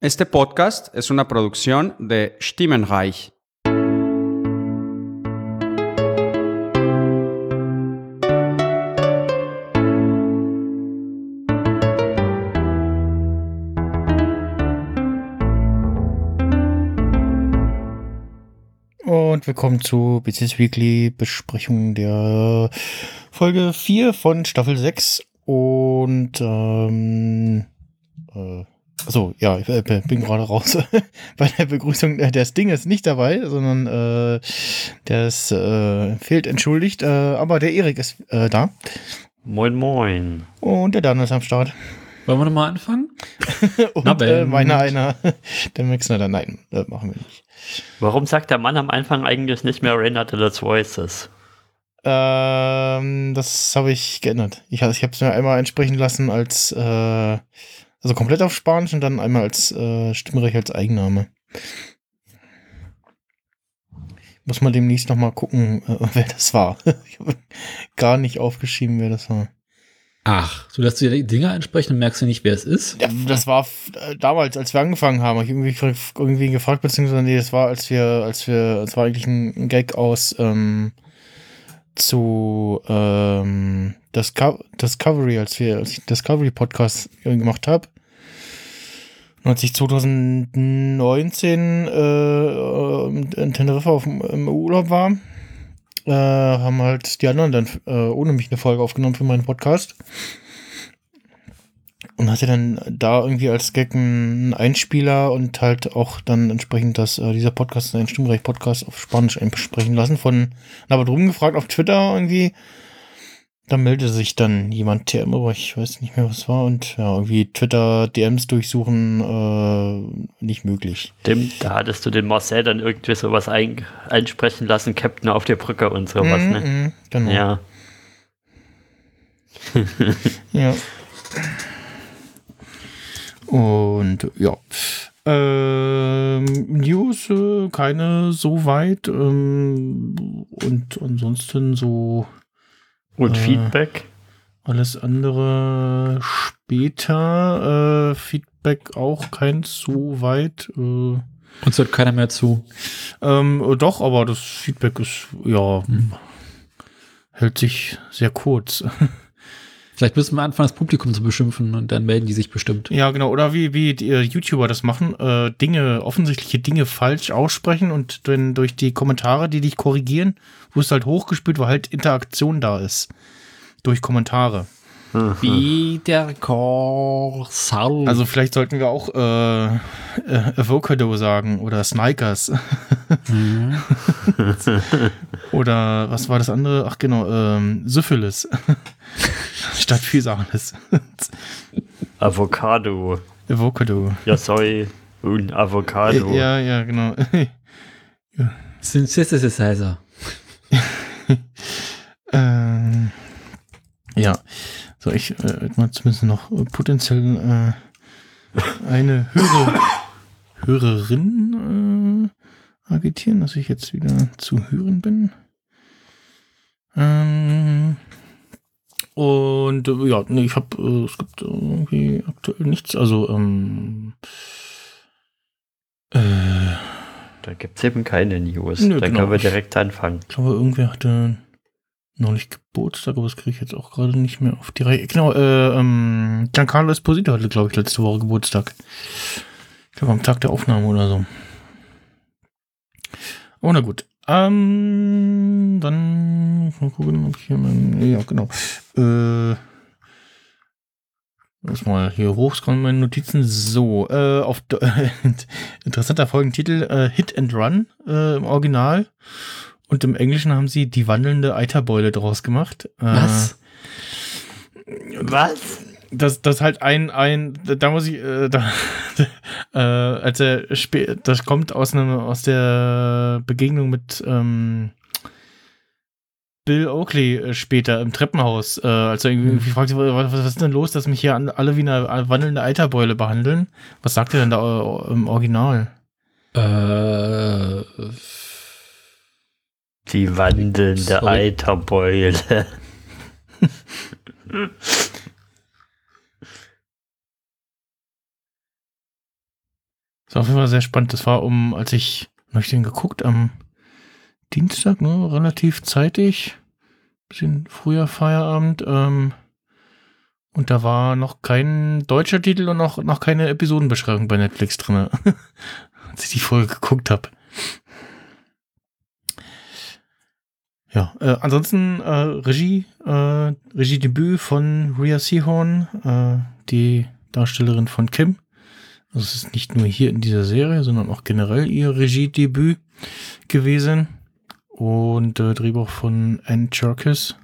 Este podcast es una producción de Stimmenreich. Und willkommen zu BCS Weekly Besprechung der Folge 4 von Staffel 6. Und ähm, äh, so, ja, ich äh, bin gerade raus bei der Begrüßung. Äh, der Sting ist nicht dabei, sondern äh, der ist, äh, fehlt entschuldigt. Äh, aber der Erik ist äh, da. Moin, moin. Und der Dan ist am Start. Wollen wir nochmal anfangen? Und äh, meiner einer, der Mixner dann. Nein, das machen wir nicht. Warum sagt der Mann am Anfang eigentlich nicht mehr Renata Let's Voices? Ähm, das habe ich geändert. Ich, ich habe es mir einmal entsprechen lassen als, äh, also komplett auf Spanisch und dann einmal als äh, Stimmrecht als Eigenname. Muss man demnächst nochmal gucken, äh, wer das war. ich habe gar nicht aufgeschrieben, wer das war. Ach, du lässt dir die Dinger ansprechen und merkst du nicht, wer es ist? Ja, das war äh, damals, als wir angefangen haben, habe ich irgendwie, irgendwie gefragt, beziehungsweise nee, das war, als wir, als wir, das war eigentlich ein Gag aus ähm, zu ähm, Disco Discovery, als wir als ich Discovery Podcast gemacht habe. Und als ich 2019 äh, in Teneriffa auf, im Urlaub war, äh, haben halt die anderen dann äh, ohne mich eine Folge aufgenommen für meinen Podcast. Und hatte dann da irgendwie als Gag einen Einspieler und halt auch dann entsprechend das, äh, dieser Podcast, ein Stimmrecht-Podcast auf Spanisch einsprechen lassen. Von, aber drum gefragt auf Twitter irgendwie. Da meldete sich dann jemand TM, aber ich weiß nicht mehr, was war. Und ja, irgendwie Twitter-DMs durchsuchen, äh, nicht möglich. Stimmt, da hattest du den Marcel dann irgendwie sowas ein, einsprechen lassen, Captain auf der Brücke und sowas, Mm, ne? mm, genau. Ja. Ja. Und ja. Ähm, News, äh, keine so weit. Ähm, und ansonsten so Und Äh, Feedback? alles andere später. Äh, Feedback auch keins so weit. Äh, Uns hört keiner mehr zu. ähm, äh, doch, aber das Feedback ist, ja, hält sich sehr kurz. Vielleicht müssen wir anfangen, das Publikum zu beschimpfen und dann melden die sich bestimmt. Ja, genau. Oder wie, wie die äh, YouTuber das machen, äh, Dinge, offensichtliche Dinge falsch aussprechen und dann durch die Kommentare, die dich korrigieren, wo es halt hochgespielt, weil halt Interaktion da ist. Durch Kommentare. Wie der Korsal. Also vielleicht sollten wir auch äh, äh, Avocado sagen oder Snikers. Mhm. oder was war das andere? Ach genau, ähm, Syphilis. Statt Physalis. Avocado. Avocado. Ja, sorry. Un Avocado. Ja, ja, genau. Synthesizer. Ähm, ja, so ich äh, mal zumindest noch äh, potenziell äh, eine Hörer, Hörerin äh, agitieren, dass ich jetzt wieder zu hören bin. Ähm, und äh, ja, nee, ich habe, äh, es gibt irgendwie aktuell nichts, also ähm, äh, Da gibt es eben keine News. Nö, da genau. können wir direkt anfangen. Ich glaube, irgendwer hatte neulich Geburtstag, aber das kriege ich jetzt auch gerade nicht mehr auf die Reihe. Genau, äh, ähm, Giancarlo Esposito hatte, glaube ich, letzte Woche Geburtstag. Ich glaube, am Tag der Aufnahme oder so. Oh, na gut. Ähm, dann mal gucken, ob ich hier mein, ja, genau. Äh, muss mal hier hochscrollen, meine Notizen. So, äh, auf äh, interessanter Folgentitel, äh, Hit and Run äh, im Original. Und im Englischen haben sie die wandelnde Eiterbeule draus gemacht. Äh, Was? Was? Das, das halt ein, ein, da muss ich, äh, da, äh, als er das kommt aus einem, aus der Begegnung mit ähm, Bill Oakley äh, später im Treppenhaus, äh, als er irgendwie fragt, was, was ist denn los, dass mich hier alle wie eine wandelnde Eiterbeule behandeln? Was sagt er denn da äh, im Original? Äh, Die wandelnde Sorry. Eiterbeule. Das war auf jeden Fall sehr spannend. Das war um, als ich, habe ich den geguckt, am Dienstag, ne, relativ zeitig. Bisschen früher Feierabend. Ähm, und da war noch kein deutscher Titel und noch, noch keine Episodenbeschreibung bei Netflix drin, als ich die Folge geguckt habe. Ja, äh, ansonsten äh, Regie, äh, Regiedebüt von Rhea Seahorn, äh, die Darstellerin von Kim. Also es ist nicht nur hier in dieser Serie, sondern auch generell ihr Regiedebüt gewesen. Und äh, Drehbuch von Anne Cherkis.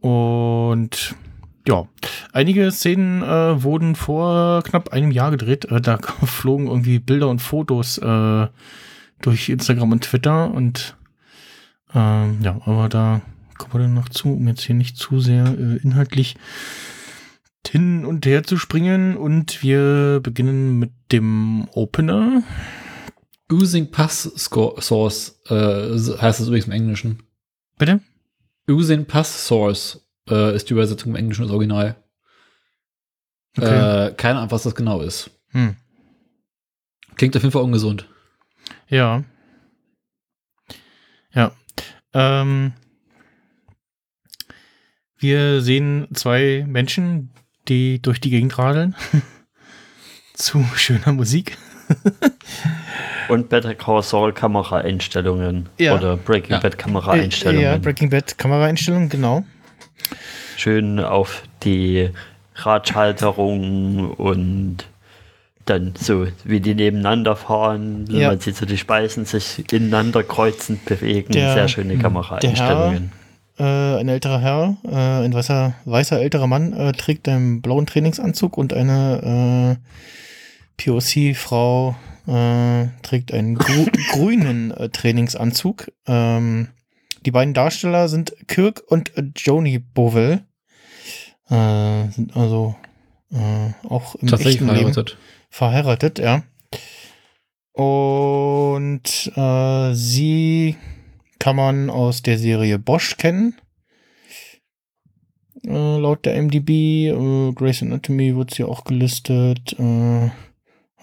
Und ja, einige Szenen äh, wurden vor knapp einem Jahr gedreht. Äh, da flogen irgendwie Bilder und Fotos äh, durch Instagram und Twitter und ähm, ja, aber da kommen wir dann noch zu, um jetzt hier nicht zu sehr äh, inhaltlich hin und her zu springen. Und wir beginnen mit dem Opener. Oozing Pass Source äh, heißt es übrigens im Englischen. Bitte? Oozing Pass Source äh, ist die Übersetzung im Englischen das Original. Okay. Äh, keine Ahnung, was das genau ist. Hm. Klingt auf jeden Fall ungesund. Ja. Ja. Ähm, wir sehen zwei Menschen, die durch die Gegend radeln. Zu schöner Musik. Und Better Call Saul Kameraeinstellungen. Ja. Oder Breaking Ja. Bad Kameraeinstellungen. Ja, Breaking Bad Kameraeinstellung, genau. Schön auf die Radschalterung und dann so, wie die nebeneinander fahren, Ja. man sieht so die Speisen sich ineinander kreuzend bewegen. Der- Sehr schöne Kameraeinstellungen. Äh, ein älterer Herr, äh, ein weißer, weißer älterer Mann, äh, trägt einen blauen Trainingsanzug und eine äh, POC-Frau äh, trägt einen grü grünen äh, Trainingsanzug. Ähm, die beiden Darsteller sind Kirk und äh, Joni Bovell. Äh, sind also äh, auch im echten Leben verheiratet. verheiratet, ja. Und äh, sie kann man aus der Serie Bosch kennen. Laut der MDB, äh, Grey's Anatomy wird sie auch gelistet.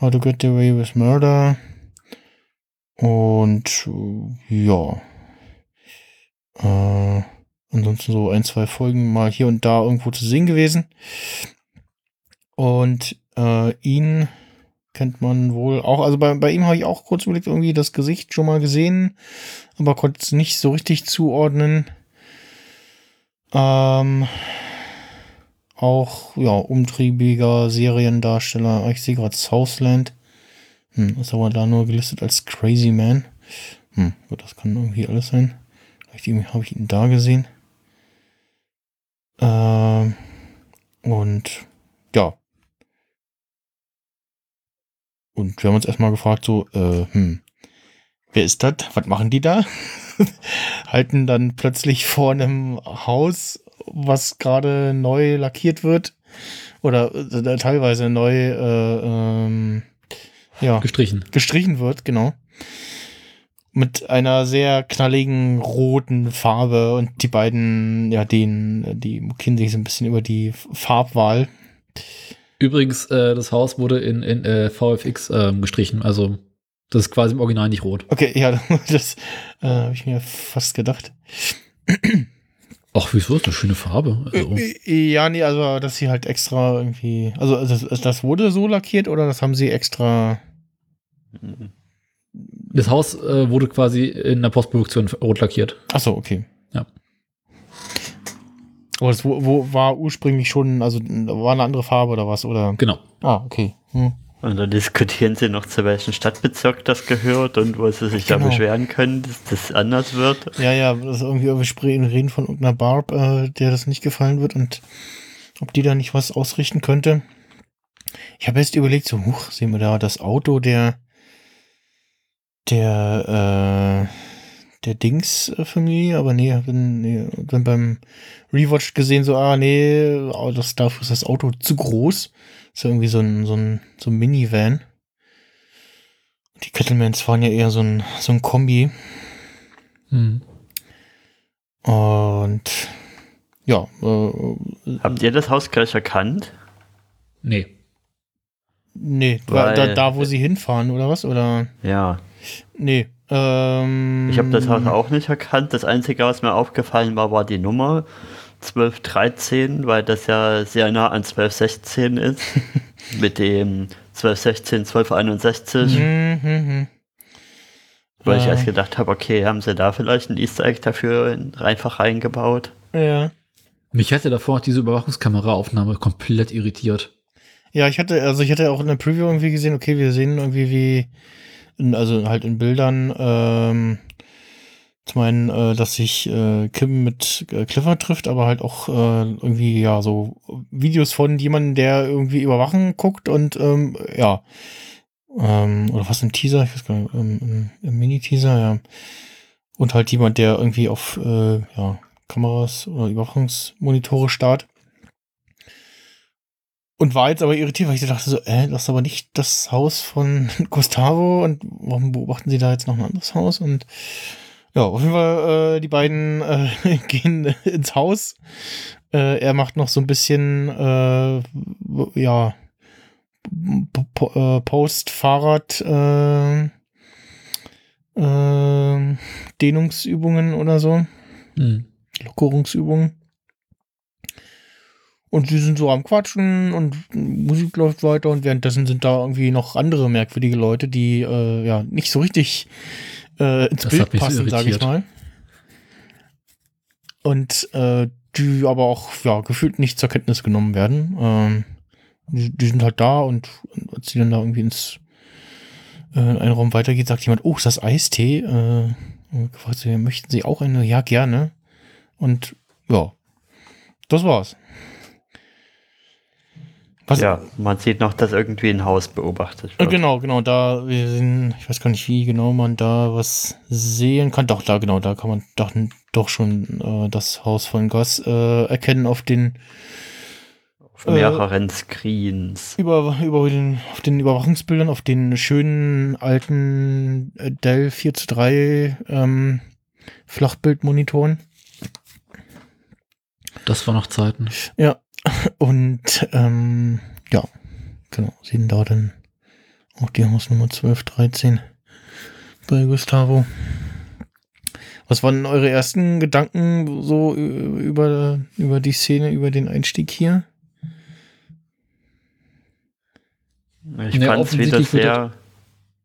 How to Get Away with Murder. Und ja. Äh, ansonsten so ein, zwei Folgen mal hier und da irgendwo zu sehen gewesen. Und äh, ihn kennt man wohl auch. Also bei, bei ihm habe ich auch kurz überlegt, irgendwie das Gesicht schon mal gesehen, aber konnte es nicht so richtig zuordnen. Ähm, auch, ja, umtriebiger Seriendarsteller. Ich sehe gerade Southland. Hm, ist aber da nur gelistet als Crazy Man. Hm, gut, das kann irgendwie alles sein. Vielleicht habe ich ihn da gesehen. Ähm, und ja, und wir haben uns erstmal gefragt, so, äh, hm, wer ist das? Was machen die da? Halten dann plötzlich vor einem Haus, was gerade neu lackiert wird. Oder äh, teilweise neu äh, ähm, ja, Gestrichen. gestrichen wird, genau. Mit einer sehr knalligen roten Farbe und die beiden, ja, den, die mokieren sich so ein bisschen über die Farbwahl. Übrigens, äh, das Haus wurde in, in äh, VFX ähm, gestrichen. Also, das ist quasi im Original nicht rot. Okay, ja, das äh, habe ich mir fast gedacht. Ach, wieso? Ist eine schöne Farbe. Also, Ja, nee, also dass sie halt extra irgendwie. Also das, das wurde so lackiert oder das haben sie extra. das Haus äh, wurde quasi in der Postproduktion rot lackiert. Achso, okay. Ja. Aber das wo, wo war ursprünglich schon, also war eine andere Farbe oder was? Oder? Genau. Ah, okay. Hm. Und dann diskutieren sie noch, zu welchem Stadtbezirk das gehört und wo sie sich Genau. da beschweren können, dass das anders wird. Ja, ja, das ist irgendwie wir sprechen- reden von irgendeiner Barb, äh, der das nicht gefallen wird und ob die da nicht was ausrichten könnte. Ich habe jetzt überlegt, so, huch, sehen wir da das Auto der der äh, der Dings-Familie, aber nee, hab dann, nee, dann beim Rewatch gesehen, so, ah, nee, oh, das, dafür ist das Auto zu groß. Ist ja irgendwie so ein, so ein, so ein Minivan. Die Kettlemans fahren ja eher so ein, so ein Kombi. Hm. Und ja, äh, Habt ihr das Haus gleich erkannt? Nee. Nee, da, Weil- da, da, wo sie hinfahren, oder was? Oder? Ja. Nee. Ähm, Ich habe das Haus auch nicht erkannt. Das Einzige, was mir aufgefallen war, war die Nummer 1213, weil das ja sehr nah an 1216 ist. mit dem 1216, 1261. Mhm, mhm. Weil ich erst gedacht habe, okay, haben sie da vielleicht ein Easter Egg dafür in- einfach reingebaut? Ja. Mich hätte davor auch diese Überwachungskameraaufnahme komplett irritiert. Ja, ich hatte, also ich hatte auch in der Preview irgendwie gesehen, okay, wir sehen irgendwie wie, in, also halt in Bildern, ähm, zum einen, äh, dass sich äh, Kim mit äh, Clifford trifft, aber halt auch äh, irgendwie, ja, so Videos von jemandem, der irgendwie überwachen guckt und ähm, ja, ähm, oder was im Teaser, ich weiß gar nicht, im, im, im Mini-Teaser, ja. Und halt jemand, der irgendwie auf äh, ja, Kameras oder Überwachungsmonitore starrt. Und war jetzt aber irritiert, weil ich dachte so, äh, das ist aber nicht das Haus von Gustavo und warum beobachten sie da jetzt noch ein anderes Haus? Und ja, auf jeden Fall, äh, die beiden äh, gehen ins Haus. Äh, er macht noch so ein bisschen, äh, ja, äh, Post-Fahrrad, äh, äh, Dehnungsübungen oder so. Hm. Lockerungsübungen. Und sie sind so am Quatschen und Musik läuft weiter und währenddessen sind da irgendwie noch andere merkwürdige Leute, die ja nicht so richtig äh, ins Das Bild passen, sage ich mal. Und äh, die aber auch ja gefühlt nicht zur Kenntnis genommen werden. Ähm, die, die sind halt da und, und als sie dann da irgendwie ins äh, in einen Raum weitergeht, sagt jemand, oh, ist das Eistee? Äh, gefragt möchten Sie auch eine? Ja, gerne. Und ja, das war's. Was, Ja, man sieht noch, dass irgendwie ein Haus beobachtet äh, wird. Genau, genau, da, ich weiß gar nicht, wie genau man da was sehen kann. Doch, da, genau, da kann man doch, doch schon äh, das Haus von Gus äh, erkennen auf den, Auf mehreren Screens. über, über den, auf den Überwachungsbildern, auf den schönen alten äh, Dell 4 zu 3 ähm, Flachbildmonitoren. Das war noch Zeiten. Und ähm, ja, genau, sehen da dann auch die Hausnummer 1213 bei Gustavo. Was waren eure ersten Gedanken so über, über die Szene, über den Einstieg hier? Ich Ja, fand es wieder sehr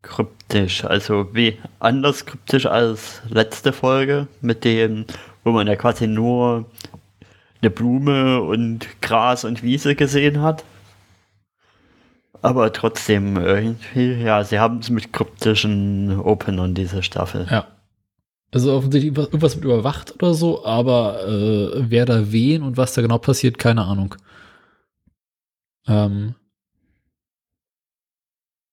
kryptisch. Also wie anders kryptisch als letzte Folge, mit dem, wo man ja quasi nur eine Blume und Gras und Wiese gesehen hat. Aber trotzdem irgendwie, ja, sie haben es mit kryptischen Openern diese Staffel. Ja. Also offensichtlich irgendwas- mit überwacht oder so, aber äh, wer da wen und was da genau passiert, keine Ahnung. Ähm,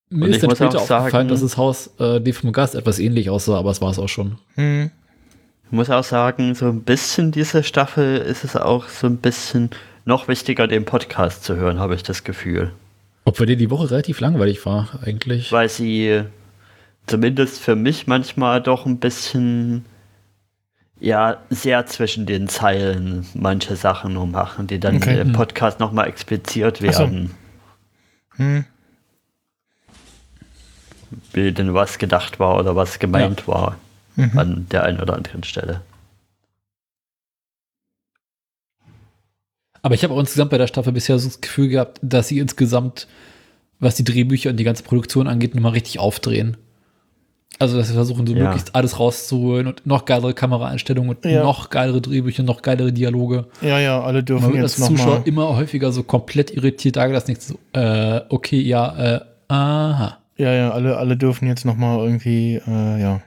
mir Und ist dann später auch aufgefallen, dass das Haus äh, dem vom Gast etwas ähnlich aussah, aber es war es auch schon. Hm. Ich muss auch sagen, so ein bisschen diese Staffel ist es auch so ein bisschen noch wichtiger, den Podcast zu hören, habe ich das Gefühl. Obwohl dir die Woche relativ langweilig war, eigentlich. weil sie zumindest für mich manchmal doch ein bisschen ja sehr zwischen den Zeilen manche Sachen nur machen, die dann Okay. im Hm. Podcast nochmal expliziert Ach so. werden, Hm. wie denn was gedacht war oder was gemeint war Mhm. an der einen oder anderen Stelle. Aber ich habe auch insgesamt bei der Staffel bisher so das Gefühl gehabt, dass sie insgesamt, was die Drehbücher und die ganze Produktion angeht, nochmal richtig aufdrehen. Also, dass sie versuchen, so Ja. möglichst alles rauszuholen und noch geilere Kameraeinstellungen und Ja. noch geilere Drehbücher, noch geilere Dialoge. Ja, ja, alle Man dürfen wird jetzt als Zuschauer nochmal. immer häufiger so komplett irritiert dagelassen. Nicht so, äh, okay, ja, äh, aha. Ja, ja, alle, alle dürfen jetzt nochmal irgendwie, äh, ja.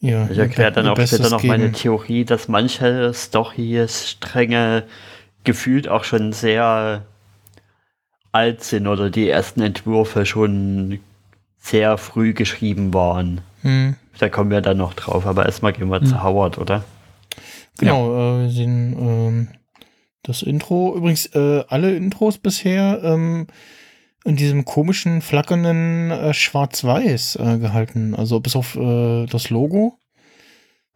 Ja, Ich erkläre dann auch später noch meine. Theorie, dass manche Story-Stränge gefühlt auch schon sehr alt sind oder die ersten Entwürfe schon sehr früh geschrieben waren. Hm. Da kommen wir dann noch drauf, aber erstmal gehen wir Hm. zu Howard, oder? Genau, äh, wir sehen ähm, das Intro. Übrigens, äh, alle Intros bisher ähm, in diesem komischen, flackernden äh, Schwarz-Weiß äh, gehalten. Also bis auf äh, das Logo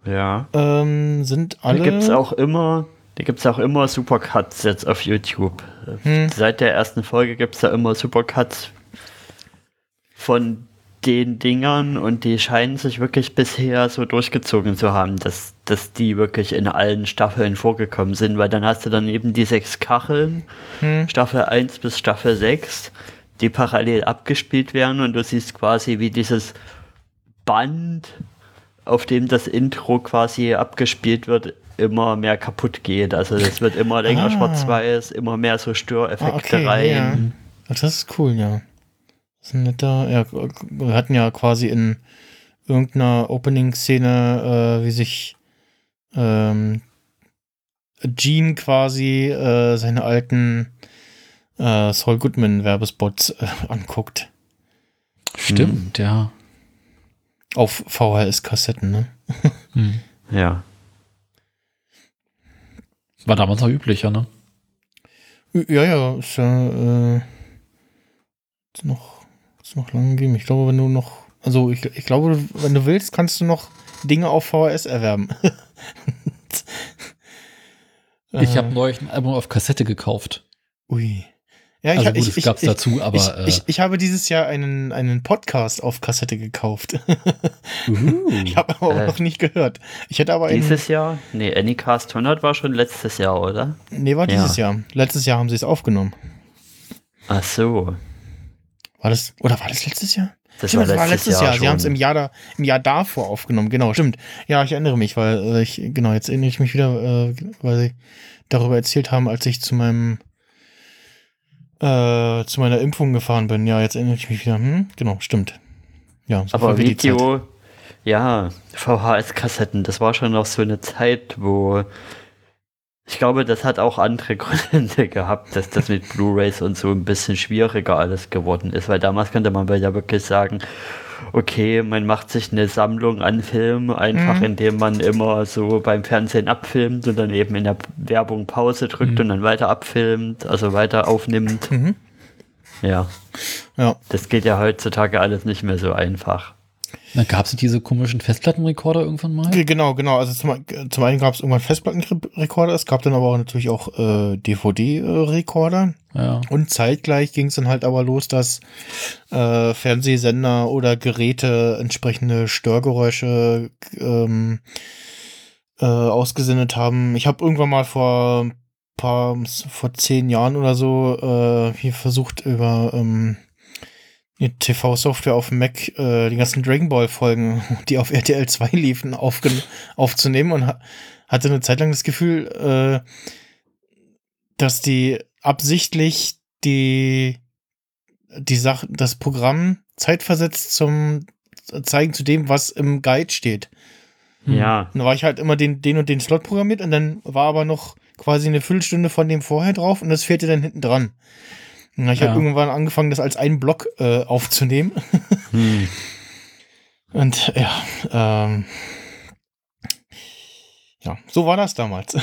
Ja. ähm, sind Da alle. gibt es auch immer Da gibt es auch immer Supercuts jetzt auf YouTube. Hm. Seit der ersten Folge gibt es da immer Supercuts von den Dingern und die scheinen sich wirklich bisher so durchgezogen zu haben, dass, dass die wirklich in allen Staffeln vorgekommen sind, weil dann hast du dann eben die sechs Kacheln, Hm. Staffel 1 bis Staffel 6, die parallel abgespielt werden und du siehst quasi, wie dieses Band, auf dem das Intro quasi abgespielt wird, immer mehr kaputt geht. Also es wird immer länger Ah. schwarz-weiß, immer mehr so Ah, Störeffekte okay, rein. ja. Das ist cool, ja. Das ist ein netter, ja, wir hatten ja quasi in irgendeiner Opening-Szene, äh, wie sich ähm, Gene quasi äh, seine alten äh, Saul Goodman-Werbespots äh, anguckt. Stimmt, ja. Auf VHS-Kassetten, ne? Hm. Ja. War damals noch üblicher, ne? Ja, ja, ist ja äh, ist noch, ist noch lange gegeben. Ich glaube, wenn du noch, also ich, ich glaube, wenn du willst, kannst du noch Dinge auf VHS erwerben. Ich Äh, habe neulich ein Album auf Kassette gekauft. Ui. Ja, ich, Also hab- gut, ich, es ich, gab's ich, dazu, aber, ich, äh, ich, ich habe dieses Jahr einen, einen Podcast auf Kassette gekauft. Uh. ich habe aber auch Äh, noch nicht gehört. Ich hätte aber einen, Dieses Jahr? Nee, Anycast 100 war schon letztes Jahr, oder? Nee, war Ja. dieses Jahr. Letztes Jahr haben sie es aufgenommen. Ach so. War das, oder war das letztes Jahr? Das Stimmt, das war letztes Jahr. Sie haben es im Jahr, da, im Jahr davor aufgenommen. Genau, stimmt. Ja, ich erinnere mich, weil äh, ich, genau, jetzt erinnere ich mich wieder, äh, weil sie darüber erzählt haben, als ich zu meinem, äh, zu meiner Impfung gefahren bin. Ja, jetzt erinnere ich mich wieder. Hm, genau, stimmt. Ja, so Aber vergeht die Zeit. Video, ja, VHS-Kassetten, das war schon noch so eine Zeit, wo ich glaube, das hat auch andere Gründe gehabt, dass das mit Blu-rays und so ein bisschen schwieriger alles geworden ist, weil damals konnte man ja wirklich sagen, okay, man macht sich eine Sammlung an Filmen, einfach Mhm. indem man immer so beim Fernsehen abfilmt und dann eben in der Werbung Pause drückt Mhm. und dann weiter abfilmt, also weiter aufnimmt. Mhm. Ja, Ja, das geht ja heutzutage alles nicht mehr so einfach. Dann gab es diese komischen Festplattenrekorder irgendwann mal. Ge- genau, genau. Also zum, zum einen gab es irgendwann Festplattenrekorder, es gab dann aber auch natürlich auch äh, DVD-Rekorder. Ja. Und zeitgleich ging es dann halt aber los, dass äh, Fernsehsender oder Geräte entsprechende Störgeräusche ähm, äh, ausgesendet haben. Ich habe irgendwann mal vor paar, vor zehn Jahren oder so äh, hier versucht über ähm, TV-Software auf dem Mac äh, die ganzen Dragon Ball-Folgen, die auf RTL 2 liefen, aufzunehmen und ha hatte eine Zeit lang das Gefühl, äh, dass die absichtlich die, die Sache, das Programm zeitversetzt zum Zeigen zu dem, was im Guide steht. Hm. Ja, Und da war ich halt immer den, den und den Slot programmiert und dann war aber noch quasi eine Viertelstunde von dem vorher drauf und das fehlte dann hinten dran. Und ich Ja. habe irgendwann angefangen, das als einen Block äh, aufzunehmen. hm. Und ja, ähm, ja, so war das damals.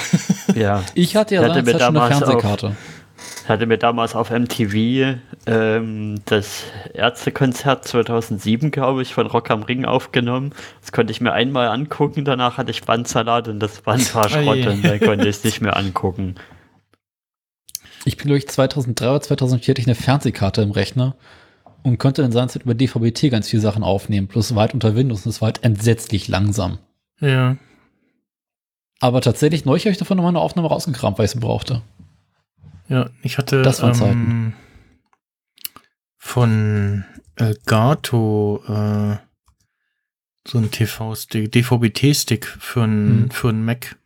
ja. Ich hatte ja Ich hatte eine damals auch- Fernsehkarte. Ich hatte mir damals auf MTV ähm, das Ärztekonzert 2007, glaube ich, von Rock am Ring aufgenommen. Das konnte ich mir einmal angucken, danach hatte ich Bandsalat und das Band war Schrott und dann konnte ich es nicht mehr angucken. Ich bin durch 2003 oder 2004 hatte ich eine Fernsehkarte im Rechner und konnte in seiner Zeit über DVB-T ganz viele Sachen aufnehmen, plus weit unter Windows und es war halt entsetzlich langsam. ja. Aber tatsächlich, neulich habe ich davon nochmal eine Aufnahme rausgekramt, weil ich sie brauchte. Ja, ich hatte Das waren ähm, Zeiten. von Elgato äh, so ein TV-Stick, DVB-T-Stick für einen Hm. für Mac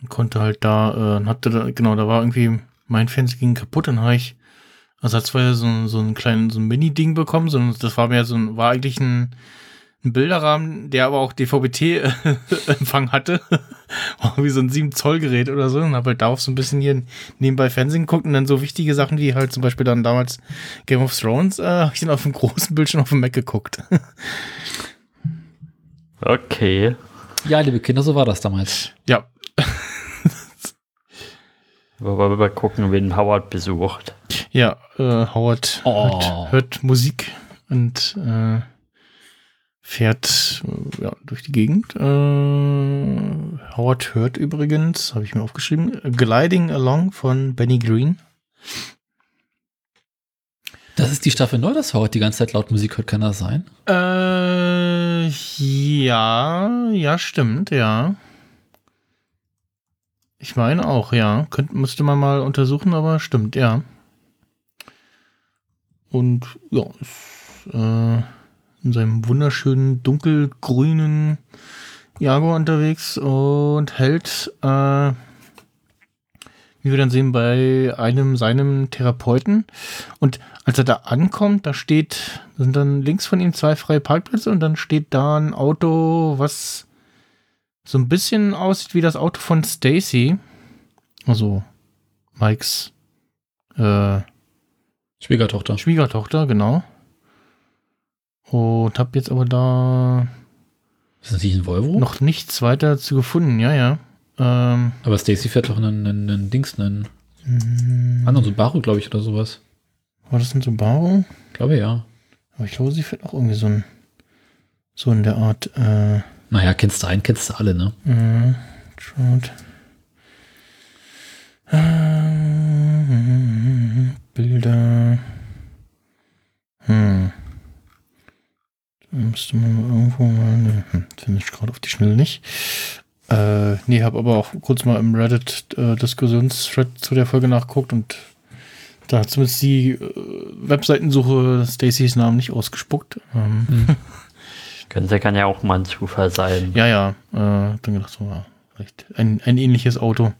und konnte halt da, äh, hatte da, genau, da war irgendwie mein Fernseher ging kaputt, dann habe ich ersatzweise so, ein- so einen kleinen, so ein Mini-Ding bekommen, so, ein- das war mehr so ein, war eigentlich ein, ein Bilderrahmen, der aber auch DVB-T-Empfang hatte. War wie so ein 7 Zoll Gerät oder so. Und habe halt darauf so ein bisschen hier nebenbei Fernsehen geguckt und dann so wichtige Sachen wie halt zum Beispiel dann damals Game of Thrones, äh, habe ich dann auf dem großen Bildschirm auf dem Mac geguckt. Okay. Ja, liebe Kinder, so war das damals. ja, Wollen wir mal gucken, wen Howard besucht. ja, äh, Howard Oh. hört, hört Musik und äh, fährt äh, ja, durch die Gegend. Äh, Howard hört übrigens, habe ich mir aufgeschrieben, Gliding Along von Benny Green. Das ist die Staffel neu, dass Howard die ganze Zeit laut Musik hört, kann das sein? Äh, ja, ja, stimmt, ja. Ich meine auch, ja. Könnt, müsste man mal untersuchen, aber stimmt, ja. Und ja, ist äh, in seinem wunderschönen dunkelgrünen Jaguar unterwegs und hält, äh, wie wir dann sehen, bei einem seinem Therapeuten. Und als er da ankommt, da steht, sind dann links von ihm zwei freie Parkplätze und dann steht da ein Auto, was so ein bisschen aussieht wie das Auto von Stacy. Also Mikes äh, Schwiegertochter. Schwiegertochter, genau. Und hab jetzt aber da Ist das nicht ein Volvo? noch nichts weiter zu gefunden, ja, ja. Ähm, Aber Stacy fährt doch einen, einen, einen Dings, einen mm, anderen Subaru, glaube ich, oder sowas. war das ein Subaru? Glaube ja. Aber ich glaube, sie fährt auch irgendwie so ein, so in der Art, äh, Naja, kennst du einen, kennst du alle, ne? äh, Trout. Äh, Bilder. Hm. Da müsste man mal irgendwo mal, ne, hm, finde ich gerade auf die Schnelle nicht. Äh, nee, habe aber auch kurz mal im Reddit äh, Diskussionsthread zu der Folge nachgeguckt und da hat zumindest die äh, Webseitensuche Stacys Namen nicht ausgespuckt. Ähm, Hm. Könnte kann ja auch mal ein Zufall sein. ja, ja, äh, dann gedacht, so, ja, vielleicht ein, ein ähnliches Auto.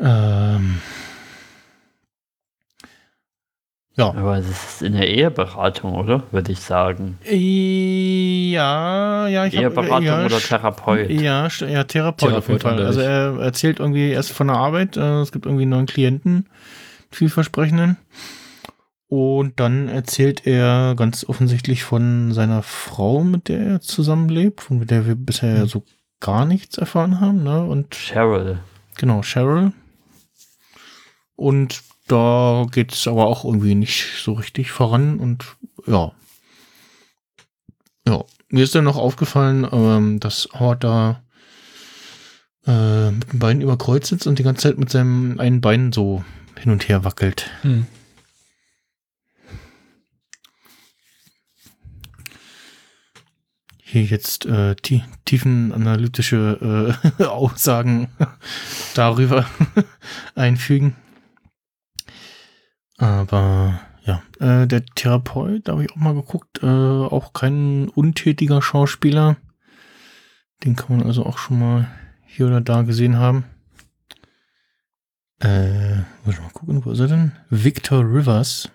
Ähm, ja. Aber es ist in der Eheberatung, oder? Würde ich sagen. Ja, ja, ich hab- Eheberatung ja, oder Therapeut. Ja, ja, Therapeut, auf jeden Fall. Also er erzählt irgendwie erst von der Arbeit, äh, es gibt irgendwie einen neuen Klienten, vielversprechenden. Und dann erzählt er ganz offensichtlich von seiner Frau, mit der er zusammenlebt, von der wir bisher so gar nichts erfahren haben, ne? Und Cheryl. Genau, Cheryl. Und da geht es aber auch irgendwie nicht so richtig voran und ja. Ja, mir ist dann noch aufgefallen, ähm, dass Howard da äh, mit dem Bein über Kreuz sitzt und die ganze Zeit mit seinem einen Bein so hin und her wackelt. Hm. Hier jetzt äh, tie tiefenanalytische äh, Aussagen darüber einfügen. Aber ja, äh, der Therapeut, da habe ich auch mal geguckt, äh, auch kein untätiger Schauspieler. Den kann man also auch schon mal hier oder da gesehen haben. Äh, muss ich mal gucken, wo ist er denn? Victor Rivers.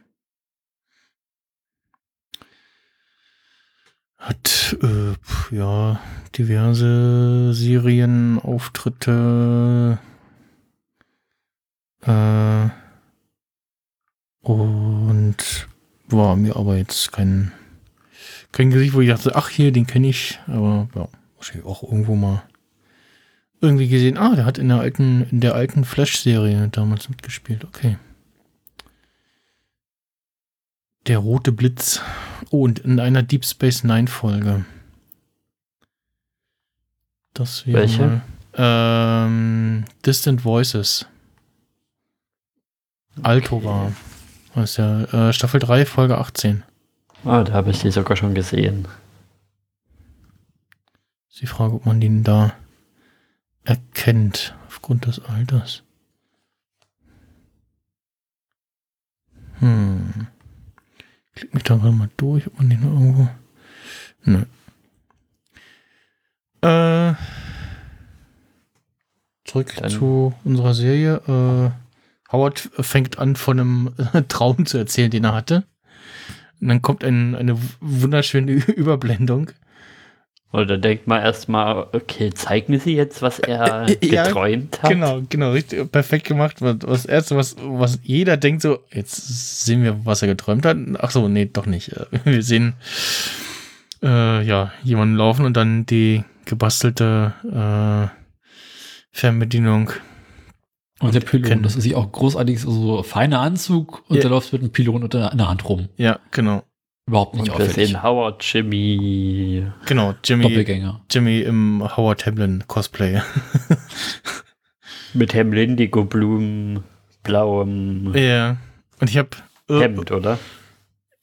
Hat, äh, ja, diverse Serienauftritte. Äh, und war mir aber jetzt kein, kein Gesicht, wo ich dachte, ach hier, den kenne ich. Aber ja, wahrscheinlich auch irgendwo mal irgendwie gesehen. Ah, der hat in der alten, in der alten Flash-Serie damals mitgespielt. Okay. Der rote Blitz. Oh, und in einer Deep Space Nine Folge. Das wäre Welche? mal, ähm, Distant Voices. Alto war. Das ist ja äh, Staffel 3, Folge 18. Ah, da habe ich die sogar schon gesehen. Ist die Frage, ob man den da erkennt, aufgrund des Alters. Hm. Klick mich da gerade mal durch, ob man den noch irgendwo. Nö. Äh. Zurück Dann- zu unserer Serie. Äh, Howard fängt an, von einem Traum zu erzählen, den er hatte. Und dann kommt ein, eine wunderschöne Überblendung. Oder denkt man erstmal, okay, zeigen Sie jetzt, was er Äh, ja, geträumt hat. Genau, genau, richtig perfekt gemacht. Was erste, was, was jeder denkt, so, jetzt sehen wir, was er geträumt hat. Ach so, nee, doch nicht. Äh, Wir sehen, äh, ja, jemanden laufen und dann die gebastelte äh, Fernbedienung. Und der Pylon, kennen- das ist ja auch großartig, so, so feiner Anzug und Ja. der läuft mit einem Pylon unter in der Hand rum. Ja, genau. Überhaupt nicht Und wir auffällig. sehen Howard, Jimmy. Genau, Jimmy, Doppelgänger. Jimmy im Howard Hamlin Cosplay. Mit Hemlindigo Blumen, blauem ja. Und ich habe Hemd, oder?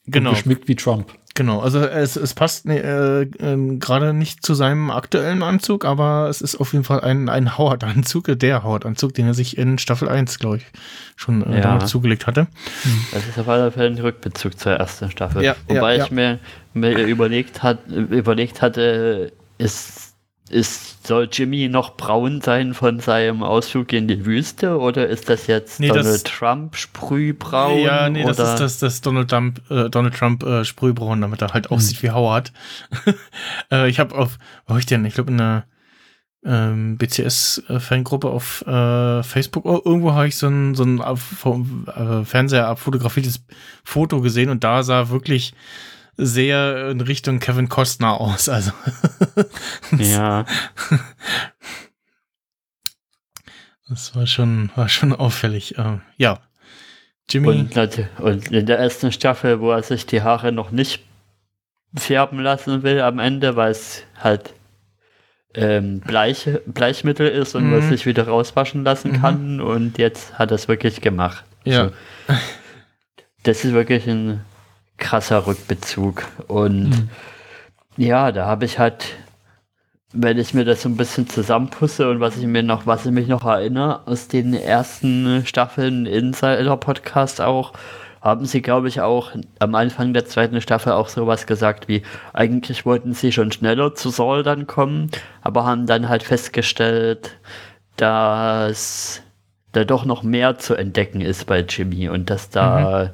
genau, Geschmückt wie Trump. Genau. Also es, es passt äh, ähm, gerade nicht zu seinem aktuellen Anzug, aber es ist auf jeden Fall ein, ein Howard-Anzug, äh, der Howard-Anzug, den er sich in Staffel 1, glaube ich, schon äh, Ja. damals zugelegt hatte. Das ist auf alle Fälle ein Rückbezug zur ersten Staffel. Ja, Wobei ja, ich mir, mir überlegt, hat, überlegt hatte, ist, ist, soll Jimmy noch braun sein von seinem Ausflug in die Wüste oder ist das jetzt Nee, Donald das- Trump sprühbraun? ja, nee, das oder? ist das, das Donald Trump, äh, Donald Trump äh, Sprühbraun, damit er halt aussieht wie Howard. äh, ich habe auf, wo ich denn? Ich glaube in einer ähm, BCS-Fangruppe auf äh, Facebook, oh, irgendwo habe ich so ein, so ein vom äh, Fernseher abfotografiertes Foto gesehen und da sah wirklich sehr in Richtung Kevin Costner aus. Also Ja, das war schon, war schon auffällig. Äh, ja. Jimmy. und, und in der ersten Staffel, wo er sich die Haare noch nicht färben lassen will am Ende, weil es halt ähm, Bleich, Bleichmittel ist und Mhm. man sich wieder rauswaschen lassen Mhm. kann und jetzt hat er es wirklich gemacht. ja. Also, das ist wirklich ein krasser Rückbezug. Und Mhm. ja, da habe ich halt, wenn ich mir das so ein bisschen zusammenpusse und was ich mir noch, was ich mich noch erinnere aus den ersten Staffeln Insider Podcast auch, haben sie, glaube ich, auch am Anfang der zweiten Staffel auch sowas gesagt wie, eigentlich wollten sie schon schneller zu Saul dann kommen, aber haben dann halt festgestellt, dass da doch noch mehr zu entdecken ist bei Jimmy und dass da,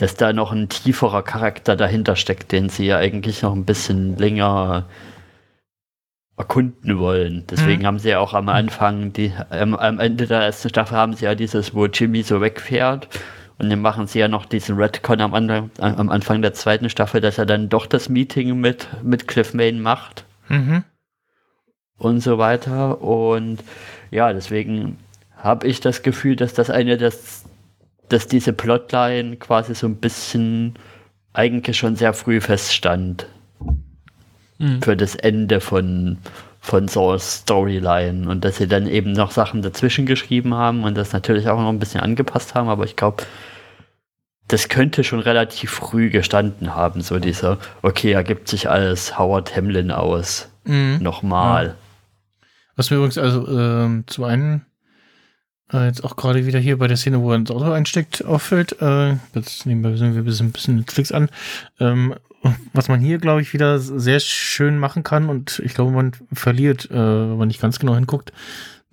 dass da noch ein tieferer Charakter dahinter steckt, den sie ja eigentlich noch ein bisschen länger erkunden wollen. Deswegen Mhm. haben sie ja auch am Anfang, die, am, am Ende der ersten Staffel haben sie ja dieses, wo Jimmy so wegfährt. Und dann machen sie ja noch diesen Redcon am, Anfang- am Anfang der zweiten Staffel, dass er dann doch das Meeting mit, mit Cliff Main macht Mhm. und so weiter. Und ja, deswegen habe ich das Gefühl, dass das eine, dass, dass diese Plotline quasi so ein bisschen eigentlich schon sehr früh feststand Mhm. für das Ende von, von Sauls Storyline und dass sie dann eben noch Sachen dazwischen geschrieben haben und das natürlich auch noch ein bisschen angepasst haben, aber ich glaube, das könnte schon relativ früh gestanden haben, so dieser, okay, er gibt sich als Howard Hamlin aus. Mhm. Nochmal. Was mir übrigens also ähm, zum einen äh, jetzt auch gerade wieder hier bei der Szene, wo er ins Auto einsteckt, auffällt. Äh, jetzt nehmen wir ein bisschen, ein bisschen Netflix an. Ähm, was man hier, glaube ich, wieder sehr schön machen kann und ich glaube, man verliert, äh, wenn man nicht ganz genau hinguckt,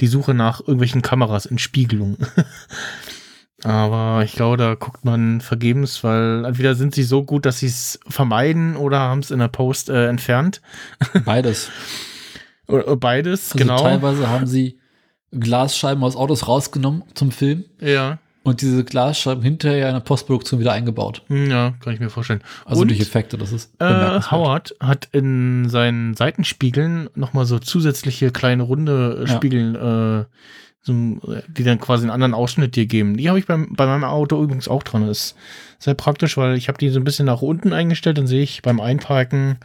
die Suche nach irgendwelchen Kameras in Spiegelung. Aber ich glaube, da guckt man vergebens, weil entweder sind sie so gut, dass sie es vermeiden oder haben es in der Post äh, entfernt. Beides. Oder beides, Also genau. teilweise haben sie Glasscheiben aus Autos rausgenommen zum Film Ja. und diese Glasscheiben hinterher in der Postproduktion wieder eingebaut. Hm, Ja, kann ich mir vorstellen. Also Und, durch Effekte, das ist Äh. Howard hat in seinen Seitenspiegeln nochmal so zusätzliche kleine runde äh, Ja. Spiegel, äh, so, die dann quasi einen anderen Ausschnitt dir geben. Die habe ich beim, bei meinem Auto übrigens auch dran. Das ist sehr praktisch, weil ich habe die so ein bisschen nach unten eingestellt. Dann sehe ich beim Einparken,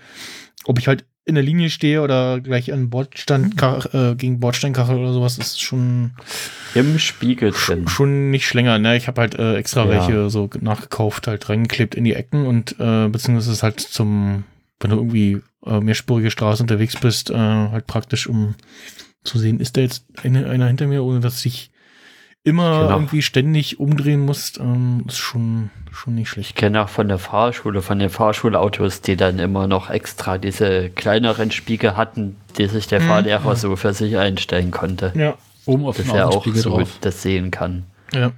ob ich halt in der Linie stehe oder gleich an Bordstand, äh, gegen Bordsteinkachel oder sowas. Ist schon Im Spiegel Sch- drin. schon nicht länger, ne? Ich habe halt äh, extra Ja. welche so nachgekauft, halt reingeklebt in die Ecken und äh, beziehungsweise ist halt zum, wenn du irgendwie äh, mehrspurige Straße unterwegs bist, äh, halt praktisch, um zu sehen, ist da jetzt eine, einer hinter mir, ohne dass ich immer Genau. irgendwie ständig umdrehen musst, ähm, ist schon, schon nicht Ich schlecht. kenne auch von der Fahrschule, von den Fahrschulautos, die dann immer noch extra diese kleineren Spiegel hatten, die sich der Mhm. Fahrlehrer so für sich einstellen konnte. Ja. Oben auf dem Dass er auch so drauf. das sehen kann. Ja.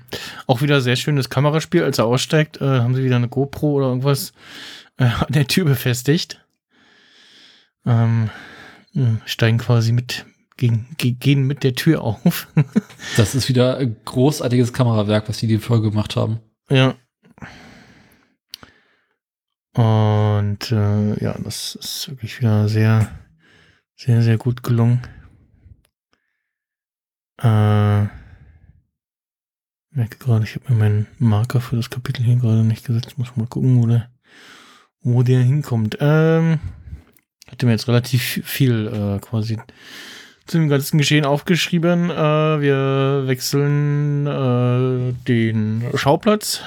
Auch wieder sehr schönes Kameraspiel. Als er aussteigt, äh, haben sie wieder eine GoPro oder irgendwas äh, an der Tür befestigt. Ähm, äh, steigen quasi mit, gegen, ge- gehen mit der Tür auf. Das ist wieder ein großartiges Kamerawerk, was die die Folge gemacht haben. ja. Und äh, ja, das ist wirklich wieder sehr, sehr, sehr gut gelungen. Äh, merke gerade, ich habe mir meinen Marker für das Kapitel hier gerade nicht gesetzt. Muss mal gucken, wo der wo der hinkommt. Ähm, hatte mir jetzt relativ viel äh, quasi zu dem ganzen Geschehen aufgeschrieben. Äh, wir wechseln äh, den Schauplatz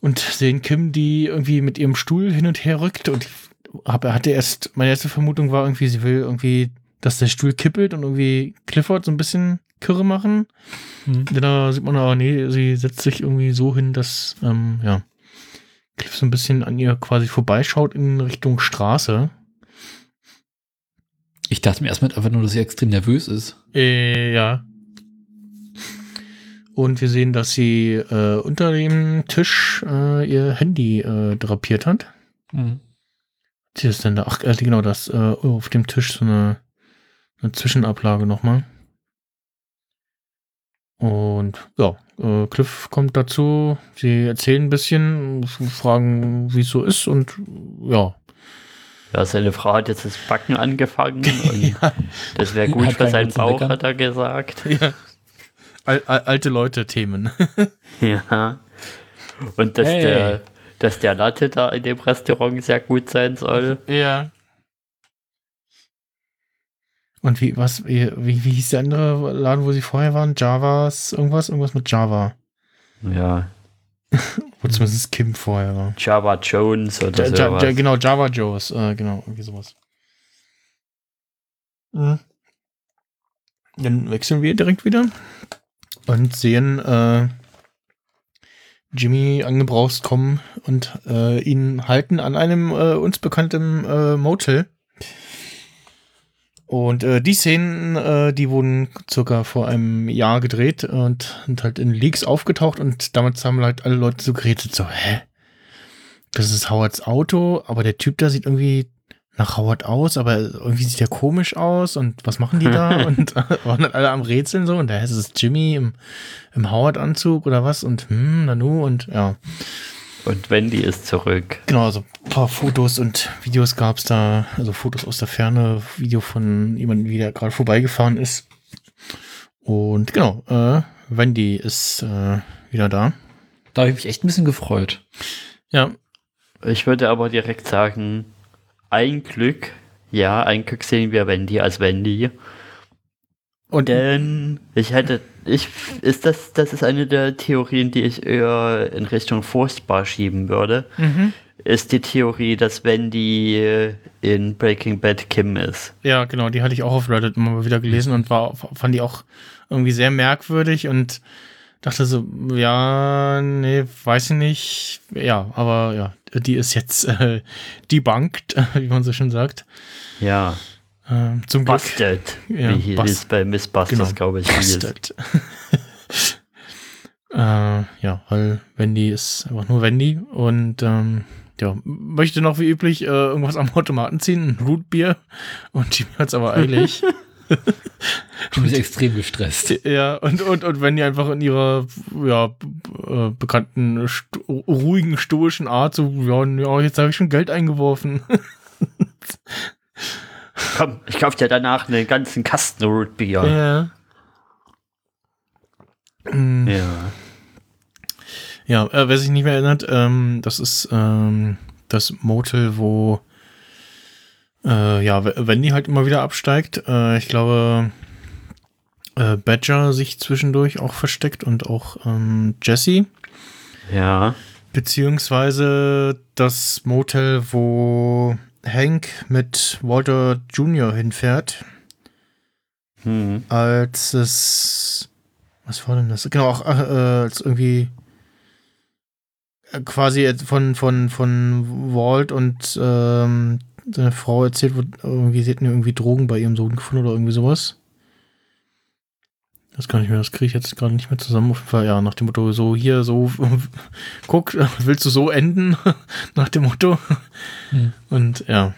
und sehen Kim, die irgendwie mit ihrem Stuhl hin und her rückt und hab, hatte erst, meine erste Vermutung war irgendwie, sie will irgendwie, dass der Stuhl kippelt und irgendwie Clifford so ein bisschen Kürre machen. Mhm. Da sieht man aber, nee, sie setzt sich irgendwie so hin, dass, ähm, ja, Cliff so ein bisschen an ihr quasi vorbeischaut in Richtung Straße. Ich dachte mir erstmal einfach nur, dass sie extrem nervös ist. Äh, ja. Und wir sehen, dass sie äh, unter dem Tisch äh, ihr Handy äh, drapiert hat. Mhm. Was ist denn da? Ach, äh, genau, das äh, auf dem Tisch so eine, eine Zwischenablage nochmal. Und ja, äh, Cliff kommt dazu. Sie erzählen ein bisschen, fragen, wie es so ist und ja. Ja, seine Frau hat jetzt das Backen angefangen und ja, das wäre gut Hat für seinen Bauch, Meckern. hat er gesagt. ja. Al al alte Leute-Themen. Ja. Und dass, Hey. der, dass der Latte da in dem Restaurant sehr gut sein soll. Ja. Und wie, was, wie, wie hieß der andere Laden, wo sie vorher waren? Javas, irgendwas? Irgendwas mit Java. Ja. Wo zumindest Kim vorher war. Java Jones oder Ja, sowas. ja, genau, Java Joes, äh, genau, irgendwie sowas. Mhm. Dann wechseln wir direkt wieder und sehen äh, Jimmy angebraust kommen und äh, ihn halten an einem äh, uns bekannten äh, Motel. Und äh, die Szenen, äh, die wurden circa vor einem Jahr gedreht und sind halt in Leaks aufgetaucht und damals haben halt alle Leute so geredet, so, hä? Das ist Howards Auto, aber der Typ da sieht irgendwie nach Howard aus, aber irgendwie sieht er komisch aus und was machen die da? und äh, waren dann alle am Rätseln so und da ist es Jimmy im, im Howard-Anzug oder was und hm, Nanu und ja. Und Wendy ist zurück. Genau, also ein paar Fotos und Videos gab es da, also Fotos aus der Ferne, Video von jemandem, wie der gerade vorbeigefahren ist. Und genau, äh, Wendy ist äh, wieder da. Da habe ich mich echt ein bisschen gefreut. Ja, Ich würde aber direkt sagen, ein Glück, ja, ein Glück sehen wir Wendy als Wendy. und Denn ich hätte, ich, ist das, das ist eine der Theorien, die ich eher in Richtung furchtbar schieben würde, mhm. ist die Theorie, dass Wendy in Breaking Bad Kim ist. Ja, genau, die hatte ich auch auf Reddit immer mal wieder gelesen und war, fand die auch irgendwie sehr merkwürdig und dachte so, ja, nee, weiß ich nicht. Ja, aber ja, die ist jetzt äh, debunked, wie man so schön sagt. Ja, Ähm, zum Glück. Busted, Ja, wie hieß Bust- es bei Miss Busters, Genau, glaube ich. Busted. äh, ja, weil Wendy ist einfach nur Wendy und ähm, ja, möchte noch wie üblich äh, irgendwas am Automaten ziehen, ein Rootbier und Jimmy hat's aber eilig. Ich bin extrem gestresst. Ja, und, und, und wenn die einfach in ihrer ja, äh, bekannten sto ruhigen, stoischen Art so, ja, ja jetzt habe ich schon Geld eingeworfen. Komm, ich kaufe dir danach einen ganzen Kasten Rootbier. ja. Mm, Ja. Ja, äh, wer sich nicht mehr erinnert, ähm, das ist ähm, das Motel, wo äh, ja, Wendy halt immer wieder absteigt. Äh, ich glaube, äh, Badger sich zwischendurch auch versteckt und auch ähm, Jesse. Ja. Beziehungsweise das Motel, wo Hank mit Walter Jr. hinfährt, Hm. als es. Was war denn das? Genau, auch äh, als irgendwie äh, quasi von, von, von Walt und ähm, seine Frau erzählt wird, irgendwie, sie hätten irgendwie Drogen bei ihrem Sohn gefunden oder irgendwie sowas. Das kann ich mir, das kriege ich jetzt gerade nicht mehr zusammen. Auf jeden Fall, ja, nach dem Motto, so hier, so, guck, willst du so enden? nach dem Motto. Hm. Und ja.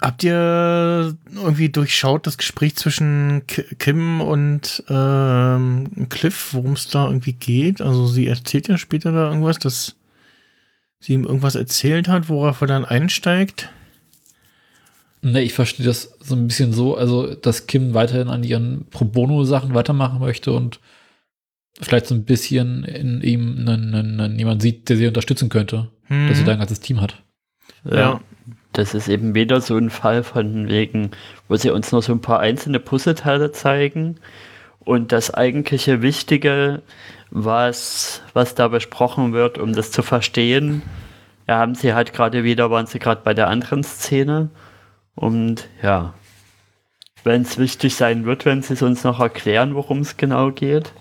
Habt ihr irgendwie durchschaut das Gespräch zwischen Ki- Kim und ähm, Cliff, worum es da irgendwie geht? Also sie erzählt ja später da irgendwas, dass sie ihm irgendwas erzählt hat, worauf er dann einsteigt. Ne, ich verstehe das so ein bisschen so, also dass Kim weiterhin an ihren Pro Bono-Sachen weitermachen möchte und vielleicht so ein bisschen in ihm einen, einen, einen, jemand sieht, der sie unterstützen könnte, Hm. dass sie da ein ganzes Team hat. Ja. Das ist eben wieder so ein Fall von wegen, wo sie uns nur so ein paar einzelne Puzzleteile zeigen und das eigentliche Wichtige, was, was da besprochen wird, um das zu verstehen, ja, haben sie halt gerade wieder, waren sie gerade bei der anderen Szene und ja, wenn es wichtig sein wird, wenn sie es uns noch erklären, worum es genau geht.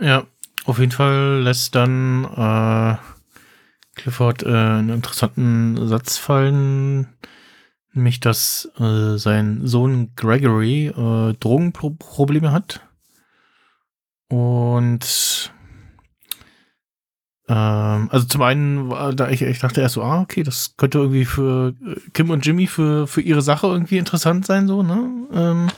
Ja, auf jeden Fall lässt dann äh, Clifford äh, einen interessanten Satz fallen, nämlich dass äh, sein Sohn Gregory äh, Drogenprobleme hat. Und ähm, also zum einen, war da ich, ich dachte erst so, ah, okay, das könnte irgendwie für äh, Kim und Jimmy für, für ihre Sache irgendwie interessant sein, so, ne? Ähm,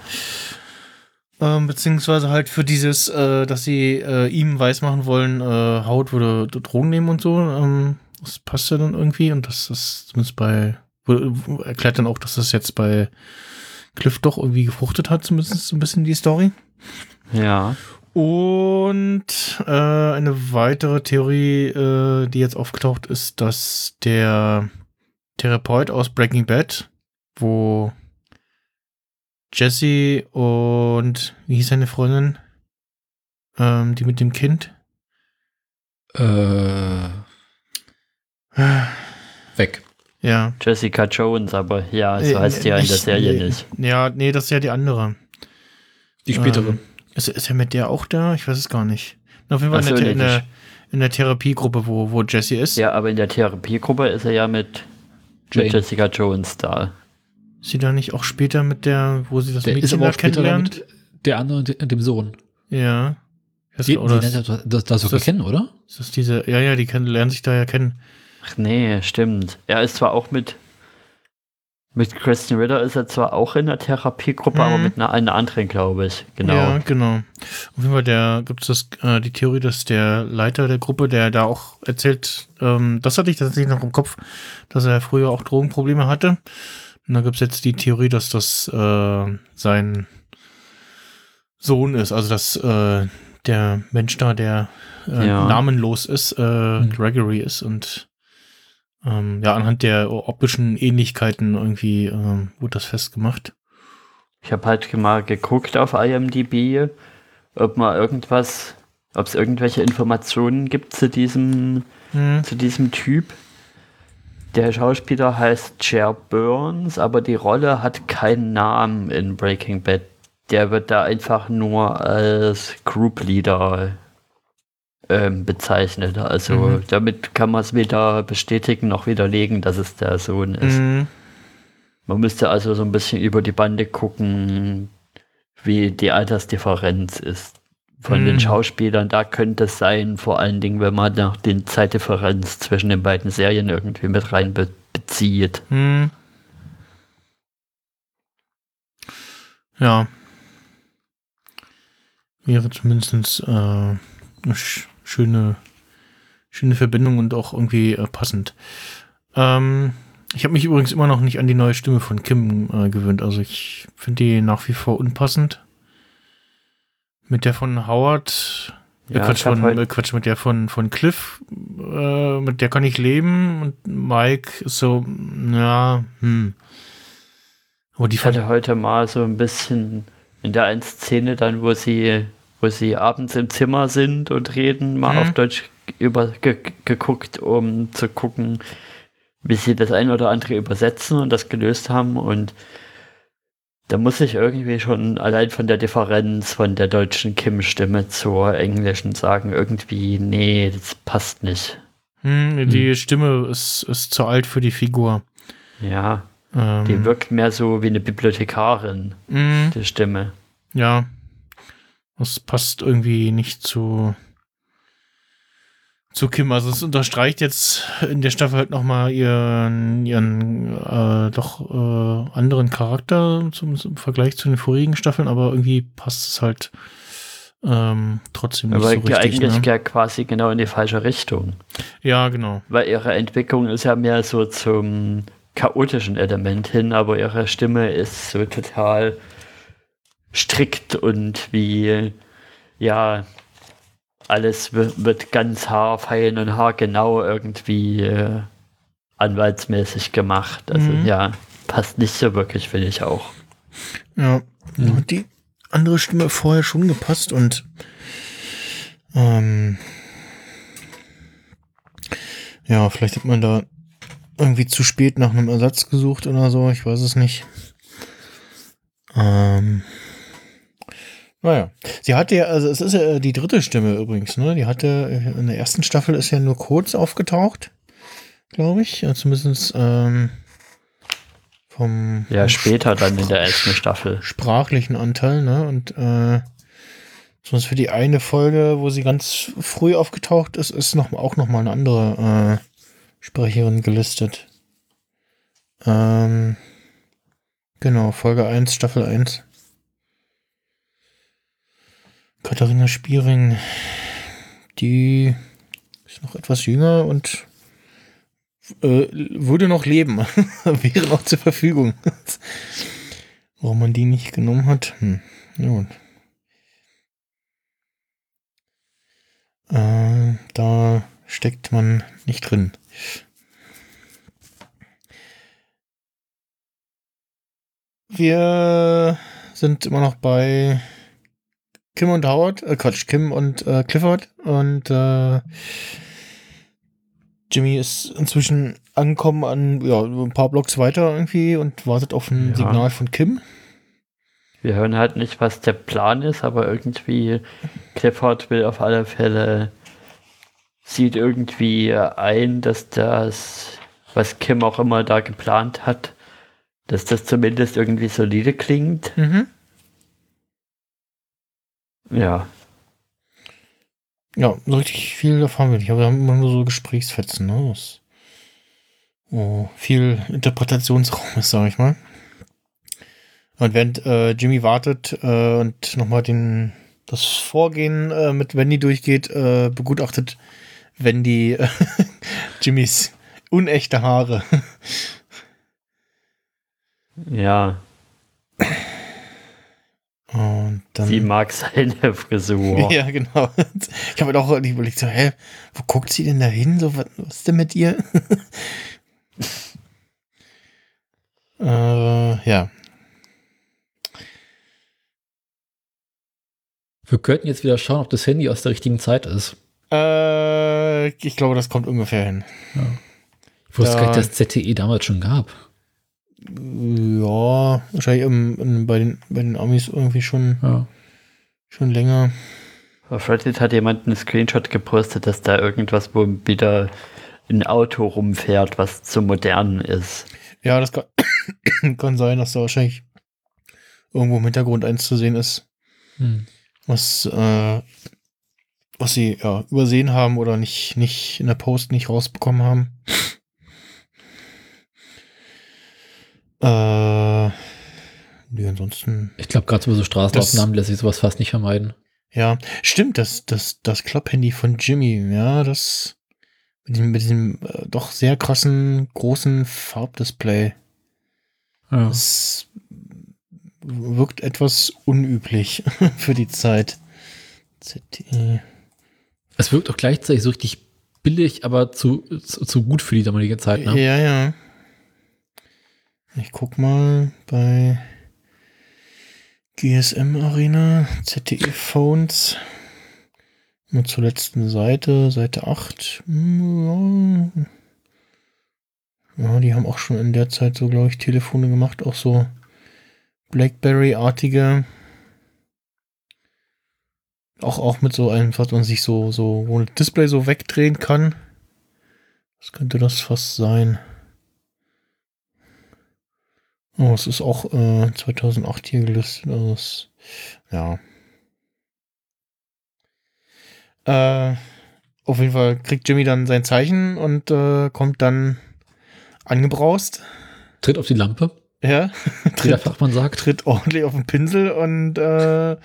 ähm, beziehungsweise halt für dieses, äh, dass sie äh, ihm weismachen wollen, äh, Haut würde Drogen nehmen und so. Ähm, das passt ja dann irgendwie und das ist zumindest bei, erklärt dann auch, dass das jetzt bei Cliff doch irgendwie gefruchtet hat, zumindest so ein bisschen die Story. Ja. Und äh, eine weitere Theorie, äh, die jetzt aufgetaucht ist, dass der Therapeut aus Breaking Bad, wo Jesse und wie hieß seine Freundin, ähm, die mit dem Kind, Äh, weg. ja, Jessica Jones, aber ja, so Äh, heißt die ja in der Serie nee. nicht. ja, nee, das ist ja die andere. Die spätere. Ähm, ist, ist er mit der auch da? Ich weiß es gar nicht. Auf jeden Fall in, der, in, der, in der Therapiegruppe, wo, wo Jesse ist. Ja, aber in der Therapiegruppe ist er ja mit, Jane. mit Jessica Jones da. Ist sie da nicht auch später mit der, wo sie das Der ist Mädchen da auch kennenlernt? mit der andere und dem Sohn. Ja. Ist, Die, oder die das, das sogar das- kennen, oder? ist das diese, ja, ja, die kennen, lernen sich da ja kennen. Ach nee, stimmt. Er ist zwar auch mit mit Kristen Ritter ist er zwar auch in der Therapiegruppe, Mhm. aber mit einer, einer anderen, glaube ich. Genau. Ja, genau. Auf jeden Fall, der gibt es äh, die Theorie, dass der Leiter der Gruppe, der da auch erzählt, ähm, das hatte ich tatsächlich noch im Kopf, dass er früher auch Drogenprobleme hatte. Und da gibt es jetzt die Theorie, dass das äh, sein Sohn ist, also dass äh, der Mensch da, der äh, Ja. namenlos ist, äh, Gregory ist und ähm, ja, anhand der optischen Ähnlichkeiten irgendwie ähm, wurde das festgemacht. Ich habe halt mal geguckt auf IMDb, ob mal irgendwas, ob es irgendwelche Informationen gibt zu diesem, Hm. zu diesem Typ. Der Schauspieler heißt Cher Burns, aber die Rolle hat keinen Namen in Breaking Bad. Der wird da einfach nur als Group Leader ähm, bezeichnet. Also Mhm. damit kann man es weder bestätigen noch widerlegen, dass es der Sohn ist. Mhm. Man müsste also so ein bisschen über die Bande gucken, wie die Altersdifferenz ist von den Mhm. Schauspielern. Da könnte es sein, vor allen Dingen, wenn man noch die Zeitdifferenz zwischen den beiden Serien irgendwie mit rein be bezieht. Hm. Ja. Wäre zumindest äh, schöne, schöne Verbindung und auch irgendwie äh, passend. Ähm, ich habe mich übrigens immer noch nicht an die neue Stimme von Kim äh, gewöhnt. Also ich finde die nach wie vor unpassend. Mit der von Howard, äh, Ja, Quatsch, ich hab von, heut- äh, Quatsch, mit der von, von Cliff, äh, mit der kann ich leben. Und Mike ist so, ja, hm. Aber die Ich fand hatte heute mal so ein bisschen in der einen Szene dann, wo sie, wo sie abends im Zimmer sind und reden, mal Mhm. auf Deutsch über, ge, geguckt, um zu gucken, wie sie das ein oder andere übersetzen und das gelöst haben. Und da muss ich irgendwie schon allein von der Differenz von der deutschen Kim-Stimme zur englischen sagen, irgendwie, nee, das passt nicht. hm, die Stimme ist, ist zu alt für die Figur. Ja, Ähm, die wirkt mehr so wie eine Bibliothekarin, hm, die Stimme. ja. Das passt irgendwie nicht zu, zu Kim. Also es unterstreicht jetzt in der Staffel halt nochmal ihren, ihren äh, doch äh, anderen Charakter zum, zum Vergleich zu den vorigen Staffeln, aber irgendwie passt es halt ähm, trotzdem nicht Aber so richtig. eigentlich Ne? ja quasi genau in die falsche Richtung. Ja, genau. Weil ihre Entwicklung ist ja mehr so zum chaotischen Element hin, aber ihre Stimme ist so total strikt und wie, ja, alles wird ganz haarfein und haargenau irgendwie äh, anwaltsmäßig gemacht. Also Mhm. ja, passt nicht so wirklich, finde ich auch. Ja, Mhm. hat die andere Stimme vorher schon gepasst und ähm, ja, vielleicht hat man da irgendwie zu spät nach einem Ersatz gesucht oder so, ich weiß es nicht. Ähm, naja, sie hatte ja, also es ist ja die dritte Stimme übrigens, ne? Die hatte in der ersten Staffel ist ja nur kurz aufgetaucht, glaube ich, zumindest ähm, vom Ja, später dann in der ersten Staffel. sprachlichen Anteil, ne? Und äh, sonst für die eine Folge, wo sie ganz früh aufgetaucht ist, ist noch, auch noch mal eine andere äh, Sprecherin gelistet. Ähm, genau, Folge 1, Staffel 1. Katharina Spiering, die ist noch etwas jünger und äh, würde noch leben, wäre noch zur Verfügung. Warum man die nicht genommen hat? Hm. Ja. Äh, da steckt man nicht drin. Wir sind immer noch bei Kim und Howard, äh Quatsch, Kim und äh, Clifford und äh, Jimmy ist inzwischen angekommen an ja, ein paar Blocks weiter irgendwie und wartet auf ein Ja. Signal von Kim. Wir hören halt nicht, was der Plan ist, aber irgendwie Clifford will auf alle Fälle, sieht irgendwie ein, dass das, was Kim auch immer da geplant hat, dass das zumindest irgendwie solide klingt. Mhm. Ja, Ja, so richtig viel erfahren wir nicht, aber wir haben immer nur so Gesprächsfetzen, ne? Das, oh, viel Interpretationsraum ist, sag ich mal. Und während äh, Jimmy wartet äh, und nochmal den das Vorgehen äh, mit Wendy durchgeht, äh, begutachtet Wendy äh, Jimmys unechte Haare. ja, Und dann. sie mag seine Frisur. Ja, genau. Ich habe halt auch überlegt, so, hä, wo guckt sie denn da hin? So, was, was ist denn mit ihr? äh, ja. Wir könnten jetzt wieder schauen, ob das Handy aus der richtigen Zeit ist. Äh, ich glaube, das kommt ungefähr hin. Ich wusste Ja. gar nicht, dass ZTE damals schon gab. Ja, wahrscheinlich im, im, bei, den, bei den Amis irgendwie schon, Ja. schon länger. Auf Reddit hat jemand einen Screenshot gepostet, dass da irgendwas, wo wieder ein Auto rumfährt, was zu modern ist. Ja, das kann, kann sein, dass da wahrscheinlich irgendwo im Hintergrund eins zu sehen ist. Hm. was, äh, was sie ja, übersehen haben oder nicht, nicht in der Post nicht rausbekommen haben. Äh, nee, ansonsten, Ich glaube, gerade so Straßenaufnahmen lässt sich sowas fast nicht vermeiden. ja, stimmt, das, das, das Club-Handy von Jimmy, ja, das mit diesem, mit diesem äh, doch sehr krassen, großen Farbdisplay. Ja. Das wirkt etwas unüblich für die Zeit. ZTE. Es wirkt auch gleichzeitig so richtig billig, aber zu, zu, zu gut für die damalige Zeit. Ne? Ja, ja. Ich guck mal bei GSM Arena, ZDE Phones. Nur zur letzten Seite, Seite 8. Hm, Ja, die haben auch schon in der Zeit so, glaube ich, Telefone gemacht, auch so Blackberry-artige. Auch, auch mit so einem, was man sich so, so, wo ein Display so wegdrehen kann. Was könnte das fast sein? Oh, es ist auch äh, 2008 hier gelistet. Also es, ja. Äh, auf jeden Fall kriegt Jimmy dann sein Zeichen und äh, kommt dann angebraust. Tritt auf die Lampe, Ja, wie der tritt, Fachmann sagt. tritt ordentlich auf den Pinsel und äh,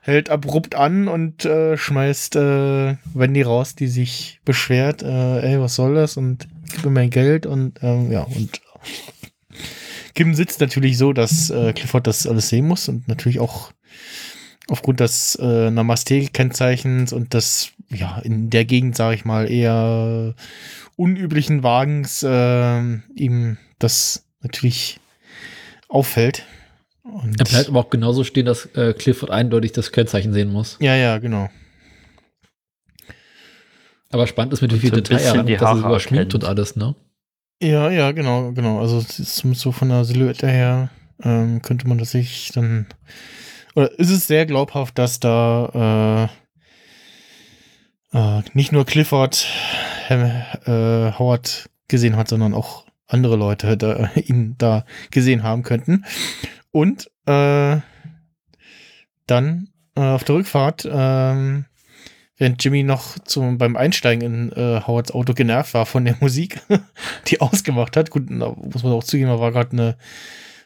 hält abrupt an und äh, schmeißt äh, Wendy raus, die sich beschwert, äh, ey, was soll das? Und gib mir mein Geld und ähm, ja, und Kim sitzt natürlich so, dass äh, Clifford das alles sehen muss und natürlich auch aufgrund des äh, Namaste-Kennzeichens und des, ja, in der Gegend, sage ich mal, eher unüblichen Wagens äh, ihm das natürlich auffällt. Und Er bleibt aber auch genauso stehen, dass äh, Clifford eindeutig das Kennzeichen sehen muss. ja, ja, genau. Aber spannend ist, mit wie viel Detail er die dass er erkennt. und alles, ne? Ja, ja, genau, genau. Also so von der Silhouette her ähm, könnte man das sich dann oder ist es sehr glaubhaft, dass da äh, äh, nicht nur Clifford äh, Howard gesehen hat, sondern auch andere Leute da, ihn da gesehen haben könnten. Und äh, dann äh, auf der Rückfahrt, ähm, während Jimmy noch zum, beim Einsteigen in äh, Howards Auto genervt war von der Musik, die ausgemacht hat. Gut, da muss man auch zugeben, da war gerade eine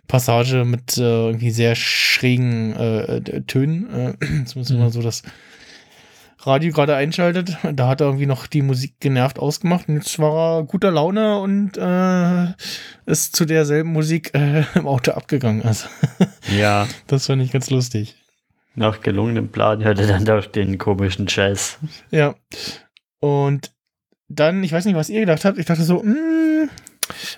Passage mit äh, irgendwie sehr schrägen äh, Tönen. Äh, zumindest wenn man so das Radio gerade einschaltet. Da hat er irgendwie noch die Musik genervt ausgemacht und jetzt war er guter Laune und äh, ist zu derselben Musik äh, im Auto abgegangen. Also, Ja, das fand ich ganz lustig. Nach gelungenem Plan hörte dann doch den komischen Jazz. Ja. Und dann, ich weiß nicht, was ihr gedacht habt. Ich dachte so, mh,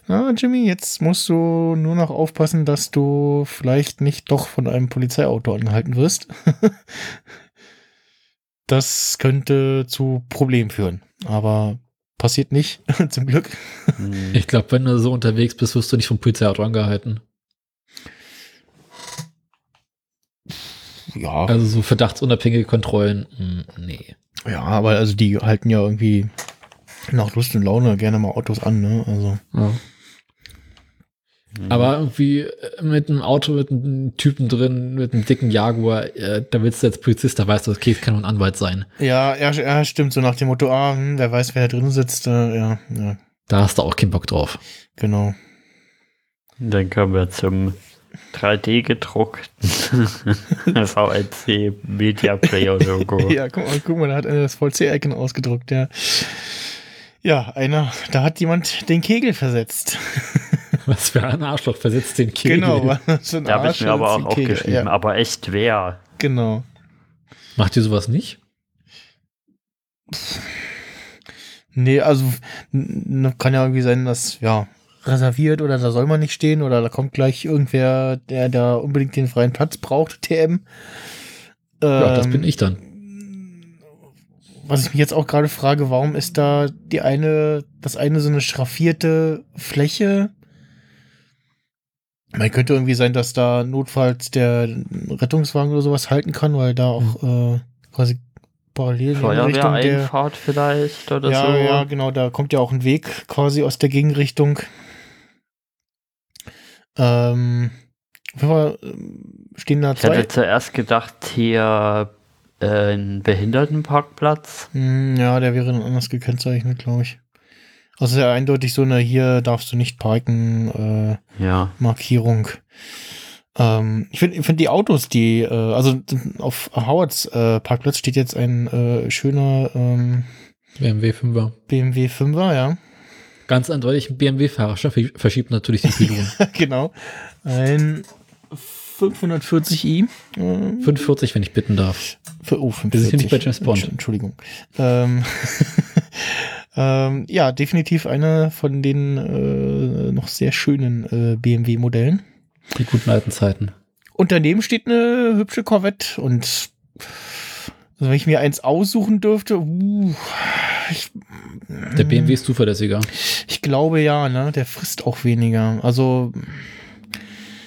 na, Jimmy, jetzt musst du nur noch aufpassen, dass du vielleicht nicht doch von einem Polizeiauto angehalten wirst. das könnte zu Problemen führen. Aber passiert nicht, zum Glück. Hm. Ich glaube, wenn du so unterwegs bist, wirst du nicht vom Polizeiauto angehalten. Ja, Also so verdachtsunabhängige Kontrollen, mh, nee. ja, aber also die halten ja irgendwie nach Lust und Laune gerne mal Autos an, ne? Also. Ja. Aber irgendwie äh, mit einem Auto, mit einem Typen drin, mit einem dicken Jaguar, äh, da willst du als Polizist, da weißt du, okay, es kann nur ein Anwalt sein. Ja, ja, ja, stimmt, so nach dem Motto, ah, hm, wer weiß, wer da drin sitzt, äh, ja, ja, Da hast du auch keinen Bock drauf. genau. Dann kommen wir zum 3D gedruckten VNC Media Player Logo. Ja, guck mal, guck mal, da hat einer das VC-Icon ausgedruckt, ja. Ja, einer, da hat jemand den Kegel versetzt. Was für ein Arschloch versetzt den Kegel. Genau, war so ein Da habe ich mir aber auch Kegel, aufgeschrieben. Ja, Aber echt wer? genau. Macht ihr sowas nicht? Nee, also kann ja irgendwie sein, dass, ja, reserviert oder da soll man nicht stehen oder da kommt gleich irgendwer, der da unbedingt den freien Platz braucht, TM. Ja, das Ähm, bin ich dann. Was ich mich jetzt auch gerade frage, warum ist da die eine, das eine so eine schraffierte Fläche? Man könnte irgendwie sein, dass da notfalls der Rettungswagen oder sowas halten kann, weil da auch äh, quasi parallel in die Richtung der. Feuerwehreinfahrt vielleicht oder Ja, so. ja, genau, da kommt ja auch ein Weg quasi aus der Gegenrichtung. Ähm, auf jeden Fall ähm, stehen da Ich hatte zwei. zuerst gedacht, hier äh, ein Behindertenparkplatz. Hm, ja, der wäre dann anders gekennzeichnet, glaube ich. Also sehr eindeutig so eine hier darfst du nicht parken äh, Ja. Markierung. Ähm, ich finde ich find die Autos, die, äh, also auf Howards äh, Parkplatz steht jetzt ein äh, schöner ähm, BMW 5er. BMW 5er, ja. Ganz eindeutig ein BMW-Fahrer verschie- verschiebt natürlich den Pylon. genau. Ein 540i. Äh, 540, wenn ich bitten darf. Für, oh, Wir sind hier nicht bei James Bond. Entsch- Entschuldigung. Ähm, ähm, ja, definitiv einer von den äh, noch sehr schönen äh, BMW-Modellen. Die guten alten Zeiten. Und daneben steht eine hübsche Corvette. Und also wenn ich mir eins aussuchen dürfte, uh, ich, Der BMW ist zuverlässiger. ich glaube ja, ne? Der frisst auch weniger. Also,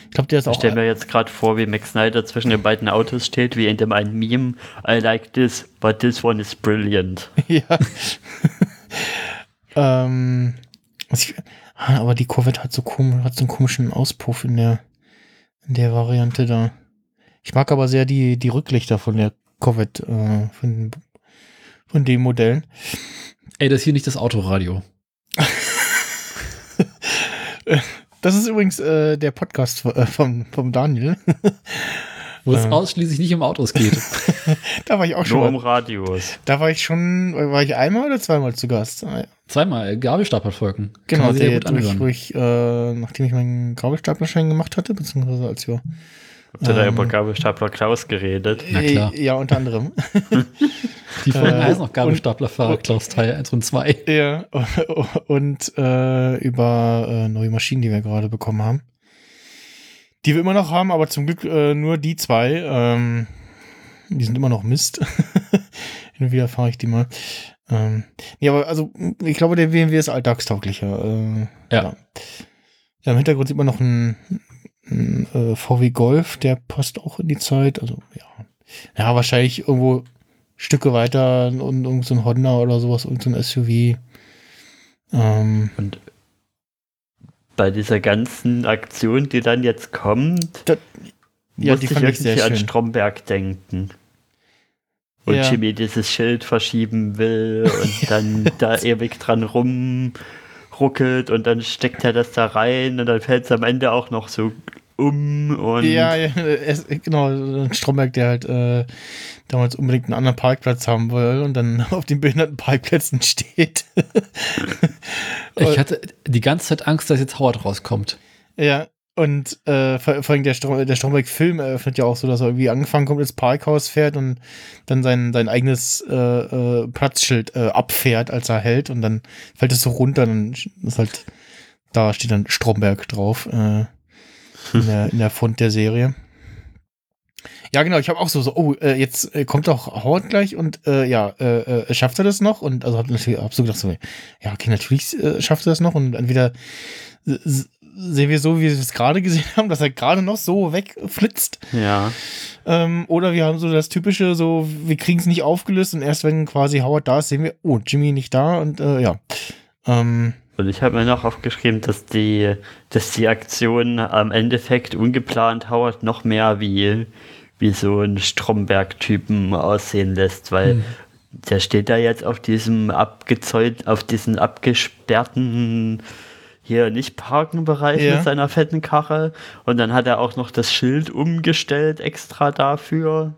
ich glaube, der ist Ich auch. stelle mir jetzt gerade vor, wie Max Snyder zwischen den beiden Autos steht, wie in dem einen Meme. I like this, but this one is brilliant. ja. ähm, ich, ah, aber die Corvette hat so, kom hat so einen komischen Auspuff in der, in der Variante da. Ich mag aber sehr die, die Rücklichter von der Corvette, äh, von, von den Modellen. Ey, das ist hier nicht das Autoradio. Das ist übrigens äh, der Podcast äh, vom, vom Daniel. Wo es Äh. ausschließlich nicht um Autos geht. Da war ich auch schon. Nur um Radios. da war ich schon, war ich einmal oder zweimal zu Gast? Ah. Zweimal Gabelstaplerfolgen. Kann Genau, man sich sehr der, wo ich äh, nachdem ich meinen Gabelstaplerschein gemacht hatte, beziehungsweise als wir Habt ihr da Ähm. über Gabelstapler Klaus geredet? Na klar. Ja, unter anderem. Die Folgen Äh, heißen auch Gabelstaplerfahrer Klaus Teil 1 und 2. ja, und äh, über äh, neue Maschinen, die wir gerade bekommen haben. Die wir immer noch haben, aber zum Glück äh, nur die zwei. Ähm, die sind immer noch Mist. Hin und wieder fahre ich die mal. Ähm, nee, aber also, ich glaube, der BMW ist alltagstauglicher. Äh, Ja. ja. Im Hintergrund sieht man noch ein, ein äh, VW Golf, der passt auch in die Zeit. Also, ja. Ja, wahrscheinlich irgendwo Stücke weiter und irgend so ein Honda oder sowas, irgend so ein SUV. Ähm, Und bei dieser ganzen Aktion, die dann jetzt kommt, Da- ja, musste die ich irgendwie an schön. Stromberg denken. Und Ja. Jimmy dieses Schild verschieben will und dann da ewig dran rumruckelt und dann steckt er das da rein und dann fällt es am Ende auch noch so um und ja, ja, es, genau, ein Stromberg, der halt äh, damals unbedingt einen anderen Parkplatz haben will und dann auf den behinderten Parkplätzen steht. Ich hatte die ganze Zeit Angst, dass jetzt Howard rauskommt. Ja, und äh, vor, vor allem der, Strom, der Stromberg-Film eröffnet ja auch so, dass er irgendwie angefangen kommt, ins Parkhaus fährt und dann sein, sein eigenes äh, äh, Platzschild äh, abfährt, als er hält und dann fällt es so runter, dann ist halt, da steht dann Stromberg drauf äh, in, der, in der Font der Serie. Ja, genau, ich habe auch so, so, oh, äh, jetzt äh, kommt auch Howard gleich und äh, ja, äh, äh, schafft er das noch? Und also hab natürlich hab so gedacht, so, ja, okay, natürlich äh, schafft er das noch und entweder sehen wir so, wie wir es gerade gesehen haben, dass er gerade noch so wegflitzt. ja. Ähm, oder wir haben so das typische, so, wir kriegen es nicht aufgelöst und erst wenn quasi Howard da ist, sehen wir, oh, Jimmy nicht da und äh, ja. Ähm, Und ich habe mir noch aufgeschrieben, dass die, dass die Aktion am Endeffekt ungeplant Howard noch mehr wie, wie so ein Stromberg-Typen aussehen lässt, weil Hm. der steht da jetzt auf diesem abgezäunt, auf diesen abgesperrten hier nicht parken Bereich Ja. mit seiner fetten Karre und dann hat er auch noch das Schild umgestellt extra dafür.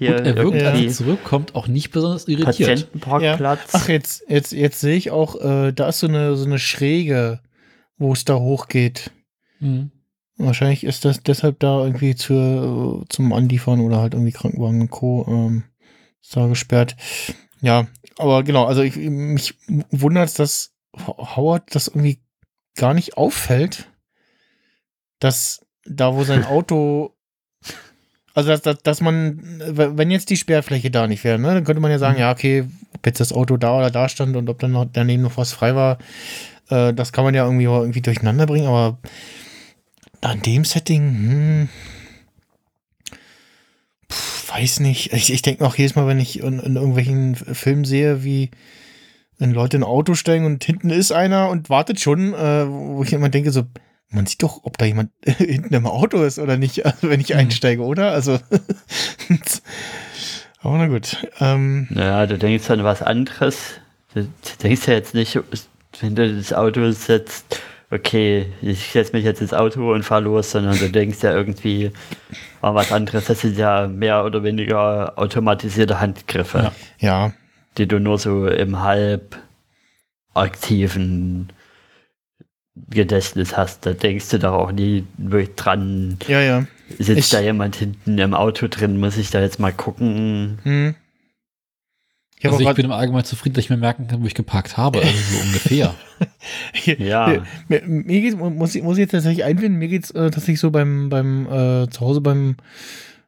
Hier Und er wirkt, als er zurückkommt, auch nicht besonders irritiert. ja. Patientenparkplatz. Ach, jetzt, jetzt, jetzt sehe ich auch, äh, da ist so eine, so eine Schräge, wo es da hochgeht. Mhm. Wahrscheinlich ist das deshalb da irgendwie zur, zum Anliefern oder halt irgendwie Krankenwagen und Co. Ähm, ist da gesperrt. Ja, aber genau, also ich, mich wundert dass Howard das irgendwie gar nicht auffällt, dass da, wo sein Auto, also dass, dass, dass man, wenn jetzt die Sperrfläche da nicht wäre, ne, dann könnte man ja sagen, ja, okay, ob jetzt das Auto da oder da stand und ob dann noch daneben noch was frei war, äh, das kann man ja irgendwie, irgendwie durcheinander bringen, aber an dem Setting, hm, pf, weiß nicht. Ich, ich denke auch jedes Mal, wenn ich in, in irgendwelchen Filmen sehe, wie wenn Leute in ein Auto steigen und hinten ist einer und wartet schon, äh, wo ich immer denke, so, man sieht doch, ob da jemand hinten im Auto ist oder nicht, also wenn ich Mhm. einsteige, oder? Also, aber na gut. Ähm, Naja, du denkst an was anderes. Du, denkst ja jetzt nicht, wenn du das Auto setzt, okay, ich setze mich jetzt ins Auto und fahre los, sondern du denkst ja irgendwie an was anderes. Das sind ja mehr oder weniger automatisierte Handgriffe, Ja. ja, die du nur so im halb aktiven Gedächtnis hast. Da denkst du doch auch nie wirklich dran, ja, ja. sitzt Ich- da jemand hinten im Auto drin, muss ich da jetzt mal gucken. Hm. Ich Also ich bin im Allgemeinen zufrieden, dass ich mir merken kann, wo ich geparkt habe. Also so ungefähr. Ja. Mir, mir geht's, muss, ich, muss ich jetzt tatsächlich einfinden, mir geht's äh, tatsächlich so beim, beim äh, zu Hause beim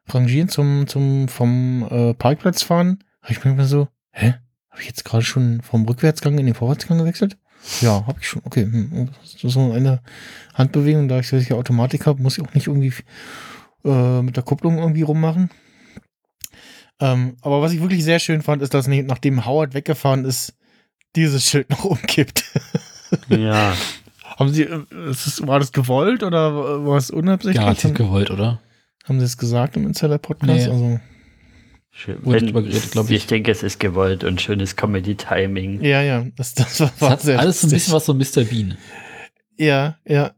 Rangieren zum, zum vom äh, Parkplatz fahren, habe ich mir immer so, hä? Habe ich jetzt gerade schon vom Rückwärtsgang in den Vorwärtsgang gewechselt? Ja, habe ich schon. Okay, hm, das ist so eine Handbewegung, da ich solche Automatik habe, muss ich auch nicht irgendwie äh, mit der Kupplung irgendwie rummachen. Ähm, aber was ich wirklich sehr schön fand, ist, dass nachdem Howard weggefahren ist, dieses Schild noch umkippt. Ja. Haben Sie, äh, war das gewollt oder war es unabsichtlich? Garantiert haben, gewollt, oder? haben Sie es gesagt im Insider-Podcast? Nee. Also, Schön. Wurde Wenn- drüber geredet, ich. Ich denke, es ist gewollt und schönes Comedy-Timing. ja, ja, das, das war, war hat sehr alles so ein lustig. bisschen was so Mr. Bean. Ja, ja.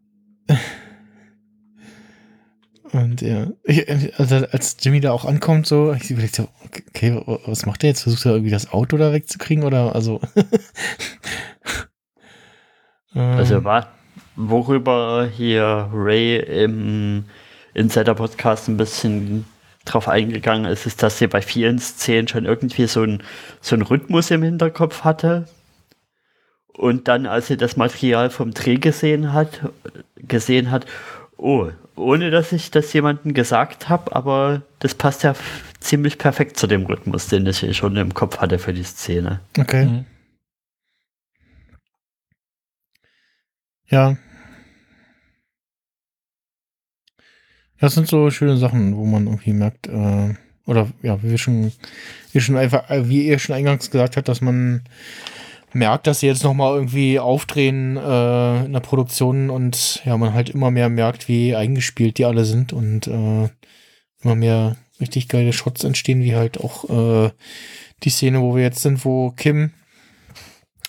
Und ja, also als Jimmy da auch ankommt, so, ich überlege so, okay, was macht er jetzt? Versucht er irgendwie das Auto da wegzukriegen oder also. Ähm, Also war, worüber hier Ray im Insider-Podcast ein bisschen drauf eingegangen ist, ist, dass sie bei vielen Szenen schon irgendwie so ein, so ein Rhythmus im Hinterkopf hatte. Und dann, als sie das Material vom Dreh gesehen hat, gesehen hat, oh, ohne dass ich das jemandem gesagt habe, aber das passt ja ziemlich perfekt zu dem Rhythmus, den ich schon im Kopf hatte für die Szene. Okay. Mhm. Ja. Ja, das sind so schöne Sachen, wo man irgendwie merkt, äh, oder ja, wie wir schon, wie schon einfach, äh, wie ihr schon eingangs gesagt habt, dass man merkt, dass sie jetzt nochmal irgendwie aufdrehen äh, in der Produktion und ja, man halt immer mehr merkt, wie eingespielt die alle sind und äh, immer mehr richtig geile Shots entstehen, wie halt auch äh, die Szene, wo wir jetzt sind, wo Kim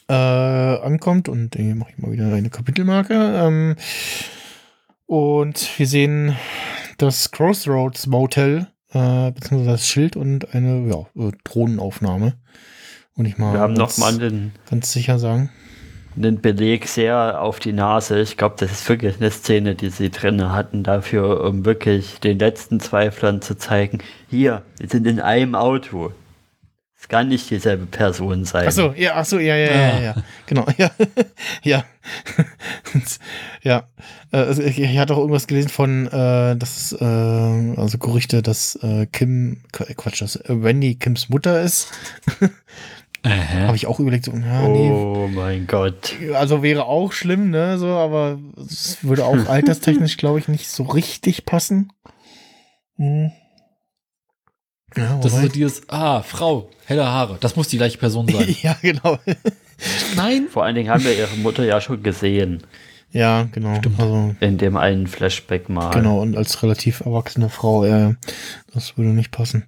äh, ankommt und hier mache ich mal wieder eine Kapitelmarke. Ähm, und wir sehen das Crossroads Motel, äh, beziehungsweise das Schild und eine ja, äh, Drohnenaufnahme. Und ich mal Wir haben nochmal einen ganz sicher sagen. einen Beleg sehr auf die Nase. Ich glaube, das ist wirklich eine Szene, die sie drin hatten, dafür, um wirklich den letzten Zweiflern zu zeigen, hier, wir sind in einem Auto. Es kann nicht dieselbe Person sein. Ach so, ja, ach so, ja, ja, ja, ja, ja. genau, ja, ja, ja. Äh, also ich, ich hatte auch irgendwas gelesen von, äh, dass äh, also Gerüchte, dass äh, Kim, Qu- Quatsch, dass äh, Wendy Kims Mutter ist. Äh, Habe ich auch überlegt, so, ja, nee, oh mein Gott. also wäre auch schlimm, ne, so, aber es würde auch alterstechnisch, glaube ich, nicht so richtig passen. Hm. Ja, Das ist so dieses, ah, Frau, helle Haare, das muss die gleiche Person sein. ja, genau. Nein. Vor allen Dingen haben wir ihre Mutter ja schon gesehen, ja, genau. Also, in dem einen Flashback mal. Genau, und als relativ erwachsene Frau, äh, das würde nicht passen.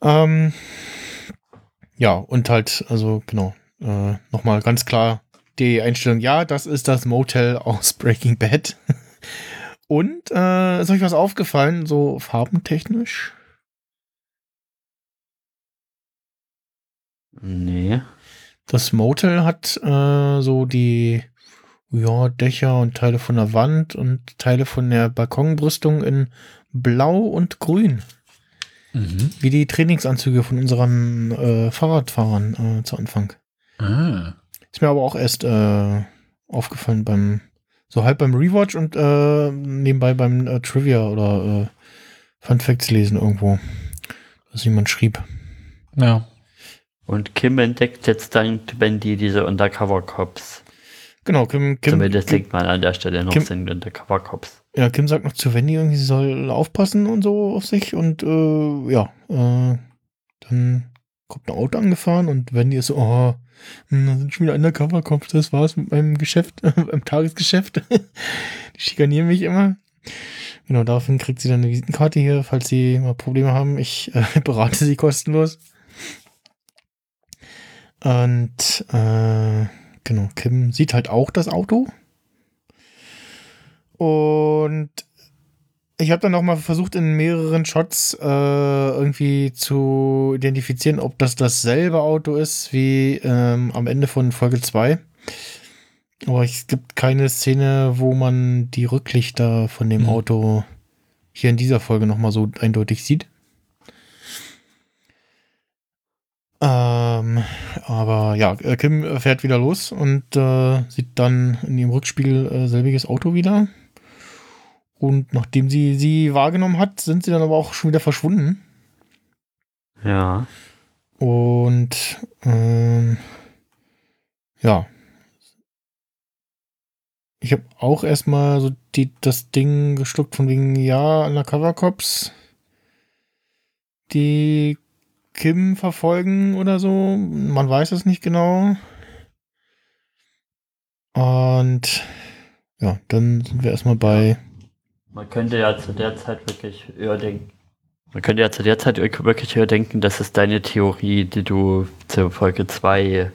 Ähm, ja, und halt, also genau, äh, nochmal ganz klar die Einstellung, ja, das ist das Motel aus Breaking Bad. Und äh, ist euch was aufgefallen, so farbentechnisch? Nee. Das Motel hat äh, so die ja, Dächer und Teile von der Wand und Teile von der Balkonbrüstung in Blau und Grün. Mhm. Wie die Trainingsanzüge von unseren äh, Fahrradfahrern äh, zu Anfang. Ah. Ist mir aber auch erst äh, aufgefallen beim, so halb beim Rewatch und äh, nebenbei beim äh, Trivia oder äh, Fun Facts lesen irgendwo. Dass jemand schrieb. Ja. Und Kim entdeckt jetzt dann, wenn die diese Undercover-Cops. Genau, Kim, Kim, Zumindest Kim, liegt man an der Stelle noch Kim- sind Undercover-Cops. ja, Kim sagt noch zu Wendy irgendwie, sie soll aufpassen und so auf sich und äh, ja, äh, dann kommt ein Auto angefahren und Wendy ist so, oh, hm, da sind schon wieder Undercover-Cops, das war's mit meinem Geschäft, beim Tagesgeschäft. Die schikanieren mich immer. Genau, daraufhin kriegt sie dann eine Visitenkarte hier, falls sie mal Probleme haben. Ich äh, berate sie kostenlos. Und äh, genau, Kim sieht halt auch das Auto. Und ich habe dann auch mal versucht, in mehreren Shots äh, irgendwie zu identifizieren, ob das dasselbe Auto ist wie ähm, am Ende von Folge 2. Aber es gibt keine Szene, wo man die Rücklichter von dem Mhm. Auto hier in dieser Folge nochmal so eindeutig sieht. Ähm, aber ja, äh, Kim fährt wieder los und äh, sieht dann in ihrem Rückspiegel äh, selbiges Auto wieder. Und nachdem sie sie wahrgenommen hat, sind sie dann aber auch schon wieder verschwunden. Ja. Und ähm, ja. Ich habe auch erstmal so die, das Ding geschluckt von wegen, ja, Undercover Cops, die Kim verfolgen oder so. Man weiß es nicht genau. Und ja, dann sind wir erstmal bei. Man könnte ja zu der Zeit wirklich eher denken. Man könnte ja zu der Zeit wirklich eher denken, dass es deine Theorie, die du zur Folge 2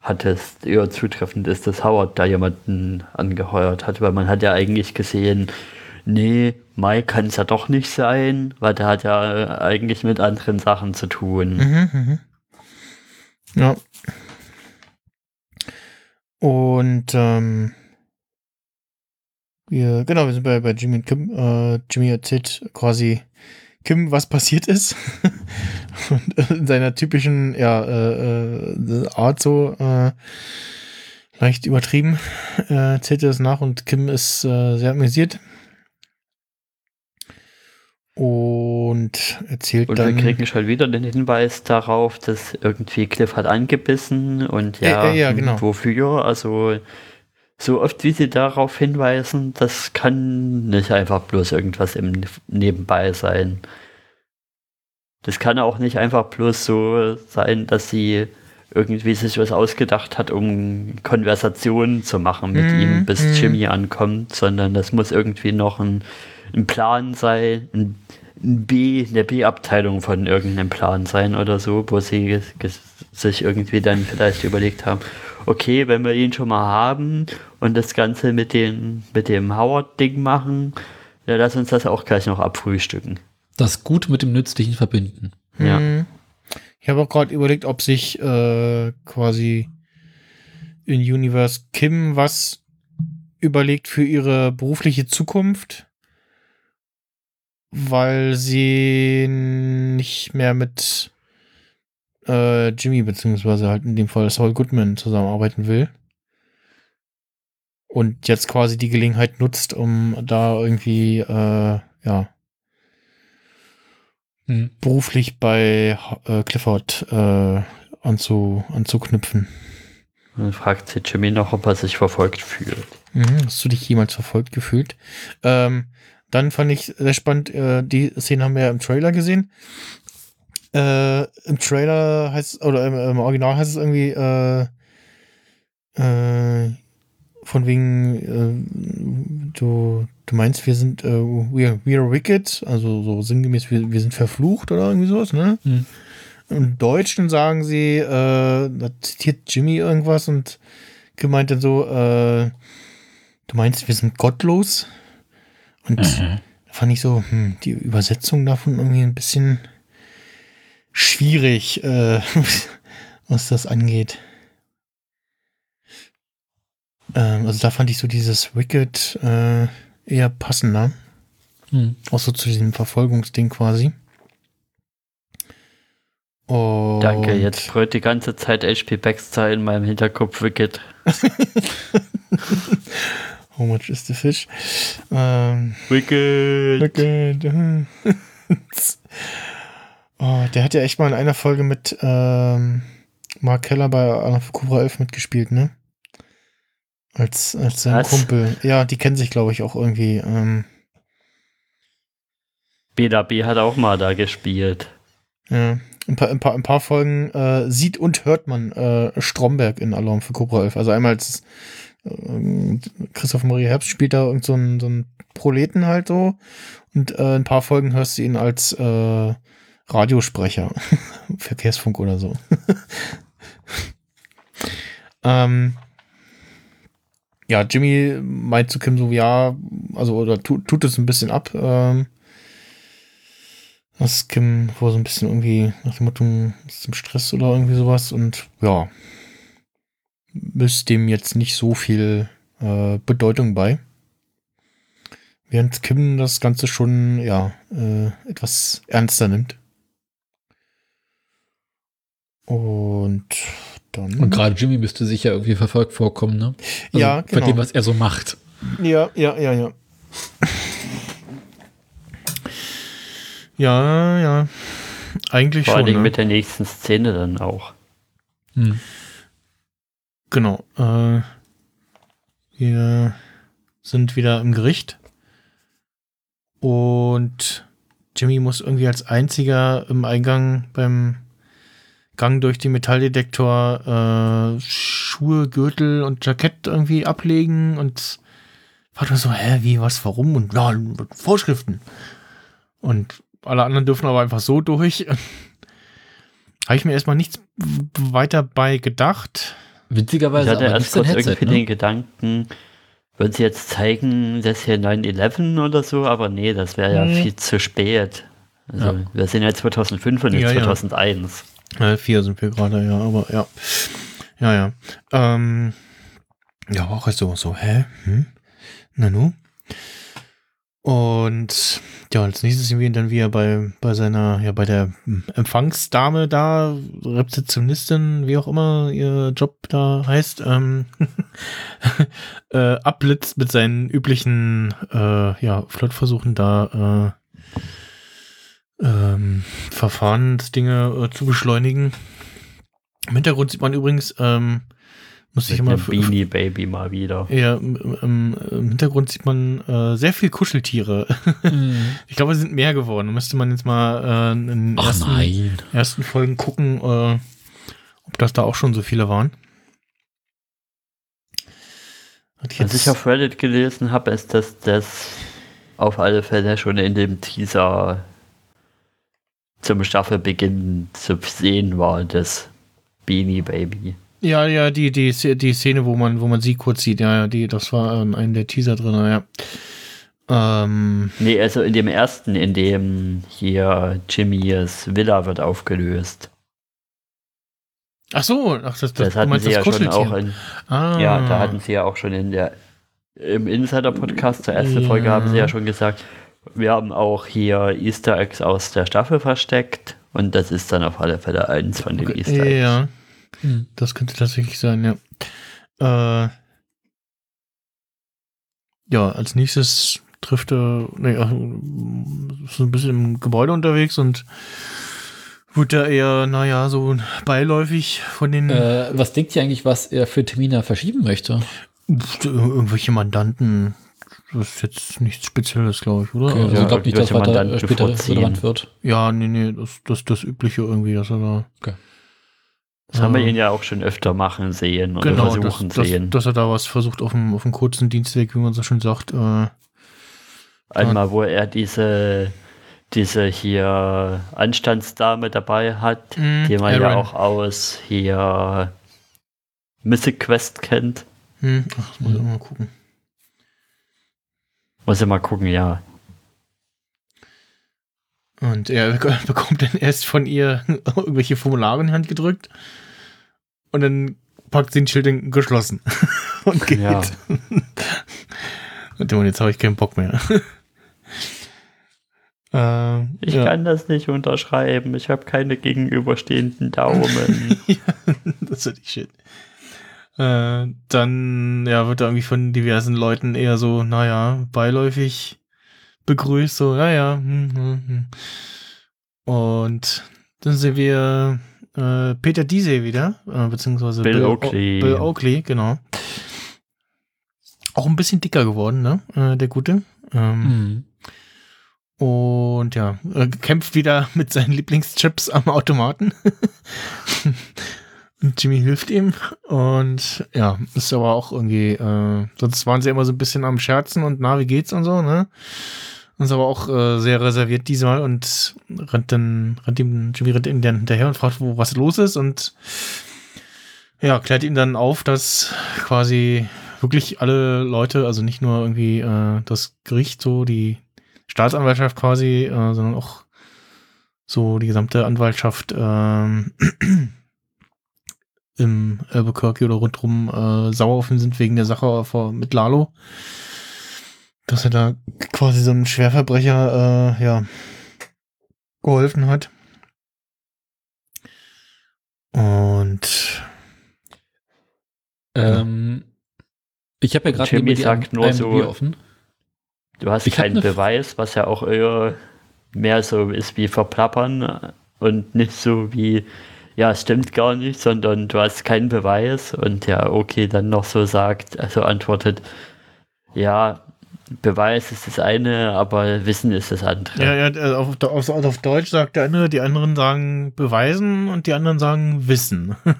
hattest, eher zutreffend ist, dass Howard da jemanden angeheuert hat, weil man hat ja eigentlich gesehen, nee, Mai kann es ja doch nicht sein, weil der hat ja äh, eigentlich mit anderen Sachen zu tun. Mhm, mhm. Ja. Und ähm, wir, genau, wir sind bei, bei Jimmy und Kim. Äh, Jimmy erzählt quasi Kim, was passiert ist. und in seiner typischen ja, äh, äh, Art so äh, leicht übertrieben äh, erzählt er das nach und Kim ist sehr amüsiert. Und erzählt Und dann. wir kriegen schon wieder den Hinweis darauf, dass irgendwie Cliff hat angebissen und ja, äh, ja, genau. wofür. Also so oft wie sie darauf hinweisen, das kann nicht einfach bloß irgendwas im Nebenbei sein. Das kann auch nicht einfach bloß so sein, dass sie irgendwie sich was ausgedacht hat, um Konversationen zu machen mit Mhm, ihm, bis mhm. Jimmy ankommt, sondern das muss irgendwie noch ein, ein Plan sein, ein, ein B, eine B-Abteilung von irgendeinem Plan sein oder so, wo sie sich irgendwie dann vielleicht überlegt haben, okay, wenn wir ihn schon mal haben und das Ganze mit, den, mit dem Howard-Ding machen, ja, lass uns das auch gleich noch abfrühstücken. Das Gute mit dem Nützlichen verbinden. Ja. Hm. Ich habe auch gerade überlegt, ob sich äh, quasi in Universe Kim was überlegt für ihre berufliche Zukunft, weil sie nicht mehr mit äh, Jimmy beziehungsweise halt in dem Fall Saul Goodman zusammenarbeiten will. Und jetzt quasi die Gelegenheit nutzt, um da irgendwie, äh, ja, Hm. beruflich bei äh, Clifford äh, anzu, anzuknüpfen. Dann fragt sich Jimmy noch, ob er sich verfolgt fühlt. Mhm. Hast du dich jemals verfolgt gefühlt? Ähm, dann fand ich sehr spannend, äh, die Szene haben wir ja im Trailer gesehen. Äh, Im Trailer heißt oder im, im Original heißt es irgendwie äh, äh, von wegen äh, du, du meinst, wir sind äh, we, we are wicked, also so sinngemäß, wir, wir sind verflucht oder irgendwie sowas, ne? Hm. Im Deutschen sagen sie, da zitiert Jimmy irgendwas und gemeint dann so, du meinst, wir sind gottlos? Und Mhm. da fand ich so, hm, die Übersetzung davon irgendwie ein bisschen schwierig, äh, was das angeht. Ähm, also da fand ich so dieses Wicked äh, eher passender. Hm. Auch so zu diesem Verfolgungsding quasi. Und Danke, jetzt brüllt die ganze Zeit HP Baxter in meinem Hinterkopf Wicked. How much is the fish? Ähm, Wicked! Wicked. oh, der hat ja echt mal in einer Folge mit ähm, Mark Keller bei Cobra 11 mitgespielt, ne? Als, als sein Was? Kumpel. Ja, die kennen sich, glaube ich, auch irgendwie. Ähm, Bela B hat auch mal da gespielt. ja. Ein paar, ein paar, ein paar Folgen äh, sieht und hört man äh, Stromberg in Alarm für Cobra 11. Also einmal als Christoph Maria Herbst spielt da irgend so einen, so einen Proleten halt so. Und äh, ein paar Folgen hörst du ihn als äh, Radiosprecher. Verkehrsfunk oder so. ähm, ja, Jimmy meint zu Kim so, ja, also oder tu, tut es ein bisschen ab. Ähm, dass Kim wohl so ein bisschen irgendwie nach dem Motto im Stress oder irgendwie sowas und ja, misst dem jetzt nicht so viel äh, Bedeutung bei. Während Kim das Ganze schon, ja, äh, etwas ernster nimmt. Und dann. Und gerade Jimmy müsste sich ja irgendwie verfolgt vorkommen, ne? Also Ja, Bei genau. dem, was er so macht. Ja, ja, ja, ja. Ja, ja. Eigentlich Vor schon. Dingen Ne? mit der nächsten Szene dann auch. Hm. Genau. Äh, wir sind wieder im Gericht. Und Jimmy muss irgendwie als einziger im Eingang beim Gang durch den Metalldetektor äh, Schuhe, Gürtel und Jackett irgendwie ablegen und war so, hä, wie, was, warum? Und ja, Vorschriften. Und alle anderen dürfen aber einfach so durch. Habe ich mir erstmal nichts weiter bei gedacht. Ich Witzigerweise hatte aber erst kurz Headset, irgendwie ne? den Gedanken, Würden sie jetzt zeigen, das hier 9-11 oder so, aber nee, das wäre ja Nee. viel zu spät. Also Ja. wir sind ja 2005 und nicht Ja, ja. 2001. Äh, vier sind wir gerade, ja, aber ja. Ja, ja. Ähm, ja, auch so, so, hä? Hm? Nanu? Und ja, als nächstes sehen wir dann wieder bei, bei seiner, ja, bei der Empfangsdame da, Rezeptionistin, wie auch immer ihr Job da heißt, ähm, äh, abblitzt mit seinen üblichen, äh, ja, Flirtversuchen da, äh, ähm, Verfahrensdinge äh, zu beschleunigen. Im Hintergrund sieht man übrigens, ähm, muss ich Mit immer einem Beanie Baby mal wieder. ja, im, im, Hintergrund sieht man äh, sehr viel Kuscheltiere. Mhm. Ich glaube, es sind mehr geworden. Müsste man jetzt mal äh, in den ersten, ersten Folgen gucken, äh, ob das da auch schon so viele waren. Hat Was ich auf Reddit gelesen habe, ist, dass das auf alle Fälle schon in dem Teaser zum Staffelbeginn zu sehen war, das Beanie Baby. Ja, ja, die, die, die Szene, wo man, wo man sie kurz sieht, ja, ja, die, das war in einem der Teaser drin, ja. Ähm, Nee, also in dem ersten, in dem hier Jimmys Villa wird aufgelöst. ach so, ach, das, das, Das, hatten meinst sie ja schon auch in, ah, ja, da hatten sie ja auch schon in der im Insider-Podcast zur ersten Ja. Folge haben sie ja schon gesagt, wir haben auch hier Easter Eggs aus der Staffel versteckt und das ist dann auf alle Fälle eins von den okay, Easter Eggs. ja. Mhm. Das könnte tatsächlich sein, ja. Äh, ja, als nächstes trifft er, ist so ein bisschen im Gebäude unterwegs und wird da eher, naja, so beiläufig von den Äh, was denkt ihr eigentlich, was er für Termine verschieben möchte? irgendwelche Mandanten. Das ist jetzt nichts Spezielles, glaube ich, oder? Okay, also Ja, ich glaube nicht, dass weiter Mandanten später relevant wird. ja, nee, nee, das, das das Übliche irgendwie, dass er da. Okay. Das haben wir äh, ihn ja auch schon öfter machen sehen oder genau, versuchen dass, dass, sehen. dass er da was versucht auf dem, auf dem kurzen Dienstweg, wie man so schön sagt. Äh, Einmal, wo er diese, diese hier Anstandsdame dabei hat, Mhm, die man ja Aaron. auch aus hier Mythic Quest kennt. hm, ach, das muss ich mal gucken. Muss ich mal gucken, ja. Und er bekommt dann erst von ihr irgendwelche Formulare in die Hand gedrückt. Und dann packt sie ein Schild in geschlossen. und geht. Ja. Und jetzt habe ich keinen Bock mehr. äh, Ich ja. kann das nicht unterschreiben. Ich habe keine gegenüberstehenden Daumen. das ist nicht shit. Äh, dann ja, wird er irgendwie von diversen Leuten eher so, naja, beiläufig begrüßt, so, naja. Hm, hm, hm. Und dann sehen wir äh, Peter Diese wieder, äh, beziehungsweise Bill O- Oakley. Bill Oakley, genau. Auch ein bisschen dicker geworden, ne? Äh, der Gute. Ähm, Mhm. und ja, er kämpft wieder mit seinen Lieblingschips am Automaten. und Jimmy hilft ihm. Und ja, ist aber auch irgendwie, äh, sonst waren sie immer so ein bisschen am Scherzen und na, wie geht's und so, ne? Ist aber auch äh, sehr reserviert diesmal und rennt dann, rennt ihm, Jimmy rennt ihm dann hinterher und fragt, wo was los ist und ja, klärt ihm dann auf, dass quasi wirklich alle Leute, also nicht nur irgendwie äh, das Gericht, so die Staatsanwaltschaft quasi, äh, sondern auch so die gesamte Anwaltschaft ähm, im Albuquerque oder rundherum äh, sauer auf ihn sind wegen der Sache vor, mit Lalo. Dass er da quasi so einem Schwerverbrecher äh, ja, geholfen hat. Und Ähm, ich habe ja gerade Jimmy sagt nur so- offen. Du hast Ich keinen ne- Beweis, was ja auch eher mehr so ist wie verplappern und nicht so wie, ja, es stimmt gar nicht, sondern du hast keinen Beweis und ja, okay, dann noch so sagt, also antwortet, ja, Beweis ist das eine, aber Wissen ist das andere. ja, ja, äh, auf, auf, auf Deutsch sagt der eine, die anderen sagen beweisen und die anderen sagen wissen.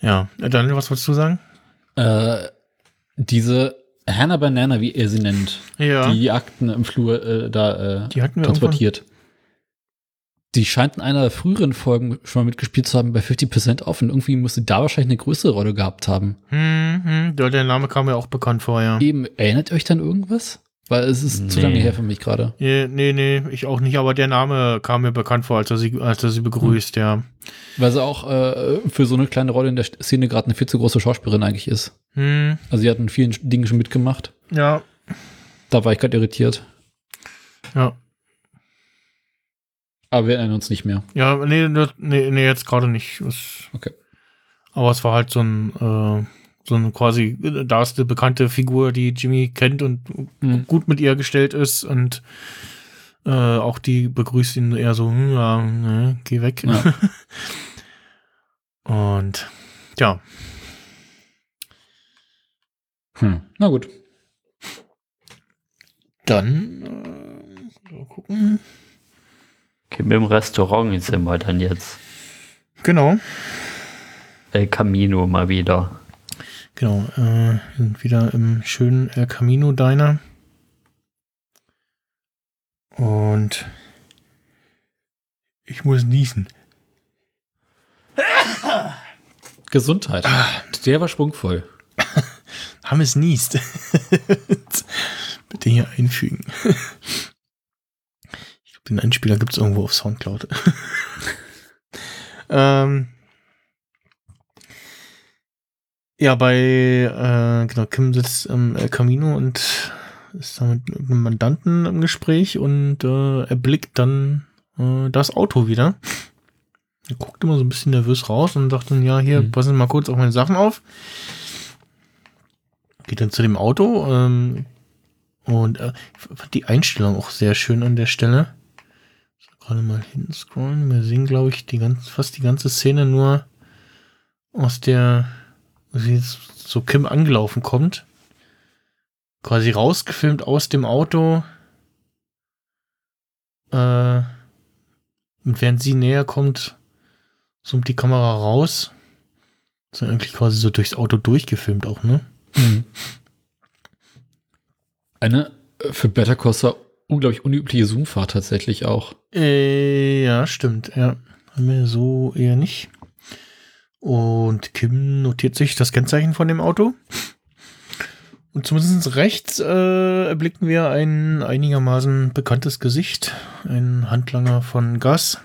ja, äh, Daniel, was wolltest du sagen? Äh, diese Hannah Banana, wie er sie nennt, Ja. die Akten im Flur äh, da äh, Die hatten wir transportiert. Die scheint in einer der früheren Folgen schon mal mitgespielt zu haben bei 50% off und irgendwie muss sie da wahrscheinlich eine größere Rolle gehabt haben. Hm, hm, der, Name kam mir auch bekannt vor, ja. Eben, erinnert ihr euch dann irgendwas? Weil es ist zu Nee. lange her für mich gerade. Nee, nee, nee, ich auch nicht, aber der Name kam mir bekannt vor, als er sie, als er sie begrüßt, ja. Weil sie auch äh, für so eine kleine Rolle in der Szene gerade eine viel zu große Schauspielerin eigentlich ist. Hm, Also sie hat in vielen Dingen schon mitgemacht. ja, Da war ich gerade irritiert. ja. Aber wir erinnern uns nicht mehr. Ja, nee, nee, nee jetzt gerade nicht. Es, Okay. Aber es war halt so ein, äh, so eine quasi, da ist eine bekannte Figur, die Jimmy kennt und Mhm. gut mit ihr gestellt ist und äh, auch die begrüßt ihn eher so, hm, ja, ne, geh weg. Ja. und ja, Hm. Na gut. dann äh, gucken. Okay, Im Restaurant sind wir dann jetzt. Genau, El Camino mal wieder. genau. Äh, wir sind wieder im schönen El Camino Diner. Und ich muss niesen. Gesundheit. Der war schwungvoll. Hammes niest. Bitte hier einfügen. Den Einspieler gibt es irgendwo auf Soundcloud. ähm, ja, bei äh, genau, Kim sitzt im El Camino und ist da mit einem Mandanten im Gespräch und äh, erblickt dann äh, das Auto wieder. Er guckt immer so ein bisschen nervös raus und sagt dann, ja, hier, Mhm. passen Sie mal kurz auf meine Sachen auf geht dann zu dem Auto ähm, und äh, ich fand die Einstellung auch sehr schön an der Stelle. Gerade mal hinscrollen. Wir sehen, glaube ich, die ganz, fast die ganze Szene nur aus der, wie jetzt so Kim angelaufen kommt. Quasi rausgefilmt aus dem Auto. Äh, und während sie näher kommt, zoomt die Kamera raus. Dann eigentlich quasi so durchs Auto durchgefilmt auch, ne? Mhm. Eine äh, für Better Corsa unglaublich unübliche Zoomfahrt tatsächlich auch. Äh, ja, stimmt. Ja, haben wir so eher nicht. Und Kim notiert sich das Kennzeichen von dem Auto. Und zumindest rechts äh, erblicken wir ein einigermaßen bekanntes Gesicht. Ein Handlanger von Gas.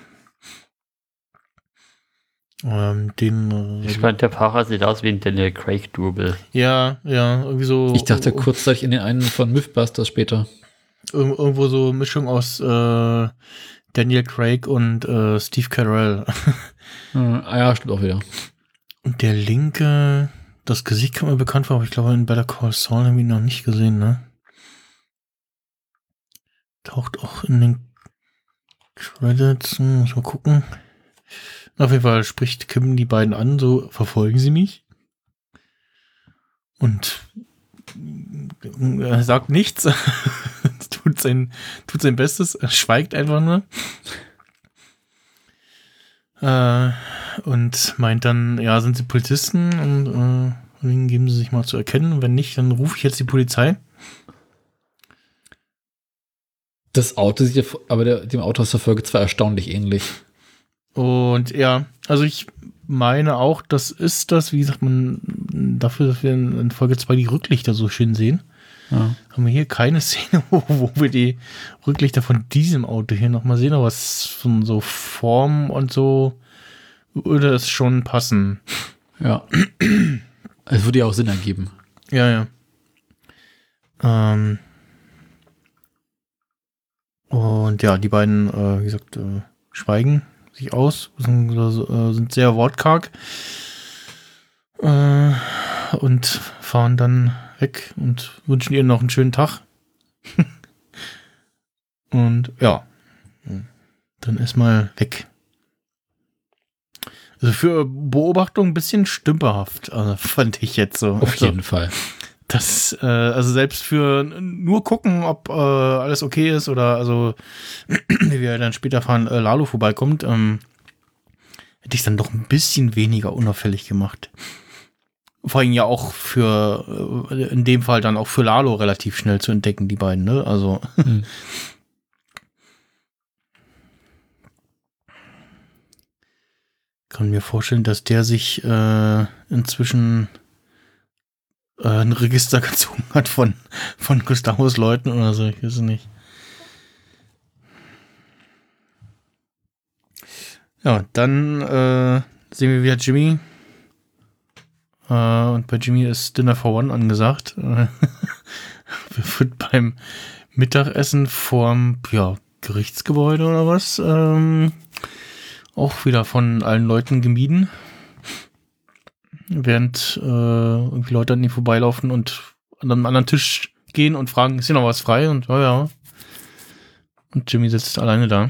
Ähm, den. Äh, Ich fand, der Fahrer sieht aus wie ein Daniel Craig-Double. ja, ja, irgendwie so. Ich dachte kurzzeitig in den einen von Mythbusters später. Ir irgendwo so Mischung aus äh, Daniel Craig und äh, Steve Carell. Äh, ah ja, stimmt auch wieder. Und der linke, das Gesicht kommt mir bekannt vor, aber ich glaube, in Better Call Saul haben wir ihn noch nicht gesehen, ne? Taucht auch in den Credits. Hm, Muss mal gucken. Auf jeden Fall spricht Kim die beiden an, so verfolgen sie mich. Und er sagt nichts. tut, sein, tut sein Bestes, er schweigt einfach nur. Äh, und meint dann, ja, sind sie Polizisten und äh, geben sie sich mal zu erkennen. Wenn nicht, dann rufe ich jetzt die Polizei. Das Auto sieht ja, aber der, dem Auto aus der Folge 2 erstaunlich ähnlich. Und ja, also ich meine auch, das ist das, wie sagt man, dafür, dass wir in in Folge 2 die Rücklichter so schön sehen, Ja. Haben wir hier keine Szene, wo, wo wir die Rücklichter von diesem Auto hier nochmal sehen, aber es ist von so Form und so würde es schon passen. ja. Es würde ja auch Sinn ergeben. Ja, ja. Ähm. Und ja, die beiden, äh, wie gesagt, äh, schweigen sich aus, sind, äh, sind sehr wortkarg äh, und fahren dann weg und wünschen ihr noch einen schönen Tag. und ja, dann erstmal weg. Also für Beobachtung ein bisschen stümperhaft, also fand ich jetzt so. Auf also, jeden Fall. das, äh, also selbst für nur gucken, ob äh, alles okay ist oder also, wie wir dann später fahren, äh, Lalo vorbeikommt, ähm, hätte ich dann doch ein bisschen weniger unauffällig gemacht. Vor allem ja auch für, äh, in dem Fall dann auch für Lalo relativ schnell zu entdecken, die beiden, ne? Also, Hm. kann mir vorstellen, dass der sich äh, inzwischen äh, ein Register gezogen hat von, von Gustavos Leuten oder so. Ich weiß es nicht. Ja, dann äh, sehen wir wieder Jimmy. Äh, und bei Jimmy ist Dinner for One angesagt. wird beim Mittagessen vorm ja, Gerichtsgebäude oder was ähm, auch wieder von allen Leuten gemieden. Während äh, irgendwie Leute an ihm vorbeilaufen und an einem anderen Tisch gehen und fragen, ist hier noch was frei? Und ja, ja. Und Jimmy sitzt alleine da.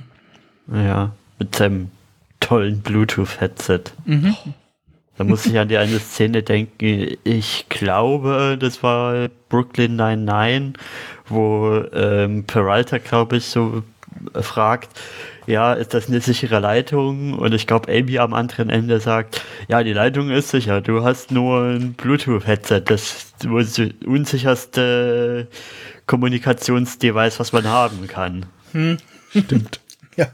Ja, mit seinem tollen Bluetooth-Headset. Mhm. Da muss ich an die eine Szene denken. Ich glaube, das war Brooklyn 99, wo ähm, Peralta, glaube ich, so fragt, ja, ist das eine sichere Leitung? Und ich glaube, Amy am anderen Ende sagt, ja, die Leitung ist sicher. Du hast nur ein Bluetooth-Headset, das unsicherste Kommunikationsdevice, was man haben kann. Hm. Stimmt. ja.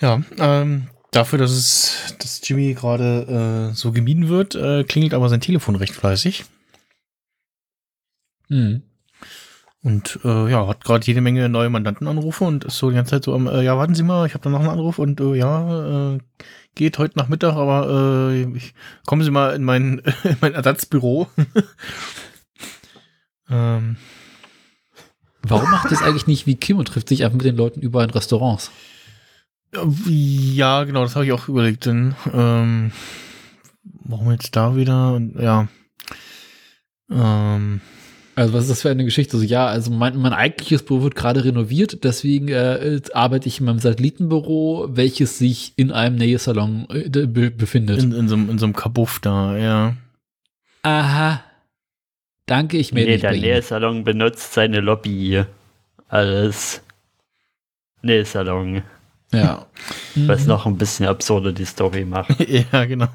Ja, ähm, dafür, dass es, dass Jimmy gerade äh, so gemieden wird, äh, klingelt aber sein Telefon recht fleißig. Mhm. Und äh, ja, hat gerade jede Menge neue Mandantenanrufe und ist so die ganze Zeit so am, äh, ja, warten Sie mal, ich habe da noch einen Anruf und äh, ja, äh, geht heute Nachmittag, aber äh, ich, kommen Sie mal in mein, in mein Ersatzbüro. ähm, Warum macht das eigentlich nicht wie Kim und trifft sich einfach mit den Leuten überall in Restaurants? Ja, genau, das habe ich auch überlegt. Denn, ähm, warum jetzt da wieder? Und ja. Ähm, Also was ist das für eine Geschichte? Also ja, also mein, mein eigentliches Büro wird gerade renoviert, deswegen äh, arbeite ich in meinem Satellitenbüro, welches sich in einem Nähesalon äh, be befindet. in, in, so, einem- in so einem Kabuff da, ja. Aha. Danke, ich melde Nee, mich der bei Ihnen. Nähsalon benutzt seine Lobby als Nähsalon. Ja. Was Mhm. noch ein bisschen absurder die Story macht. ja, genau.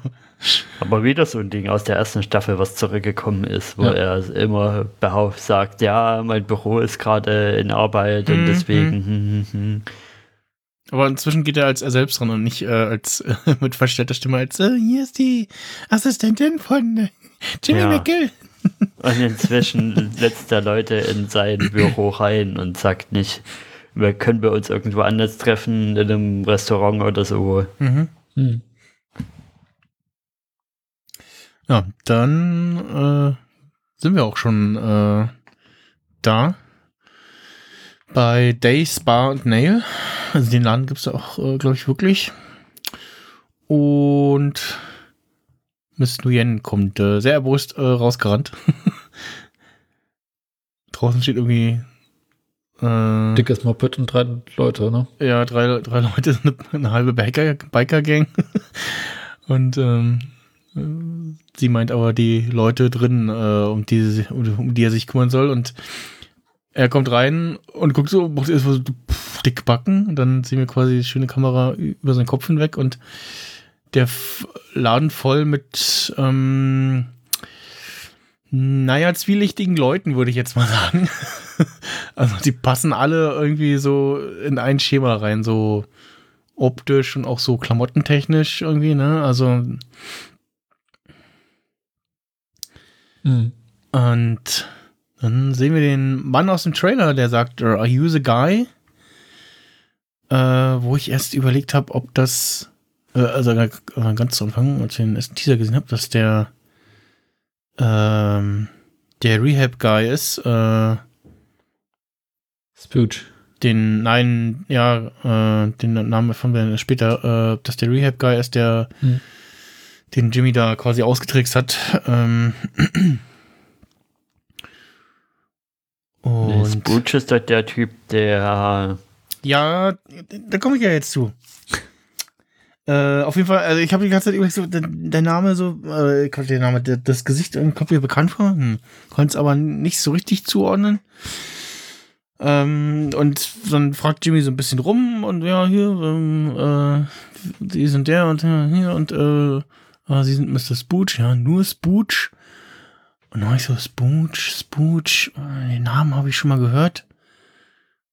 Aber wieder so ein Ding aus der ersten Staffel, was zurückgekommen ist, wo Ja. er immer behaupt sagt, ja, mein Büro ist gerade in Arbeit und Mhm. deswegen. Hm, hm, hm. Aber inzwischen geht er als er selbst dran und nicht äh, als äh, mit verstellter Stimme als äh, hier ist die Assistentin von äh, Jimmy Ja. McGill. Und inzwischen setzt er Leute in sein Büro rein und sagt nicht, wir können wir uns irgendwo anders treffen, in einem Restaurant oder so. Mhm. Hm. Ja, dann äh, sind wir auch schon äh, da. Bei Day Spa und Nail. Also den Laden gibt es auch, äh, glaube ich, wirklich. Und Miss Nguyen kommt äh, sehr erbost äh, rausgerannt. Draußen steht irgendwie äh, Dickes Moped und drei Leute, ne? ja, drei, drei Leute, eine, eine halbe Biker- Biker-Gang. Und ähm, äh, sie meint aber die Leute drin, äh, um, die, um, um die er sich kümmern soll. Und er kommt rein und guckt so, macht erst mal so dick backen. Und dann sehen wir quasi die schöne Kamera über seinen Kopf hinweg. Und der Laden voll mit, ähm, naja, zwielichtigen Leuten, würde ich jetzt mal sagen. Also die passen alle irgendwie so in ein Schema rein, so optisch und auch so klamottentechnisch irgendwie, ne? Also Hm. und dann sehen wir den Mann aus dem Trailer, der sagt, Are you the guy? Äh, wo ich erst überlegt habe, ob das, äh, also äh, ganz zu Anfang, als ich den ersten Teaser gesehen habe, dass der ähm, der Rehab-Guy ist, äh, Spooch. den, nein, ja, äh, den Namen erfahren wir später, äh, dass der Rehab-Guy ist, der Hm. den Jimmy da quasi ausgetrickst hat. Ähm, und Spooch ist doch der Typ, der ja, da komme ich ja jetzt zu. Äh, auf jeden Fall, also ich habe die ganze Zeit überlegt, so, der, der Name so, äh, der Name, der, das Gesicht irgendwie kommt mir bekannt vor, hm. konnte es aber nicht so richtig zuordnen. Ähm, und dann fragt Jimmy so ein bisschen rum und ja, hier, ähm, äh, sie sind der und äh, hier und äh, ah, sie sind Mr. Spooch, ja, nur Spooch. Und dann war ich so, Spooch, Spooch, äh, den Namen habe ich schon mal gehört.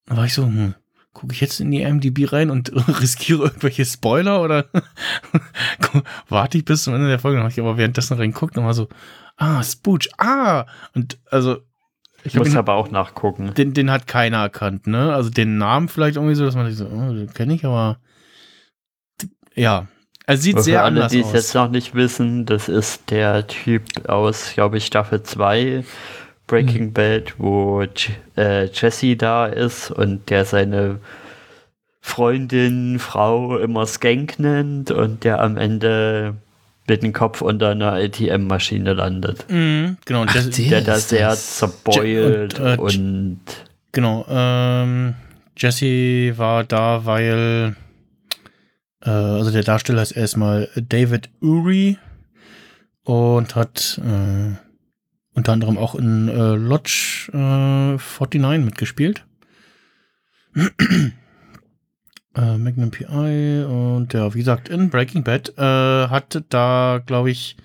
Dann war ich so, hm, gucke ich jetzt in die IMDb rein und riskiere irgendwelche Spoiler oder warte ich bis zum Ende der Folge? Dann habe ich aber währenddessen reingeguckt und war so, ah, Spooch, ah. Und also, Ich muss aber auch nachgucken. den, den hat keiner erkannt, ne? Also den Namen vielleicht irgendwie so, dass man sich so, oh, den kenne ich, aber ja. Er sieht Aber sehr für alle, anders die es aus. jetzt noch nicht wissen, das ist der Typ aus, glaube ich, Staffel 2 Breaking Hm. Bad, wo äh, Jesse da ist und der seine Freundin, Frau immer Skank nennt und der am Ende mit dem Kopf unter einer ATM-Maschine landet. Mhm, genau, und Ach, das, der Der da ist sehr das. zerbeult Je- und, äh, und genau. Ähm, Jesse war da, weil äh, also der Darsteller ist erstmal David Uri und hat äh, unter anderem auch in äh, Lodge äh, 49 mitgespielt. Äh, Magnum PI und ja, wie gesagt, in Breaking Bad äh, hatte da, glaube ich,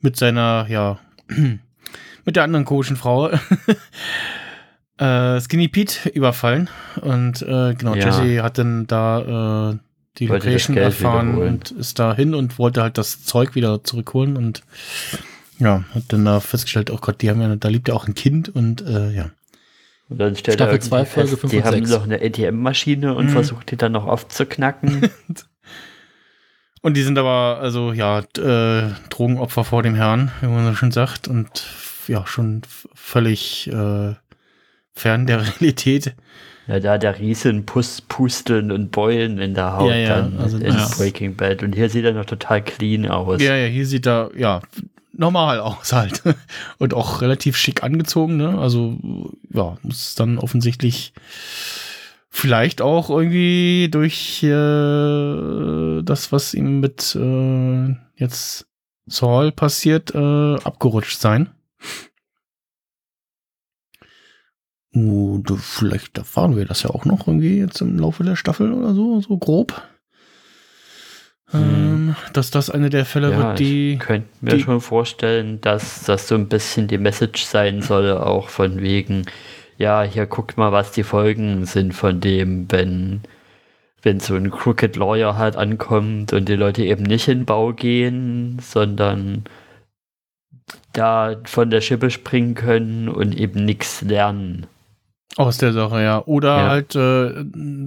mit seiner, ja, mit der anderen komischen Frau äh, Skinny Pete überfallen und äh, genau, Ja. Jesse hat dann da äh, die Wollte Location erfahren und ist da hin und wollte halt das Zeug wieder zurückholen und ja, hat dann da festgestellt, oh Gott, die haben ja, da lebt ja auch ein Kind und äh, ja. Und dann stellt Staffel er irgendwie zwei, Folge fest, fünf die und haben sechs. noch eine ATM-Maschine und Mhm. versucht die dann noch aufzuknacken. Und die sind aber, also ja, äh, Drogenopfer vor dem Herrn, wie man so schön sagt, und ja, schon völlig äh, fern der Realität. ja, da hat der Riesen Pus Pusteln und Beulen in der Haut Ja, ja, dann also in das- Breaking Bad. Und hier sieht er noch total clean aus. Ja, ja, hier sieht er, ja, normal aus halt. Und auch relativ schick angezogen, ne? Also, ja, muss dann offensichtlich vielleicht auch irgendwie durch äh, das, was ihm mit äh, jetzt Saul passiert, äh, abgerutscht sein. Und vielleicht erfahren wir das ja auch noch irgendwie jetzt im Laufe der Staffel oder so, so grob. Ähm, dass das eine der Fälle Hm. Ja, wird, die. ich könnte mir schon vorstellen, dass das so ein bisschen die Message sein soll, auch von wegen, ja, hier guckt mal, was die Folgen sind von dem, wenn, wenn so ein Crooked Lawyer halt ankommt und die Leute eben nicht in Bau gehen, sondern da von der Schippe springen können und eben nichts lernen. Aus der Sache, ja. Oder Ja. halt äh,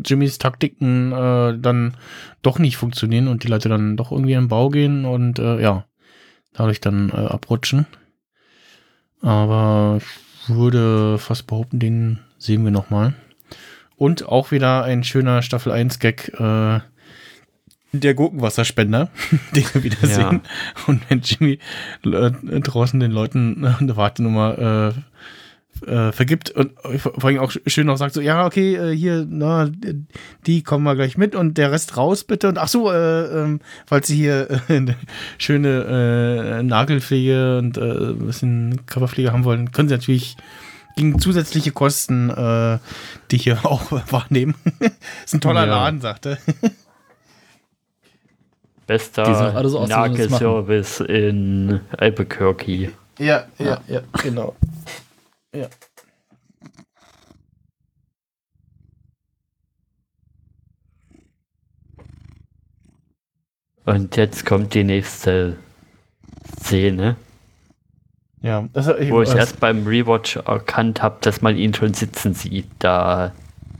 Jimmys Taktiken äh, dann doch nicht funktionieren und die Leute dann doch irgendwie in den Bau gehen und äh, ja, dadurch dann äh, abrutschen. Aber ich würde fast behaupten, den sehen wir nochmal. Und auch wieder ein schöner Staffel 1 Gag, äh, der Gurkenwasserspender, den wir wieder Ja. sehen. Und wenn Jimmy äh, draußen den Leuten eine Wartenummer äh, äh, vergibt und vor allem auch schön noch sagt so, ja, okay, äh, hier, na, die kommen wir gleich mit und der Rest raus bitte und ach so, äh, ähm, falls sie hier äh, eine schöne äh, Nagelpflege und äh, ein bisschen Körperpflege haben wollen, können sie natürlich gegen zusätzliche Kosten äh, die hier auch wahrnehmen. ist ein toller Ja. Laden, sagt er. Die sind Bester auch alle so aus, wie man das machen. Nagelservice in Albuquerque. Ja, ja, ja, genau. Ja. Und jetzt kommt die nächste Szene, Ja, das, ich, wo ich das- erst beim Rewatch erkannt habe, dass man ihn schon sitzen sieht, da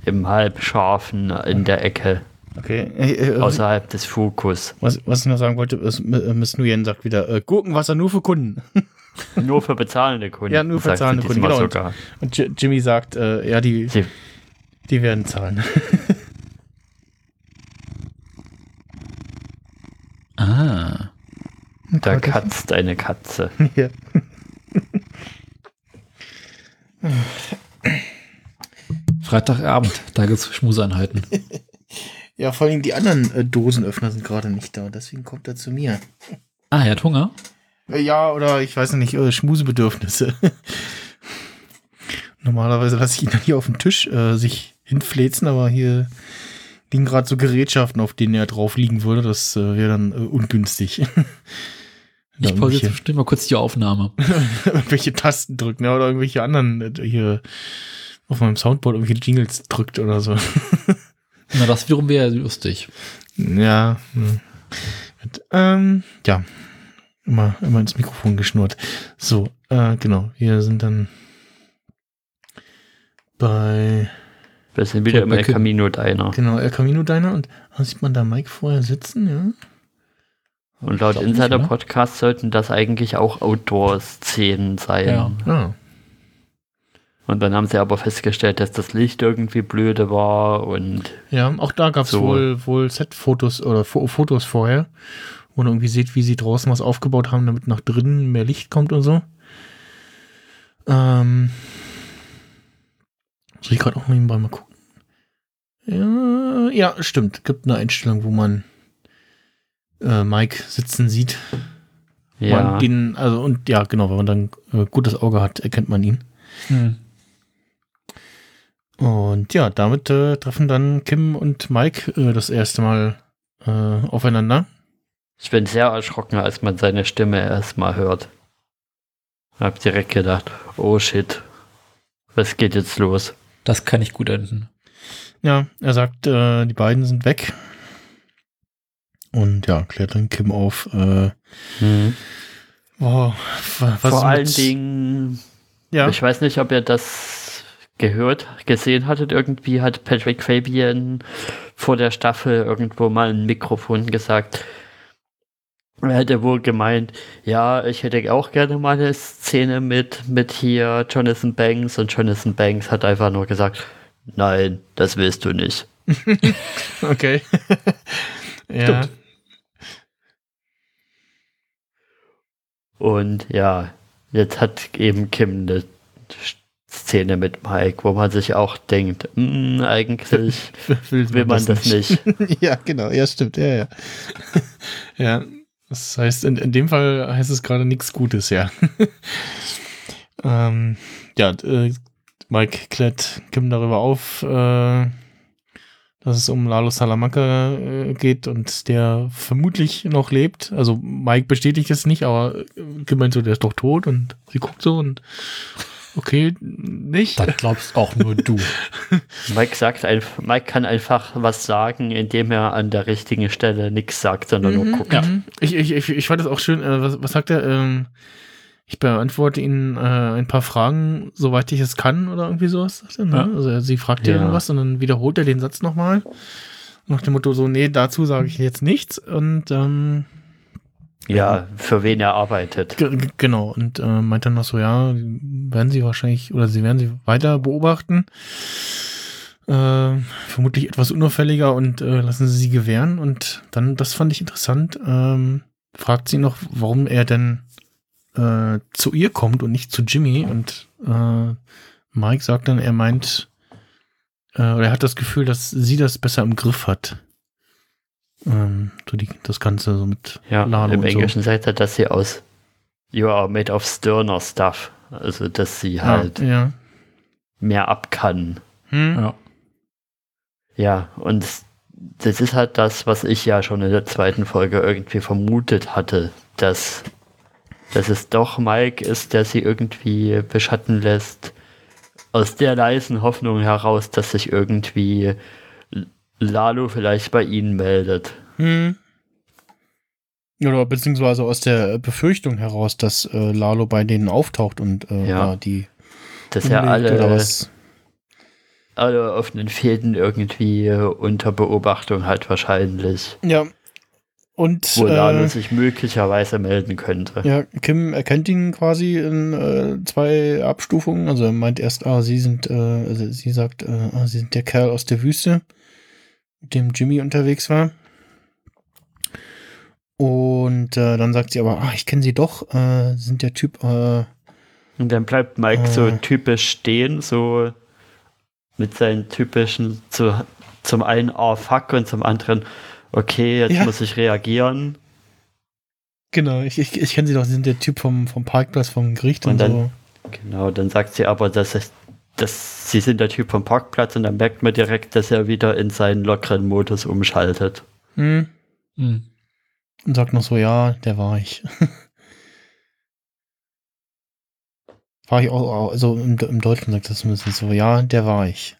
im Halbscharfen in der Ecke, okay. Äh, äh, außerhalb des Fokus. Was, was ich noch sagen wollte, ist, äh, Miss Nguyen sagt wieder, äh, Gurkenwasser nur für Kunden. Nur für bezahlende Kunden. Ja, nur für sagt sie zahlende Kunden, genau. sogar. Und J Jimmy sagt, äh, ja, die, Sie, die werden zahlen. Ah. da katzt eine Katze. ja. Freitagabend, da gibt's Schmuseinheiten. ja, vor allem die anderen äh, Dosenöffner sind gerade nicht da, deswegen kommt er zu mir. Ah, er hat Hunger? Äh, ja, oder ich weiß nicht, äh, Schmusebedürfnisse. Normalerweise lasse ich ihn dann hier auf dem Tisch äh, sich hinfläzen, aber hier liegen gerade so Gerätschaften, auf denen er drauf liegen würde. Das äh, wäre dann äh, ungünstig. Da Ich pause jetzt mal kurz die Aufnahme. irgendwelche Tasten drückt, ne? Oder irgendwelche anderen äh, hier auf meinem Soundboard irgendwelche Jingles drückt oder so. Na, das wiederum wäre lustig. Ja. hm. Ähm, ja. Immer, immer ins Mikrofon geschnurrt. So, äh, genau. Wir sind dann bei Wir sind wieder im bei El. Camino Diner. genau El Camino Diner und ah, sieht man da Mike vorher sitzen, ja? Und laut nicht, Insider-Podcast sollten das eigentlich auch Outdoor-Szenen sein. Ja. Ah, Und dann haben sie aber festgestellt, dass das Licht irgendwie blöde war und ja, auch da gab es So. wohl, wohl Set-Fotos oder Fo Fotos vorher, wo man irgendwie sieht, wie sie draußen was aufgebaut haben, damit nach drinnen mehr Licht kommt und so. Ähm, soll ich gerade auch nebenbei mal gucken? Ja, ja, stimmt. Gibt eine Einstellung, wo man äh, Mike sitzen sieht. ja. Man den, also und ja, genau, wenn man dann äh, gutes Auge hat, erkennt man ihn. Hm. Und ja, damit äh, treffen dann Kim und Mike äh, das erste Mal äh, aufeinander. Ich bin sehr erschrocken, als man seine Stimme erstmal hört. Hab direkt gedacht, oh shit, was geht jetzt los? Das kann nicht gut enden. Ja, er sagt, äh, die beiden sind weg. Und ja, klärt dann Kim auf. Äh, oh, wa- was Vor allen Dingen, Ja, ich weiß nicht, ob ihr das gehört, gesehen hattet, irgendwie hat Patrick Fabian vor der Staffel irgendwo mal ein Mikrofon gesagt, hätte wohl gemeint, ja, ich hätte auch gerne mal eine Szene mit, mit hier Jonathan Banks und Jonathan Banks hat einfach nur gesagt, nein, das willst du nicht. okay. ja, Und ja, jetzt hat eben Kim eine Szene mit Mike, wo man sich auch denkt, "Mm, eigentlich will man das nicht. ja, genau, ja, stimmt, ja, ja. ja, das heißt, in, in dem Fall heißt es gerade nichts Gutes, ja. ähm, ja, äh, Mike klärt Kim darüber auf, äh, dass es um Lalo Salamanca äh, geht und der vermutlich noch lebt. Also Mike bestätigt es nicht, aber äh, Kim meint so, der ist doch tot und sie guckt so und okay, nicht. Das glaubst auch nur du. Mike sagt einfach, Mike kann einfach was sagen, indem er an der richtigen Stelle nichts sagt, sondern nur guckt. Mhm. Ich, ich, ich, ich fand das auch schön. Äh, was, was sagt er? Ähm, ich beantworte Ihnen äh, ein paar Fragen, soweit ich es kann, oder irgendwie sowas. Sagt er, ne? Ja. Also sie fragt ja Ja. irgendwas und dann wiederholt er den Satz nochmal. Nach dem Motto, so, nee, dazu sage ich jetzt nichts. Und ähm, Ja, für wen er arbeitet. ge- genau, und äh, meint dann noch so, ja, werden sie wahrscheinlich, oder sie werden sie weiter beobachten. Äh, vermutlich etwas unauffälliger und äh, lassen sie sie gewähren. Und dann, das fand ich interessant, ähm, fragt sie noch, warum er denn äh, zu ihr kommt und nicht zu Jimmy. Und äh, Mike sagt dann, er meint, äh, oder er hat das Gefühl, dass sie das besser im Griff hat. Ähm, so die, das Ganze so mit Ja, Lalo im und so. Englischen sagt er, dass sie aus You are made of sterner stuff. Also, dass sie halt Ja, ja. mehr ab kann. Hm? Ja. Ja, und das ist halt das, was ich ja schon in der zweiten Folge irgendwie vermutet hatte, dass, dass es doch Mike ist, der sie irgendwie beschatten lässt, aus der leisen Hoffnung heraus, dass sich irgendwie Lalo vielleicht bei ihnen meldet. Hm. Oder beziehungsweise aus der Befürchtung heraus, dass äh, Lalo bei denen auftaucht und äh, Ja. die Dass ja umlegt alle, was. alle offenen Fäden irgendwie unter Beobachtung hat wahrscheinlich, Ja. Und wo Lalo äh, sich möglicherweise melden könnte. ja, Kim erkennt ihn quasi in äh, zwei Abstufungen. Also er meint erst, ah, sie sind, äh, also sie sagt, äh, ah, sie sind der Kerl aus der Wüste, dem Jimmy unterwegs war. Und äh, dann sagt sie aber, ah, ich kenne sie doch, äh, sind der Typ, äh, Und dann bleibt Mike Äh. so typisch stehen, so mit seinen typischen, zu, zum einen oh fuck und zum anderen, okay, jetzt Ja. muss ich reagieren. Genau, ich, ich, ich kenne sie doch, sie sind der Typ vom, vom Parkplatz, vom Gericht und, Und dann- so. Genau, dann sagt sie aber, dass, ich, dass sie sind der Typ vom Parkplatz und dann merkt man direkt, dass er wieder in seinen lockeren Modus umschaltet. Hm. Hm. Und sagt noch so, ja, der war ich. war ich auch, also im, im Deutschen sagt das zumindest so, ja, der war ich.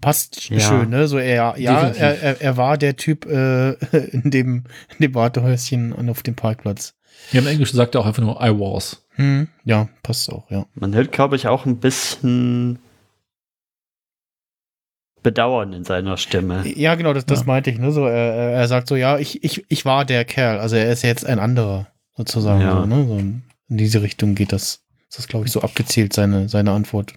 passt Ja. schön, ne? So er, ja, er, er, er war der Typ äh, in dem, in dem Wartehäuschen und auf dem Parkplatz. Ja, Im Englischen sagt er auch einfach nur I was. Hm, ja, passt auch, ja. Man hört, glaube ich, auch ein bisschen Bedauern in seiner Stimme. Ja, genau, das, das Ja. meinte ich, ne? So, er, er sagt so, ja, ich, ich, ich war der Kerl, also er ist jetzt ein anderer, sozusagen. Ja. So, ne? so in diese Richtung geht das. Das ist, glaube ich, so abgezielt, seine, seine Antwort.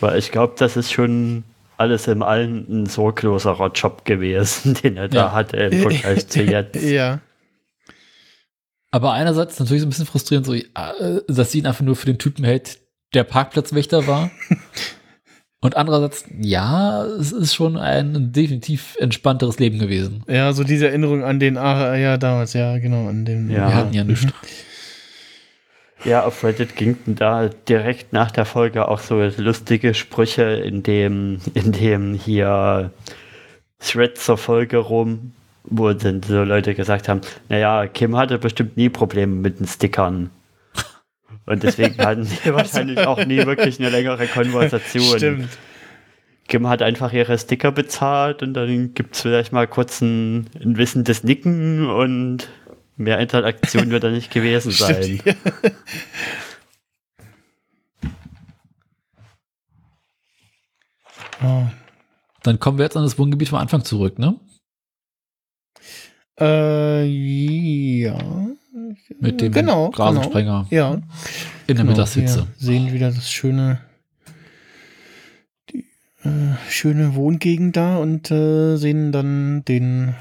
Weil ich glaube, das ist schon alles im Allen ein sorgloserer Job gewesen, den er da Ja. hatte im Vergleich zu jetzt. Ja. Aber einerseits natürlich so ein bisschen frustrierend, so, äh, dass sie ihn einfach nur für den Typen hält, der Parkplatzwächter war. Und andererseits, ja, es ist schon ein definitiv entspannteres Leben gewesen. Ja, so diese Erinnerung an den, ah, ja, damals, ja, genau, an den. Ja. Wir hatten ja nichts. Ja, auf Reddit gingen da direkt nach der Folge auch so lustige Sprüche in dem, in dem hier Thread zur Folge rum, wo dann so Leute gesagt haben, naja, Kim hatte bestimmt nie Probleme mit den Stickern. Und deswegen hatten die wahrscheinlich auch nie wirklich eine längere Konversation. Stimmt. Kim hat einfach ihre Sticker bezahlt und dann gibt es vielleicht mal kurz ein, ein wissendes Nicken und mehr Interaktion wird da nicht gewesen sein. Stimmt. Ja. Oh. Dann kommen wir jetzt an das Wohngebiet vom Anfang zurück, ne? Äh, ja. Mit dem genau, Rasensprenger Genau. Ja. in der genau. Mittagshitze. Wir sehen wieder das schöne, die äh, schöne Wohngegend da und äh, sehen dann den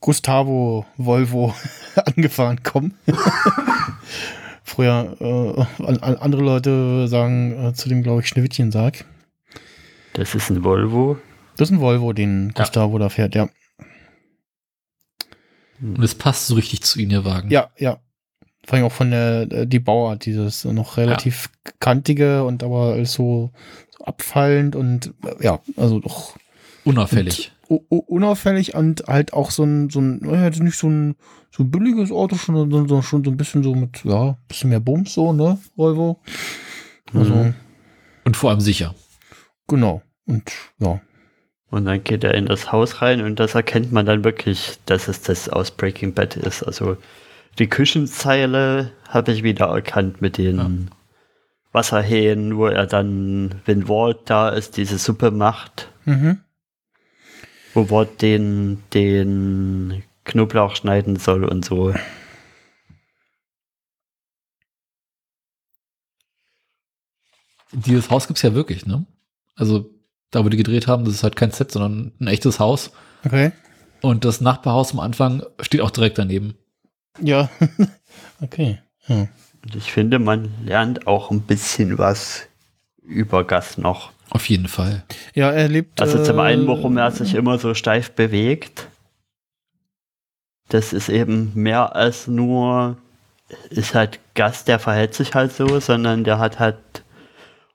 Gustavo Volvo angefahren kommen. Früher, äh, an, an andere Leute sagen äh, zu dem, glaube ich, Schneewittchen-Sarg. Das ist ein Volvo. Das ist ein Volvo, den Ja. Gustavo da fährt, ja. Und es passt so richtig zu ihnen, der Wagen. Ja, ja. Vor allem auch von der äh, die Bauart, dieses noch relativ kantige und aber so, so abfallend und äh, ja, also doch Unauffällig. u- unauffällig und halt auch so ein, so ein, naja, jetzt nicht so ein, so ein billiges Auto, schon, sondern so- schon so ein bisschen so mit, ja, ein bisschen mehr Bums so, ne, Volvo. Also, Mhm. Und vor allem sicher. genau. Und ja, Und dann geht er in das Haus rein und das erkennt man dann wirklich, dass es das aus Breaking Bad ist. Also die Küchenzeile habe ich wieder erkannt mit den Ja. Wasserhähnen, wo er dann, wenn Walt da ist, diese Suppe macht, mhm. wo Walt den, den Knoblauch schneiden soll und so. Dieses Haus gibt's ja wirklich, ne? Also, da wo die gedreht haben, das ist halt kein Set, sondern ein echtes Haus. okay. Und das Nachbarhaus am Anfang steht auch direkt daneben. Ja, okay. Ja. Und ich finde, man lernt auch ein bisschen was über Gas noch. Auf jeden Fall. Ja, er lebt. Also zum einen, äh, warum er sich immer so steif bewegt. Das ist eben mehr als nur, ist halt Gast, der verhält sich halt so, sondern der hat halt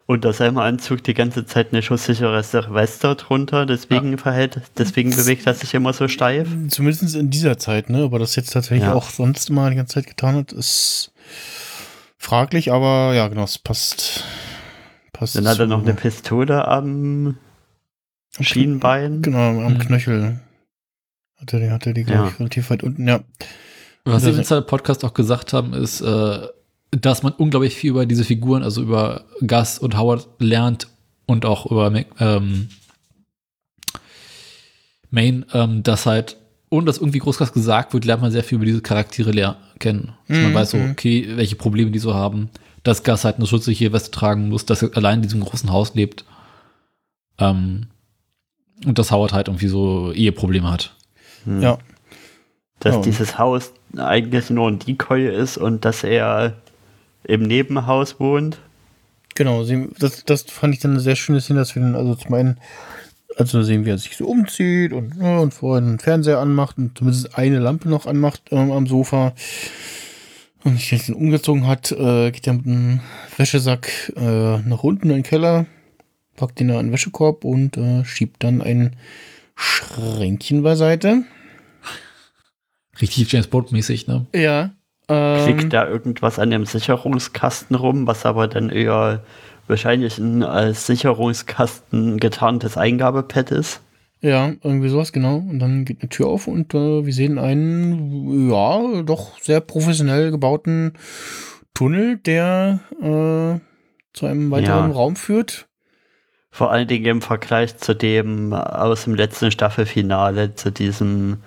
unter seinem Anzug die ganze Zeit eine schusssichere Weste drunter, deswegen verhält, deswegen bewegt er sich immer so steif. Zumindest in dieser Zeit, ne? Aber das jetzt tatsächlich Ja. auch sonst immer die ganze Zeit getan hat, ist fraglich, aber ja, genau, es passt. passt Dann hat er noch eine Pistole am Schienbein. Genau, am Mhm. Knöchel. Hat er die, hat er die glaube Ja. ich, relativ weit unten, ja. Was sie Das- im Insider-Podcast auch gesagt haben, ist, äh, dass man unglaublich viel über diese Figuren, also über Gus und Howard lernt und auch über ähm, Main, ähm, dass halt, ohne dass irgendwie groß was gesagt wird, lernt man sehr viel über diese Charaktere leer kennen. Dass man Mhm, weiß so, mhm. okay, welche Probleme die so haben, dass Gus halt eine schutzliche Weste tragen muss, dass er allein in diesem großen Haus lebt. Ähm, und dass Howard halt irgendwie so Eheprobleme hat. Hm. Ja. Dass Ja. dieses Haus eigentlich nur ein Decoy ist und dass er im Nebenhaus wohnt. Genau, sie, das, das fand ich dann eine sehr schöne Szene, dass wir dann, also zum einen, also sehen, wie er sich so umzieht und, ja, und vorher einen Fernseher anmacht und zumindest eine Lampe noch anmacht ähm, am Sofa. Und sich jetzt umgezogen hat, äh, geht er mit einem Wäschesack äh, nach unten in den Keller, packt ihn da in den Wäschekorb und äh, schiebt dann ein Schränkchen beiseite. Richtig James Bond-mäßig, ne? Ja. Ähm, Klickt da irgendwas an dem Sicherungskasten rum, was aber dann eher wahrscheinlich ein als Sicherungskasten getarntes Eingabepad ist. Ja, irgendwie sowas, genau. Und dann geht eine Tür auf und äh, wir sehen einen, ja, doch sehr professionell gebauten Tunnel, der äh, zu einem weiteren Ja. Raum führt. Vor allen Dingen im Vergleich zu dem aus dem letzten Staffelfinale, zu diesem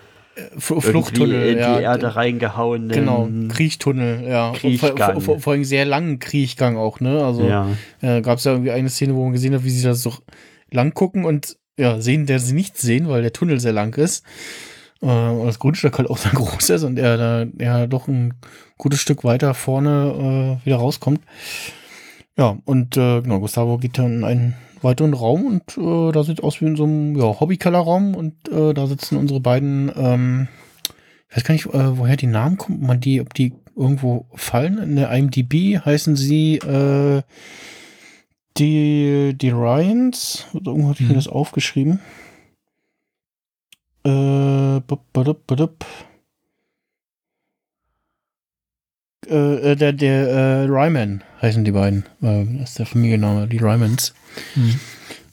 Fluchttunnel, in ja. die Erde reingehauenen. Genau, Kriechtunnel, ja. Kriechgang. Vor, vor, vor allem sehr langen Kriechgang auch, ne? Also ja. äh, gab es ja irgendwie eine Szene, wo man gesehen hat, wie sie da so lang gucken und ja, sehen, der sie nichts sehen, weil der Tunnel sehr lang ist. Äh, und das Grundstück halt auch sehr groß ist und er da ja doch ein gutes Stück weiter vorne äh, wieder rauskommt. Ja, und äh, genau, Gustavo geht dann in einen weiteren Raum und äh, da sieht aus wie in so einem ja, Hobbykellerraum und äh, da sitzen unsere beiden, ähm, ich weiß gar nicht, äh, woher die Namen kommen, ob man die, ob die irgendwo fallen. In der IMDb heißen sie äh, die, die Ryans. Irgendwo hatte ich mir Mhm. das aufgeschrieben. Äh, bup, budup, budup. Äh, äh, der, der äh, Ryman heißen die beiden. Äh, das ist der Familienname, die Rymans. Mhm.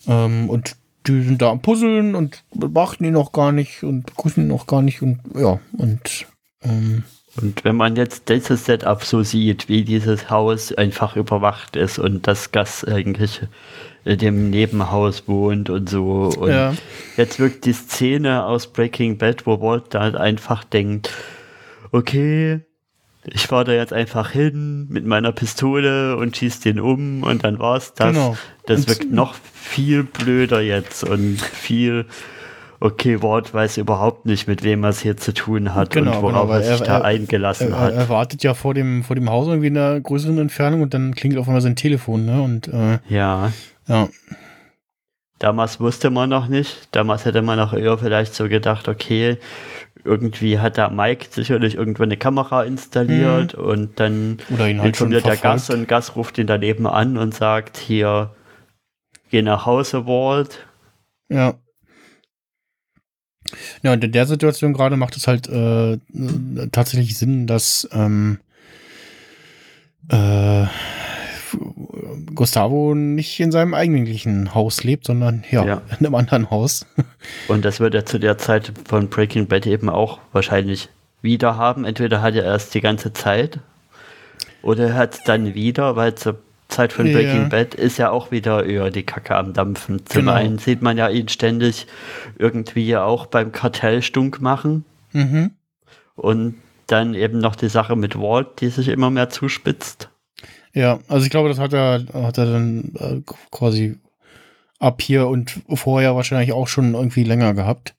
Ähm, und die sind da am Puzzeln und beachten ihn noch gar nicht und begrüßen ihn noch gar nicht und ja, und ähm, Und wenn man jetzt dieses Setup so sieht, wie dieses Haus einfach überwacht ist und das Gas eigentlich in dem Nebenhaus wohnt und so. Und ja, jetzt wirkt die Szene aus Breaking Bad, wo Walt da halt einfach denkt, okay, ich fahre da jetzt einfach hin mit meiner Pistole und schieß den um und dann war's das. genau. Das Und- wirkt noch viel blöder jetzt und viel, okay, Walt weiß überhaupt nicht, mit wem er es hier zu tun hat Genau, und worauf genau, er sich er- da eingelassen Er, hat. er wartet ja vor dem, vor dem Haus irgendwie in einer größeren Entfernung und dann klingelt auf einmal sein Telefon, ne? Und äh, ja, ja, damals wusste man noch nicht. Damals hätte man auch eher vielleicht so gedacht, okay, irgendwie hat da Mike sicherlich irgendwo eine Kamera installiert und dann oder ihn halt informiert der. Gas und Gas ruft ihn daneben an und sagt, hier, geh nach Hause, Walt. Ja. Ja, und in der Situation gerade macht es halt äh, tatsächlich Sinn, dass ähm, äh, Gustavo nicht in seinem eigentlichen Haus lebt, sondern ja, Ja. in einem anderen Haus. Und das wird er zu der Zeit von Breaking Bad eben auch wahrscheinlich wieder haben. Entweder hat er erst die ganze Zeit oder er hat es dann wieder, weil zur Zeit von Ja. Breaking Bad ist ja auch wieder eher die Kacke am Dampfen. Zum Genau. einen sieht man ja ihn ständig irgendwie auch beim Kartell stunk machen Mhm. und dann eben noch die Sache mit Walt, die sich immer mehr zuspitzt. Ja, also ich glaube, das hat er, hat er dann äh, quasi ab hier und vorher wahrscheinlich auch schon irgendwie länger gehabt.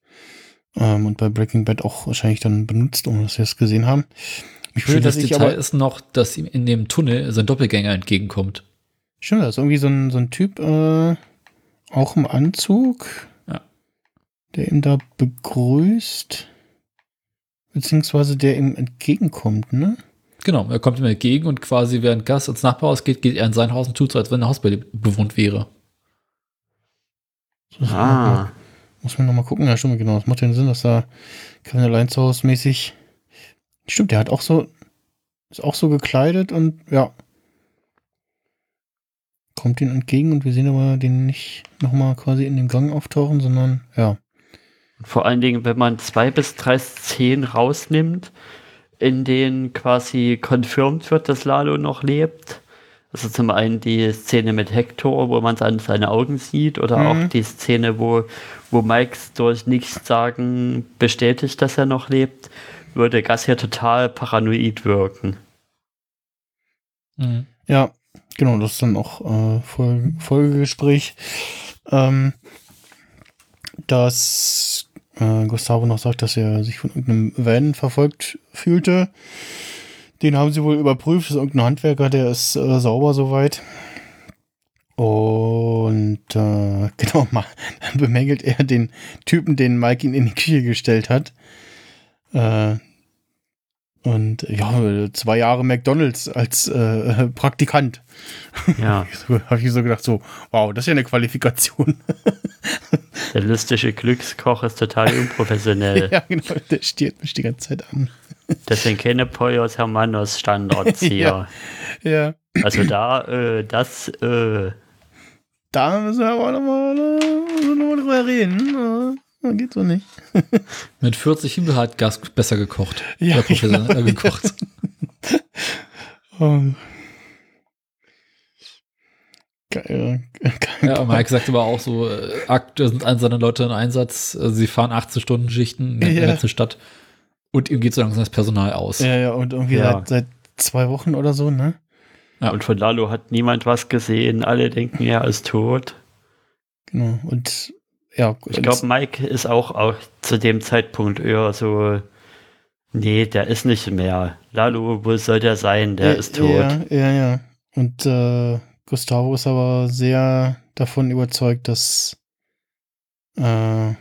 Ähm, und bei Breaking Bad auch wahrscheinlich dann benutzt, um das wir es gesehen haben. Ich würde, ich Detail ist noch, dass ihm in dem Tunnel sein Doppelgänger entgegenkommt. Stimmt, das ist irgendwie so ein, so ein Typ, äh, auch im Anzug, Ja. der ihn da begrüßt, beziehungsweise der ihm entgegenkommt, ne? Genau, er kommt ihm entgegen und quasi während Gas ins Nachbarhaus geht, geht er in sein Haus und tut so, als wenn ein Haus be- bewohnt wäre. Das muss man Ah, noch mal- Muss man nochmal gucken. Ja, stimmt, genau. Das macht ja Sinn, dass da Kevin allein zu Hause mäßig. Stimmt, der hat auch so, ist auch so gekleidet und ja. Kommt ihm entgegen und wir sehen aber den nicht nochmal quasi in dem Gang auftauchen, sondern ja. vor allen Dingen, wenn man zwei bis drei Szenen rausnimmt, in denen quasi confirmed wird, dass Lalo noch lebt. Also zum einen die Szene mit Hector, wo man dann seine Augen sieht, oder Mhm. auch die Szene, wo, wo Mikes durch nichts sagen bestätigt, dass er noch lebt, würde Gas hier total paranoid wirken. Mhm. Ja, genau, das ist dann auch äh, Folge, Folgegespräch. Ähm, dass äh, Gustavo noch sagt, dass er sich von irgendeinem Van verfolgt fühlte. Den haben sie wohl überprüft. Das ist irgendein Handwerker, der ist äh, sauber soweit. Und äh, genau, mal, dann bemängelt er den Typen, den Mike ihn in die Küche gestellt hat. Äh, und ja, zwei Jahre McDonalds als äh, Praktikant. Ja, Habe ich so gedacht, so, wow, das ist ja eine Qualifikation. der lustige Glückskoch ist total unprofessionell. ja, genau, der stiert mich die ganze Zeit an. Das sind keine Pollos Hermanos Standards hier. Ja. Ja. Also da, äh, das, äh, Da müssen wir aber nochmal noch mal drüber reden. Äh, Geht so nicht. Mit 40 Himmel hat Gas besser gekocht. Ja, Der professioneller gekocht. Ähm. Geil. Ja, Mike sagt aber auch so, äh, aktuell sind all seine Leute in Einsatz, also sie fahren 18-Stunden-Schichten in der Ja. ganzen Stadt und ihm geht so langsam das Personal aus. Ja, ja, und irgendwie Ja. Seit, seit zwei Wochen oder so, ne? Ja. und von Lalo hat niemand was gesehen. Alle denken, er ist tot. Genau. Und ja, Ich glaube, Mike ist auch, auch zu dem Zeitpunkt eher so, nee, der ist nicht mehr. Lalo, wo soll der sein? Der ja, ist tot. Ja, ja, ja. Und äh, Gustavo ist aber sehr davon überzeugt, dass äh,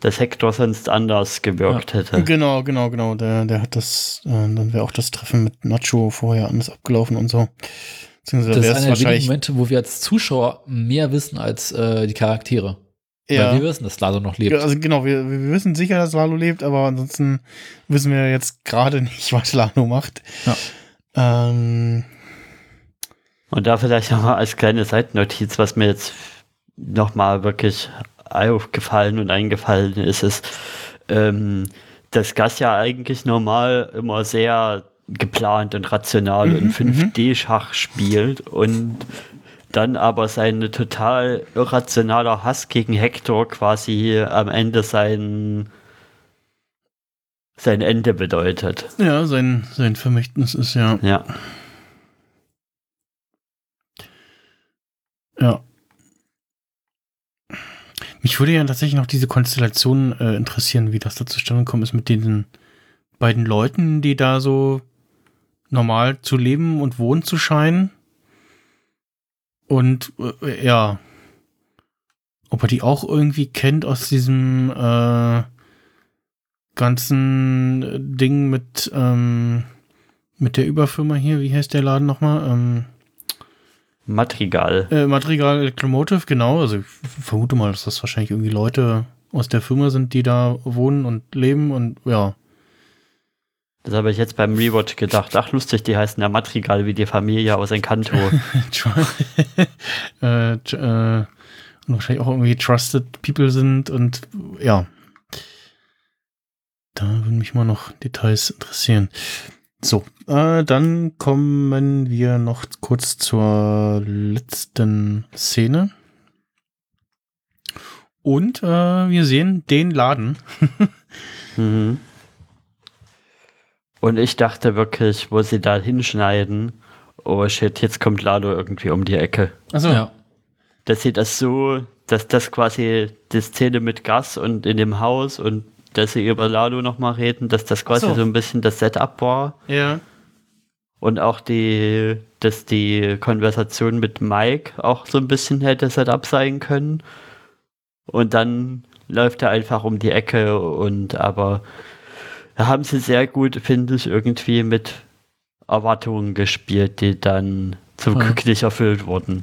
Dass Hector sonst anders gewirkt hätte. Genau, genau, genau. Der, der hat das, äh, dann wäre auch das Treffen mit Nacho vorher anders abgelaufen und so. Beziehungsweise Das ist einer der wenigen. Momente, wo wir als Zuschauer mehr wissen als äh, die Charaktere. Weil Ja. wir wissen, dass Lado noch lebt. Ja, Also genau, wir, wir wissen sicher, dass Lalo lebt, aber ansonsten wissen wir jetzt gerade nicht, was Lalo macht. Ja. Ähm, Und da vielleicht nochmal als kleine Seitennotiz, was mir jetzt nochmal wirklich aufgefallen und eingefallen ist, ist, ähm, dass Gas ja eigentlich normal immer sehr geplant und rational Mhm, in 5D-Schach spielt und dann aber sein total irrationaler Hass gegen Hector quasi am Ende sein, sein Ende bedeutet. ja, sein, sein Vermächtnis ist ja. Ja. Ja. Mich würde ja tatsächlich noch diese Konstellation äh, interessieren, wie das da zustande gekommen ist mit den beiden Leuten, die da so normal zu leben und wohnen zu scheinen. Und äh, ja, ob er die auch irgendwie kennt aus diesem äh, ganzen Ding mit, ähm, mit der Überfirma hier, wie heißt der Laden nochmal? Ähm, Madrigal. äh, Madrigal Electromotive, genau. Also ich vermute mal, dass das wahrscheinlich irgendwie Leute aus der Firma sind, die da wohnen und leben und ja. Das habe ich jetzt beim Rewatch gedacht. Ach, lustig, die heißen ja Madrigal wie die Familie aus Encanto. äh, äh, und wahrscheinlich auch irgendwie Trusted People sind und ja. Da würden mich mal noch Details interessieren. So, äh, dann kommen wir noch kurz zur letzten Szene. Und äh, wir sehen den Laden. mhm. Und ich dachte wirklich, wo sie da hinschneiden, oh shit, jetzt kommt Lalo irgendwie um die Ecke. Also, Ja. Dass sie das so, dass das quasi die Szene mit Gas und in dem Haus und dass sie über Lalo nochmal reden, dass das quasi so. so. ein bisschen das Setup war. ja. Und auch die, dass die Konversation mit Mike auch so ein bisschen hätte Setup sein können. Und dann läuft er einfach um die Ecke und aber da haben sie sehr gut, finde ich, irgendwie mit Erwartungen gespielt, die dann zum Ja. Glück nicht erfüllt wurden.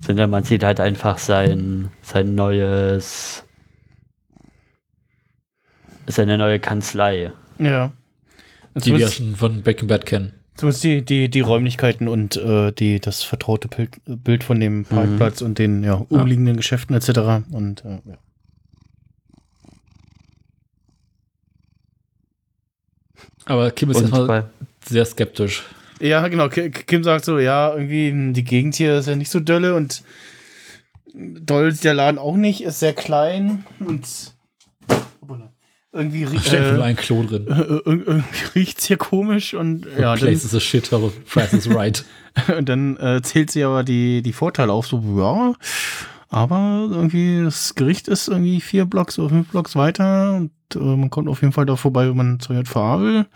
Sondern man sieht halt einfach sein, sein neues, seine neue Kanzlei. Ja. Die wir schon von Breaking Bad kennen. Zumindest die, die, die Räumlichkeiten und äh, die, das vertraute Bild, Bild von dem Parkplatz und den ja, umliegenden Geschäften etc. Und äh, ja. Aber Kim ist erstmal sehr skeptisch. Ja, genau. Ki- Kim sagt so, ja, irgendwie die Gegend hier ist ja nicht so dolle und doll ist der Laden auch nicht, ist sehr klein und irgendwie, rie- Da steckt nur äh, ein Klo drin. äh, ir- irgendwie riecht's hier komisch und ja, dann, Place is a shithole. Price is right. und dann äh, zählt sie aber die, die Vorteile auf, so, ja, aber irgendwie das Gericht ist irgendwie vier Blocks oder fünf Blocks weiter und äh, man kommt auf jeden Fall da vorbei, wenn man zur JVA will.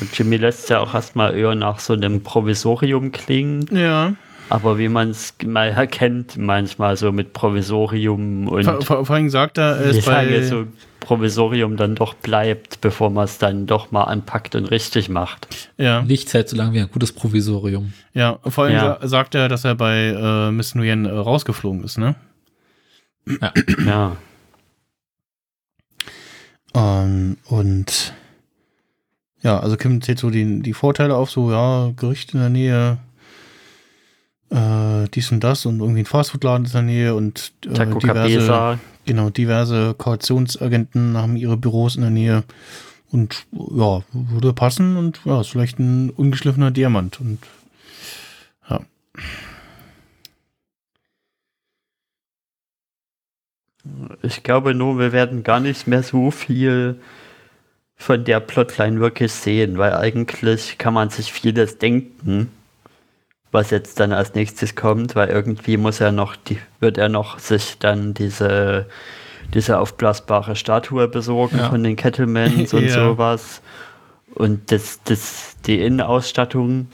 und Jimmy lässt ja auch erstmal eher nach so einem Provisorium klingen, Ja. aber wie man es mal erkennt, manchmal so mit Provisorium und Vor, vor, vor allem sagt er, er wie ist bei, so Provisorium dann doch bleibt, bevor man es dann doch mal anpackt und richtig macht. ja. Nichts hält so lange wie ein gutes Provisorium. Ja, vor allem Ja. sa sagt er, dass er bei äh, Miss Nguyen äh, rausgeflogen ist, ne? Ja. Ähm, und ja, also Kim zählt so die, die Vorteile auf, so, ja, Gericht in der Nähe, äh, dies und das und irgendwie ein Fastfood-Laden in der Nähe und äh, Taco diverse, Cabeza. Genau, diverse Kautionsagenten haben ihre Büros in der Nähe und ja, würde passen und ja, ist vielleicht ein ungeschliffener Diamant und ja. Ich glaube nur, wir werden gar nicht mehr so viel von der Plotline wirklich sehen, weil eigentlich kann man sich vieles denken, was jetzt dann als nächstes kommt, weil irgendwie muss er noch, die, wird er noch sich dann diese, diese aufblasbare Statue besorgen Ja. von den Kettlemans und Ja. sowas. Und das, das, die Innenausstattung.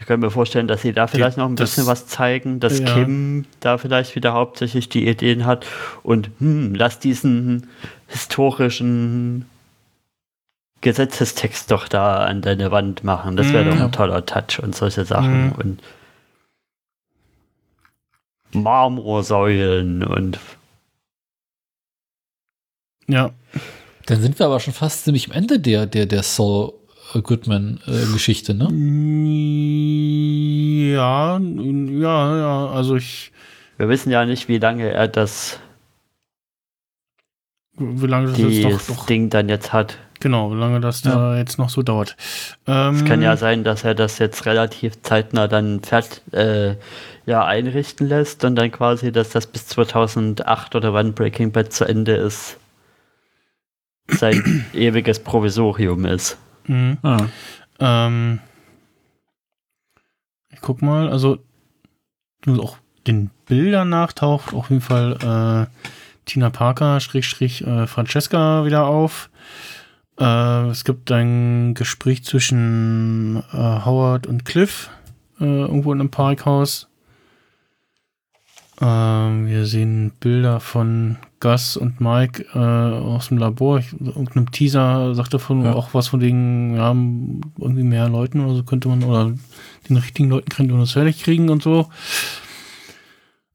Ich kann mir vorstellen, dass sie da vielleicht noch ein das- bisschen was zeigen, dass Ja. Kim da vielleicht wieder hauptsächlich die Ideen hat und hm, lass diesen historischen Gesetzestext doch da an deine Wand machen. Das wäre Mhm. doch ein toller Touch und solche Sachen. Mhm. Und Marmorsäulen und Ja, Dann sind wir aber schon fast ziemlich am Ende der, der, der Saul Goodman-Geschichte, ne? ja, ja, ja, also ich, wir wissen ja nicht, wie lange er das, wie lange das jetzt dieses doch, doch Ding dann jetzt hat. Genau, wie lange das da jetzt noch so dauert. Ähm, Es kann ja sein, dass er das jetzt relativ zeitnah dann fert, äh, ja, einrichten lässt und dann quasi, dass das bis 2008 oder wann Breaking Bad zu Ende ist, sein ewiges Provisorium ist. Mhm. Ah. Ähm, ich guck mal, also nur auch den Bildern nach taucht auf jeden Fall äh, Tina Parker, Schrägstrich, äh, Francesca wieder auf. Äh, es gibt ein Gespräch zwischen äh, Howard und Cliff äh, irgendwo in einem Parkhaus. Ähm, wir sehen Bilder von Gus und Mike äh, aus dem Labor. Ich, irgendeinem Teaser sagte von Ja. auch was von wegen, ja, irgendwie mehr Leuten oder so könnte man, oder den richtigen Leuten könnte man das fertig kriegen und so.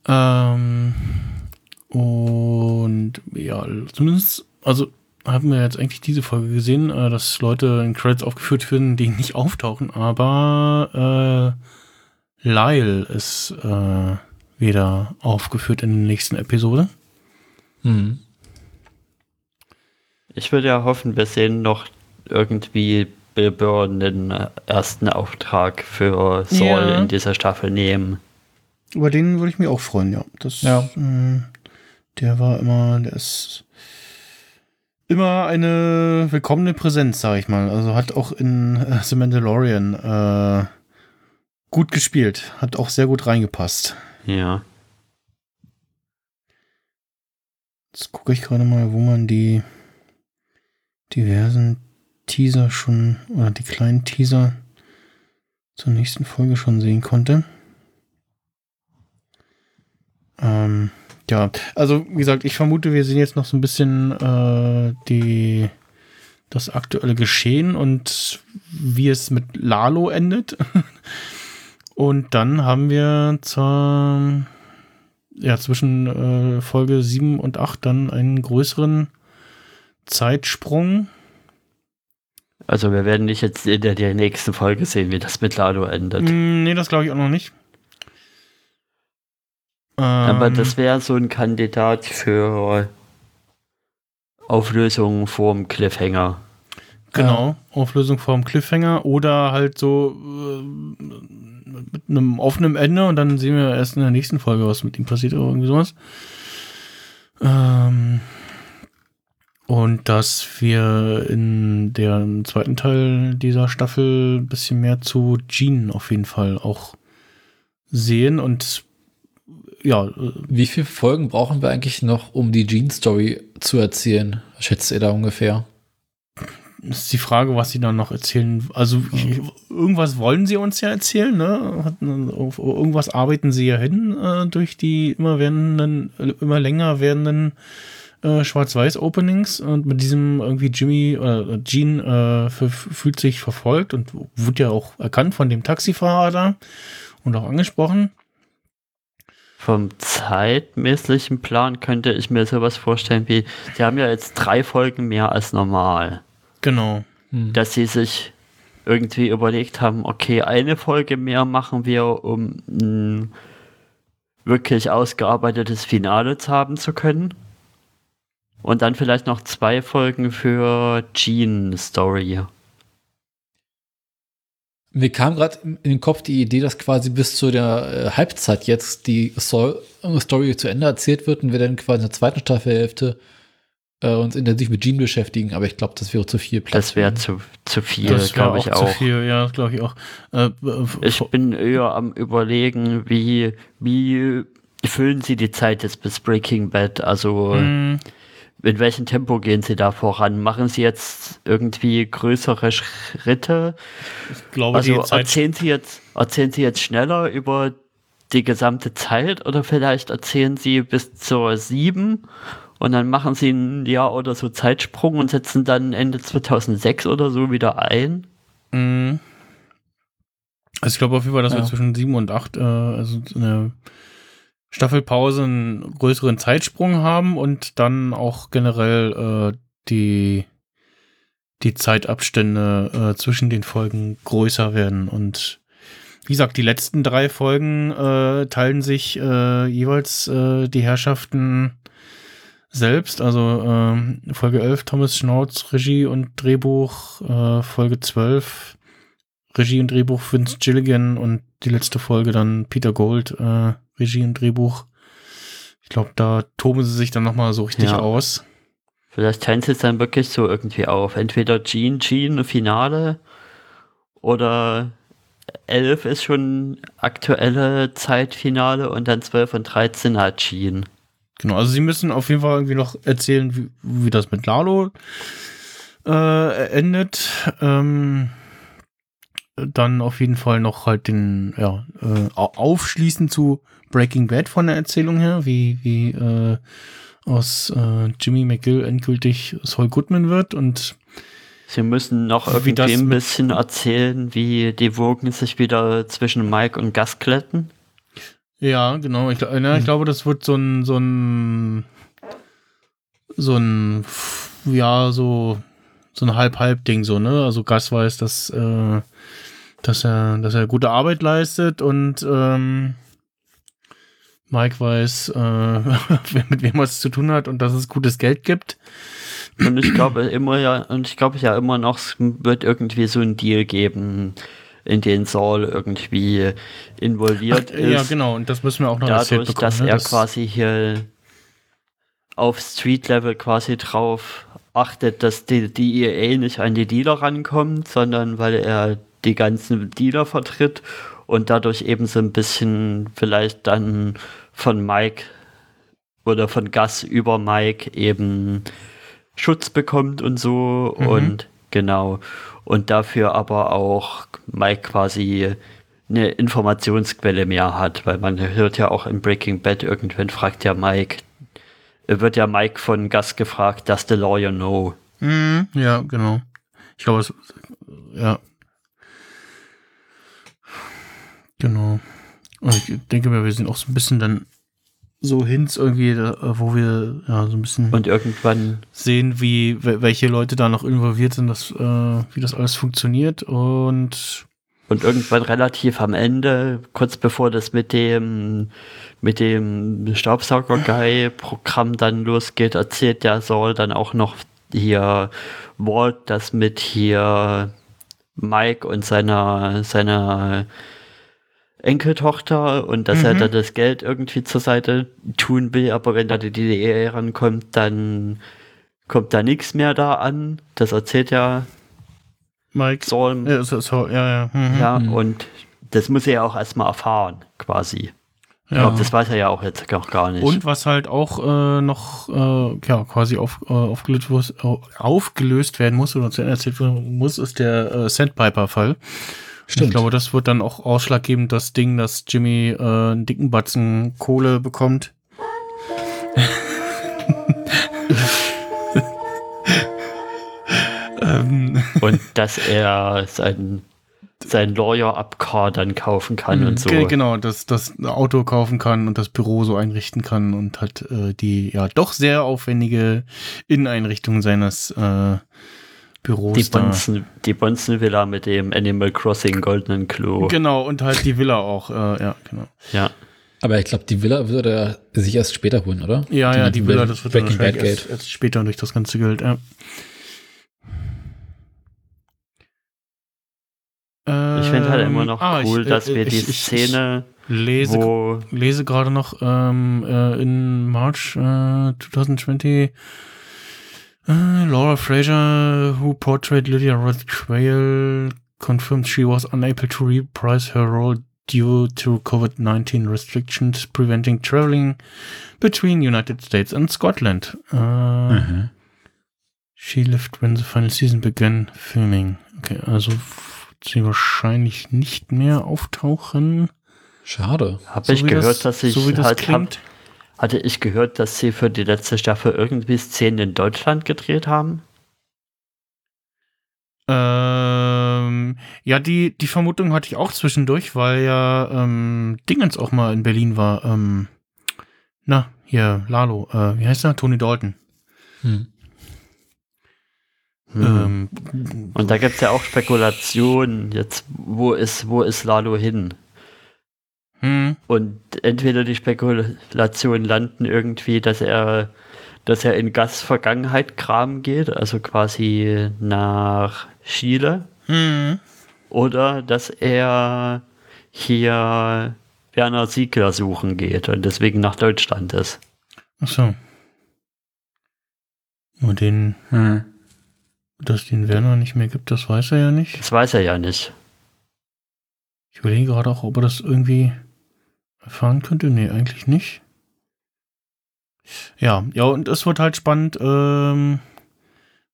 Ähm, und ja, zumindest, also haben wir jetzt eigentlich diese Folge gesehen, äh, dass Leute in Credits aufgeführt werden, die nicht auftauchen, aber äh, Lyle ist äh, wieder aufgeführt in der nächsten Episode. Hm. Ich würde ja hoffen, wir sehen noch irgendwie Bill Burr den äh, ersten Auftrag für Saul Ja. in dieser Staffel nehmen. Über den würde ich mich auch freuen, ja. Das, Ja. äh, der war immer, der ist immer eine willkommene Präsenz, sage ich mal. Also hat auch in äh, The Mandalorian äh, gut gespielt, hat auch sehr gut reingepasst. Ja. Jetzt gucke ich gerade mal, wo man die diversen Teaser schon, oder die kleinen Teaser zur nächsten Folge schon sehen konnte. Ähm, ja, also wie gesagt, ich vermute, wir sehen jetzt noch so ein bisschen äh, die, das aktuelle Geschehen und wie es mit Lalo endet. und dann haben wir zur ja, zwischen äh, Folge 7 und 8 dann einen größeren Zeitsprung. Also wir werden nicht jetzt in der, der nächsten Folge sehen, wie das mit Lalo endet. Mm, nee, das glaube ich auch noch nicht. Aber Ähm, das wäre so ein Kandidat für Auflösung vorm Cliffhanger. Genau, Auflösung vom Cliffhanger oder halt so äh, mit einem offenen Ende und dann sehen wir erst in der nächsten Folge, was mit ihm passiert oder irgendwie sowas. Ähm, und dass wir in der zweiten Teil dieser Staffel ein bisschen mehr zu Jean auf jeden Fall auch sehen und ja, äh, Wie viele Folgen brauchen wir eigentlich noch, um die Gene-Story zu erzählen? Schätzt ihr da ungefähr? ist die Frage, was sie dann noch erzählen. Also ich, irgendwas wollen sie uns ja erzählen, ne? Auf irgendwas arbeiten sie ja hin äh, durch die immer werdenden, äh, immer länger werdenden äh, Schwarz-Weiß-Openings und mit diesem irgendwie Jimmy oder Gene äh, fühlt sich verfolgt und wurde ja auch erkannt von dem Taxifahrer da und auch angesprochen. Vom zeitmäßigen Plan könnte ich mir sowas vorstellen wie, sie haben ja jetzt drei Folgen mehr als normal. Genau. Hm. dass sie sich irgendwie überlegt haben, okay, eine Folge mehr machen wir, um ein wirklich ausgearbeitetes Finale zu haben zu können. Und dann vielleicht noch zwei Folgen für Jean Story. Mir kam gerade in den Kopf die Idee, dass quasi bis zu der äh, Halbzeit jetzt die so Story zu Ende erzählt wird und wir dann quasi in der zweiten Staffelhälfte äh, uns intensiv mit Jean beschäftigen. Aber ich glaube, das wäre zu viel Platz. Das wäre zu, zu viel, glaube ich auch zu viel, ja, glaube ich auch. Äh, äh, Ich bin eher am überlegen, wie, wie füllen sie die Zeit jetzt bis Breaking Bad? Also mh, in welchem Tempo gehen sie da voran? Machen sie jetzt irgendwie größere Schritte? ich glaube, Also erzählen sie jetzt, erzählen sie jetzt schneller über die gesamte Zeit oder vielleicht erzählen sie bis zur sieben und dann machen sie ein Jahr oder so Zeitsprung und setzen dann Ende 2006 oder so wieder ein? mh. Also ich glaube auf jeden Fall, dass wir Ja. zwischen sieben und acht äh, also eine Staffelpause einen größeren Zeitsprung haben und dann auch generell äh, die die Zeitabstände äh, zwischen den Folgen größer werden und wie gesagt, die letzten drei Folgen äh, teilen sich äh, jeweils äh, die Herrschaften selbst. Also ähm, Folge 11 Thomas Schnauz, Regie und Drehbuch, äh, Folge 12 Regie und Drehbuch Vince Gilligan und die letzte Folge dann Peter Gold, Regie und Drehbuch. Ich glaube, da toben sie sich dann nochmal so richtig Ja. aus. Vielleicht teilen sie es dann wirklich so irgendwie auf. Entweder Jean, Jean, Finale oder 11 ist schon aktuelle Zeitfinale und dann 12 und 13 hat Jean. Genau, also sie müssen auf jeden Fall irgendwie noch erzählen, wie, wie das mit Lalo äh, endet. Ähm, dann auf jeden Fall noch halt den, ja, äh, au- aufschließen zu Breaking Bad von der Erzählung her, wie, wie äh, aus äh, Jimmy McGill endgültig Saul Goodman wird und Sie müssen noch Wie irgendwie ein bisschen erzählen, wie die Wogen sich wieder zwischen Mike und Gus glätten. Ja, genau. Ich, gl- na, ich glaube, das wird so ein, so ein, so ein, ja, so, so ein Halb-Halb-Ding, so, ne? Also Gus weiß, dass, äh, dass er, dass er gute Arbeit leistet und, ähm, Mike weiß, äh, mit wem er es zu tun hat und dass es gutes Geld gibt. Und ich glaube immer ja, und ich glaube ja immer noch, es wird irgendwie so ein Deal geben, in den Saul irgendwie involviert Ach, ja, ist. genau. Und das müssen wir auch noch erzählt dadurch, bekommen. dass ne? er Das- quasi hier auf Street-Level quasi drauf achtet, dass die, die EA nicht an die Dealer rankommt, sondern weil er die ganzen Dealer vertritt und dadurch eben so ein bisschen vielleicht dann von Mike oder von Gus über Mike eben Schutz bekommt und so Mhm. und genau und dafür aber auch Mike quasi eine Informationsquelle mehr hat, weil man hört ja auch in Breaking Bad irgendwann fragt ja Mike, wird ja Mike von Gus gefragt, does the lawyer know? Mhm, ja, genau. Ich glaube, es, ja. Genau. Und ich denke mir, wir sind auch so ein bisschen dann so Hints irgendwie, da, wo wir ja so ein bisschen Und irgendwann, sehen, wie wel- welche Leute da noch involviert sind, dass, äh, wie das alles funktioniert und und irgendwann relativ am Ende, kurz bevor das mit dem mit dem Staubsauger-Guy-Programm dann losgeht, erzählt der Saul dann auch noch hier Walt das mit hier Mike und seiner seiner Enkeltochter und dass er Mhm. da das Geld irgendwie zur Seite tun will, aber wenn da die DDR rankommt, dann kommt da nichts mehr da an. Das erzählt ja Mike. Saul Ja, so, so, ja, ja. Mhm. ja, Mhm. und das muss er ja auch erstmal erfahren, quasi. Ich Ja. glaube, das weiß er ja auch jetzt noch gar nicht. Und was halt auch äh, noch äh, ja, quasi auf, äh, aufgelöst, aufgelöst werden muss oder zu Ende erzählt werden muss, ist der äh, Sandpiper-Fall. Stimmt. Ich glaube, das wird dann auch ausschlaggebend das Ding, dass Jimmy äh, einen dicken Batzen Kohle bekommt. ähm, Und dass er sein, sein Lawyer-Up-Car dann kaufen kann und so. ge- Genau, dass das Auto kaufen kann und das Büro so einrichten kann und hat äh, die ja doch sehr aufwendige Inneneinrichtung seines äh, Büros Die da. Bonzen, die Bonzen-Villa mit dem Animal Crossing goldenen Klo. Genau, und halt die Villa auch, äh, ja, genau. Ja. Aber ich glaube, die Villa würde er sich erst später holen, oder? Ja, ja, mit die Villa, das wird dann Breaking Bad wahrscheinlich erst, erst später durch das ganze Geld, ja. Ich finde halt immer noch Ähm, ah, cool, ich, äh, dass wir ich- die ich- ich Szene, lese, wo lese gerade noch ähm, äh, in March äh, 2020 äh, Laura Fraser, who portrayed Lydia Roth Quayle, confirmed she was unable to reprise her role due to COVID-19 restrictions preventing traveling between United States and Scotland. Äh, Mhm. She left when the final season began filming. Okay, also sie wahrscheinlich nicht mehr auftauchen. Schade. habe So ich gehört, das, dass ich so wie das halt hab, klingt. Hatte ich gehört, dass sie für die letzte Staffel irgendwie Szenen in Deutschland gedreht haben. Ähm, ja, die, die Vermutung hatte ich auch zwischendurch, weil ja ähm, Dingens auch mal in Berlin war. Ähm, na, hier, Lalo, äh, wie heißt er? Tony Dalton. Hm. Hm. Ähm, Und da gibt es ja auch Spekulationen, jetzt, wo ist, wo ist Lalo hin? Hm, Und entweder die Spekulationen landen irgendwie, dass er, dass er in Gas Vergangenheit Kram geht, also quasi nach Chile, hm, oder dass er hier Werner Siegler suchen geht und deswegen nach Deutschland ist. ach so. Nur den, Hm. dass den Werner nicht mehr gibt, das weiß er ja nicht. Das weiß er ja nicht. Ich überlege gerade auch, ob er das irgendwie erfahren könnte. Nee, eigentlich nicht. Ja, ja, und es wird halt spannend, ähm,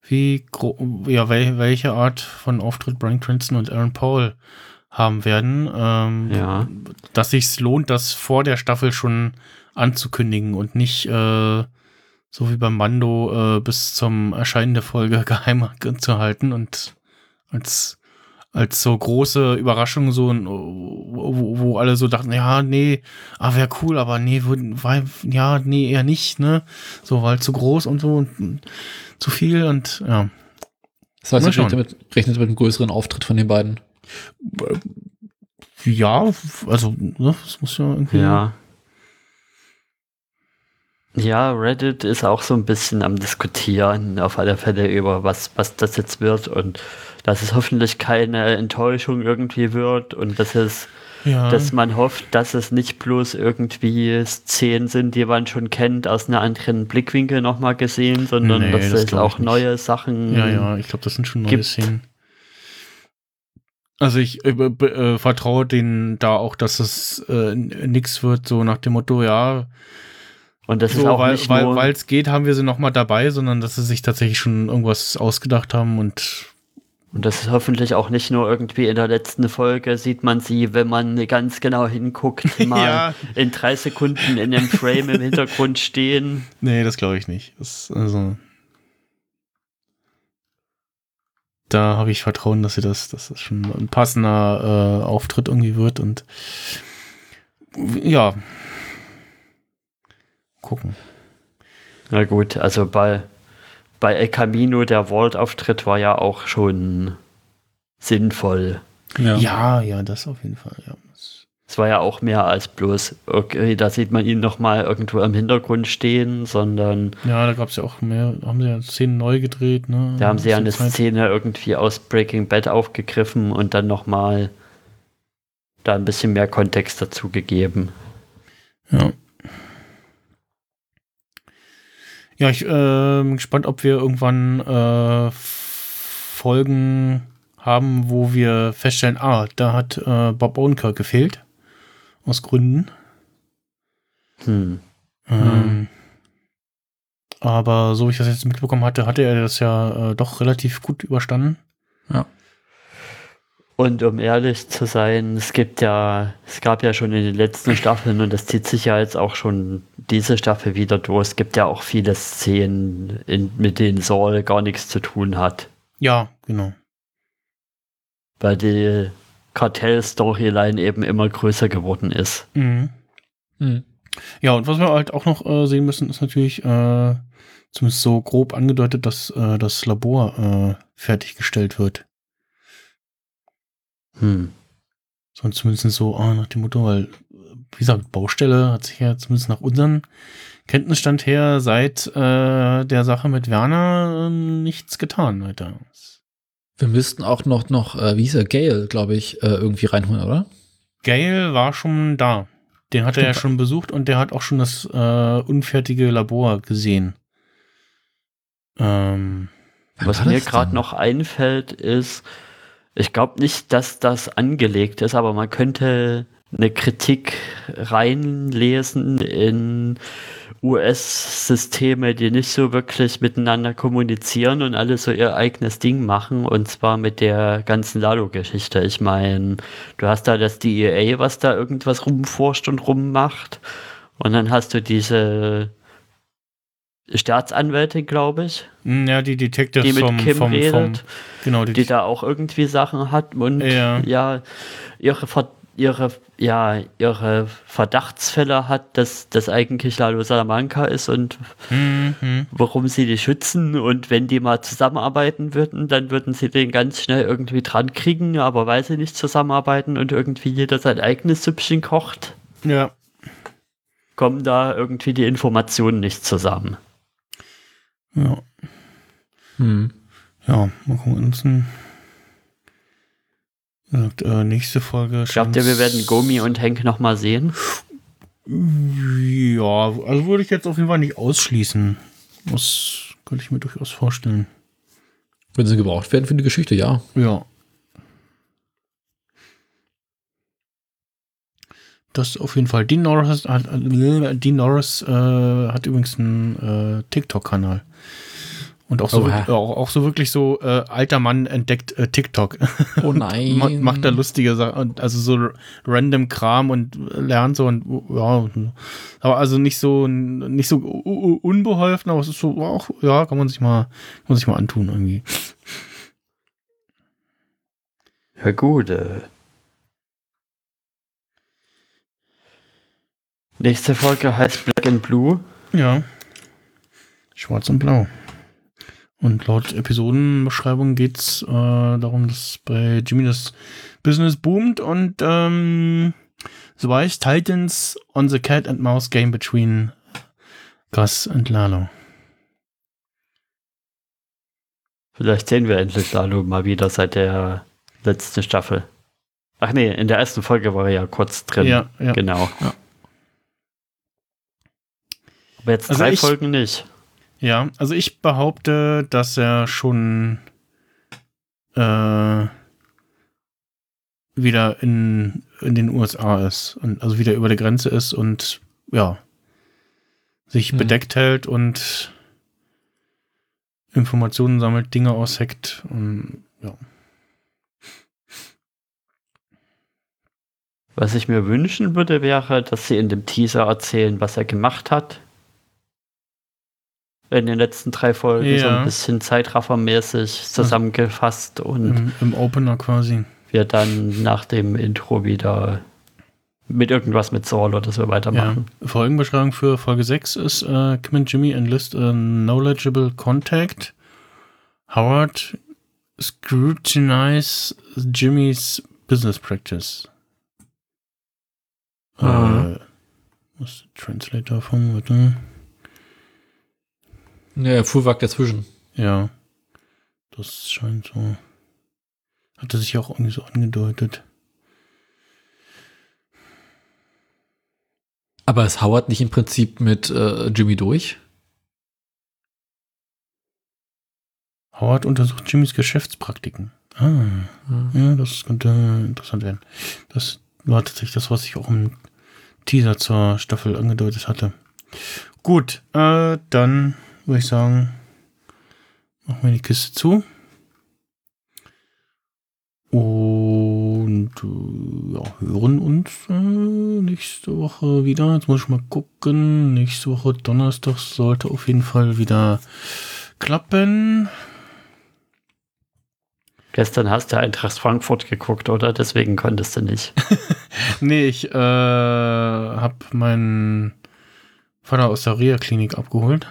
wie gro- ja, wel welche Art von Auftritt Brian Cranston und Aaron Paul haben werden. Ähm, Ja. Dass sich's lohnt, das vor der Staffel schon anzukündigen und nicht äh, so wie beim Mando äh, bis zum Erscheinen der Folge geheim zu halten und als als so große Überraschung, so ein, wo, wo alle so dachten, ja, nee, ah, wäre cool, aber nee, würden, weil, ja, nee, eher nicht, ne? So, weil zu groß und so und mm, zu viel und ja. Das heißt, Mal ich schauen. rechne mit, rechnet mit einem größeren Auftritt von den beiden. Ja, also, ne, das muss ja irgendwie. Ja. Ja, Reddit ist auch so ein bisschen am Diskutieren, auf alle Fälle über was, was das jetzt wird und dass es hoffentlich keine Enttäuschung irgendwie wird und dass es, ja. dass man hofft, dass es nicht bloß irgendwie Szenen sind, die man schon kennt, aus einer anderen Blickwinkel nochmal gesehen, sondern Nee, dass das es auch neue Sachen Ja, ja, ich glaube, das sind schon neue gibt. Szenen. Also ich äh, äh, vertraue denen da auch, dass es äh, nix wird, so nach dem Motto, ja, Und das ist so, auch weil nicht weil nur, weil es geht, haben wir sie noch mal dabei, sondern dass sie sich tatsächlich schon irgendwas ausgedacht haben und Und das ist hoffentlich auch nicht nur irgendwie in der letzten Folge sieht man sie, wenn man ganz genau hinguckt, mal Ja. in drei Sekunden in dem Frame im Hintergrund stehen. nee, das glaube ich nicht. Das, also da habe ich Vertrauen, dass sie das, dass das schon ein passender äh, Auftritt irgendwie wird und ja, gucken. Na gut, also bei, bei El Camino, der Vault-Auftritt war ja auch schon sinnvoll. Ja, ja, das auf jeden Fall. Ja. Es war ja auch mehr als bloß, okay, da sieht man ihn nochmal irgendwo im Hintergrund stehen, sondern Ja, da gab es ja auch mehr, haben sie ja Szenen neu gedreht, ne? da haben sie ja eine Zeit. Szene irgendwie aus Breaking Bad aufgegriffen und dann nochmal da ein bisschen mehr Kontext dazu gegeben. Ja. Ja, ich äh, bin gespannt, ob wir irgendwann äh, Folgen haben, wo wir feststellen, ah, da hat äh, Bob Odenkirk gefehlt. Aus Gründen. Hm. Ähm, aber so wie ich das jetzt mitbekommen hatte, hatte er das ja äh, doch relativ gut überstanden. Und um ehrlich zu sein, es gibt ja, es gab ja schon in den letzten Staffeln und das zieht sich ja jetzt auch schon diese Staffel wieder durch. Es gibt ja auch viele Szenen, in, mit denen Saul gar nichts zu tun hat. Ja, genau. Weil die Kartell-Storyline eben immer größer geworden ist. Mhm. Hm. Ja, und was wir halt auch noch äh, sehen müssen, ist natürlich äh, zumindest so grob angedeutet, dass äh, das Labor äh, fertiggestellt wird. Hm. So zumindest so ah, nach dem Motto, weil, wie gesagt, Baustelle hat sich ja zumindest nach unserem Kenntnisstand her seit äh, der Sache mit Werner äh, nichts getan, Alter. Wir müssten auch noch, noch äh, wie hieß er, Gale, glaube ich, äh, irgendwie reinholen, oder? Gail war schon da. Den hat er ja Stimmt. schon besucht und der hat auch schon das äh, unfertige Labor gesehen. Ähm, Was mir gerade noch einfällt, ist, ich glaube nicht, dass das angelegt ist, aber man könnte eine Kritik reinlesen in US-Systeme, die nicht so wirklich miteinander kommunizieren und alle so ihr eigenes Ding machen, und zwar mit der ganzen Lalo-Geschichte. Ich meine, du hast da das DEA, was da irgendwas rumforscht und rummacht, und dann hast du diese Staatsanwältin, glaube ich, ja, die Detectives die mit vom, Kim vom, vom, redet genau, die, die da auch irgendwie Sachen hat und Ja. ja, ihre, Ver ihre, ja, ihre Verdachtsfälle hat, dass das eigentlich Lalo Salamanca ist und Mhm. warum sie die schützen und wenn die mal zusammenarbeiten würden, dann würden sie den ganz schnell irgendwie dran kriegen, aber weil sie nicht zusammenarbeiten und irgendwie jeder sein eigenes Süppchen kocht, Ja, kommen da irgendwie die Informationen nicht zusammen. Ja, Hm. ja, mal gucken. Gesagt, äh, nächste Folge. Glaubt ihr, wir werden Gomi und Henk nochmal sehen? Ja, also würde ich jetzt auf jeden Fall nicht ausschließen. Das könnte ich mir durchaus vorstellen. Wenn sie gebraucht werden für die Geschichte, ja. Ja. Das auf jeden Fall. Dean Norris hat, äh, Dean Norris äh, hat übrigens einen äh, TikTok-Kanal. Und auch so, wirklich, auch, auch so wirklich so, äh, alter Mann entdeckt äh, TikTok. Oh nein. Ma- Macht da lustige Sachen, und also so random Kram und lernt so und ja, aber also nicht so nicht so unbeholfen, aber es ist so auch ja, kann man sich mal kann man sich mal antun irgendwie. Ja gut. Äh. Nächste Folge heißt Black and Blue. Ja. Schwarz und Blau. Und laut Episodenbeschreibung geht es äh, darum, dass bei Jimmy das Business boomt und ähm, so heißt Titans on the Cat and Mouse Game between Gus und Lalo. Vielleicht sehen wir endlich Lalo mal wieder seit der letzten Staffel. Ach nee, in der ersten Folge war er ja kurz drin. Ja, ja. Genau. Ja. Aber jetzt Also drei ich- Folgen nicht. Ja, also ich behaupte, dass er schon äh, wieder in, in den USA ist und also wieder über der Grenze ist und ja, sich Mhm. bedeckt hält und Informationen sammelt, Dinge ausheckt und ja. Was ich mir wünschen würde, wäre, dass sie in dem Teaser erzählen, was er gemacht hat. In den letzten drei Folgen so Ja. ein bisschen zeitraffermäßig zusammengefasst und Im, Im Opener quasi. wir dann nach dem Intro wieder mit irgendwas mit Saul oder so Ja. weitermachen. Folgenbeschreibung für Folge 6 ist äh, Kim and Jimmy enlist a knowledgeable contact. Howard scrutinize Jimmys business practice. Mhm. Äh, was ist der Translator von, warte. Ja, Fuhrwerk dazwischen. Ja. Das scheint so. Hatte sich auch irgendwie so angedeutet. Aber ist Howard nicht im Prinzip mit äh, Jimmy durch? Howard untersucht Jimmys Geschäftspraktiken. Ah. Ja, das könnte interessant werden. Das war tatsächlich das, was ich auch im Teaser zur Staffel angedeutet hatte. Gut, äh, dann würde ich sagen, machen wir die Kiste zu. Und äh, ja, hören uns äh, nächste Woche wieder. Jetzt muss ich mal gucken. Nächste Woche Donnerstag sollte auf jeden Fall wieder klappen. Gestern hast du Eintracht Frankfurt geguckt, oder? Deswegen konntest du nicht. Nee, ich äh, habe mein Vater aus der Reha-Klinik abgeholt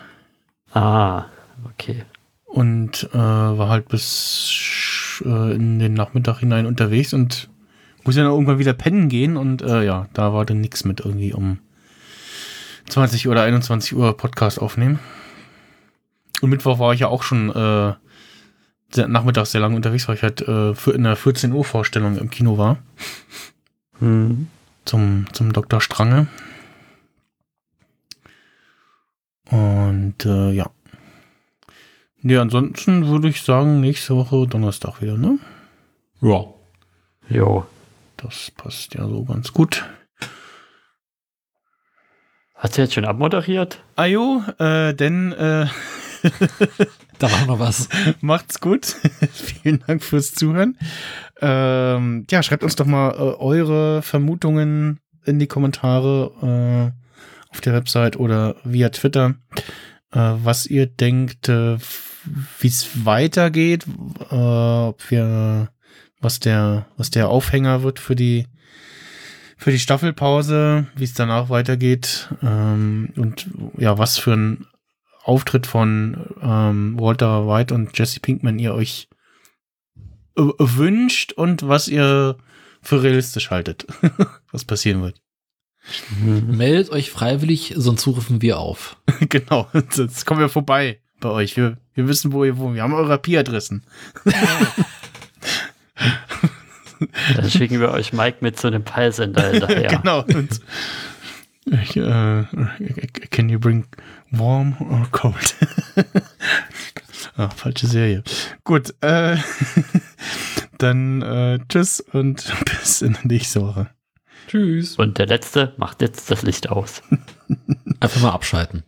Ah, okay. und äh, war halt bis äh, in den Nachmittag hinein unterwegs und muss ja dann irgendwann wieder pennen gehen und äh, ja, da war dann nichts mit irgendwie um 20 oder 21 Uhr Podcast aufnehmen. Und Mittwoch war ich ja auch schon äh, sehr, nachmittags sehr lange unterwegs, weil ich halt äh, für, in der 14 Uhr Vorstellung im Kino war Hm. zum, zum Dr. Strange. Und äh, ja. Nee, ansonsten würde ich sagen, nächste Woche Donnerstag wieder, ne? Ja. Jo. Das passt ja so ganz gut. Hat sie jetzt schon abmoderiert? Ajo, äh, denn äh, Da war noch was. macht's gut. Vielen Dank fürs Zuhören. Ähm, ja, schreibt uns doch mal äh, eure Vermutungen in die Kommentare äh, auf der Website oder via Twitter, äh, was ihr denkt, äh, wie es weitergeht, äh, ob wir was der was der Aufhänger wird für die für die Staffelpause, wie es danach weitergeht ähm, und ja, was für ein Auftritt von ähm, Walter White und Jesse Pinkman ihr euch wünscht und was ihr für realistisch haltet, was passieren wird. Meldet euch freiwillig, sonst rufen wir auf. genau, jetzt kommen wir vorbei bei euch. Wir, wir wissen, wo ihr wohnt. Wir haben eure IP-Adressen. Dann schicken wir euch Mike mit so einem Peilsender hinterher. genau. Ich, äh, can you bring warm or cold? ah, falsche Serie. Gut, äh, dann äh, tschüss und bis in der nächsten Woche. Tschüss. Und der letzte macht jetzt das Licht aus. Einfach mal abschalten.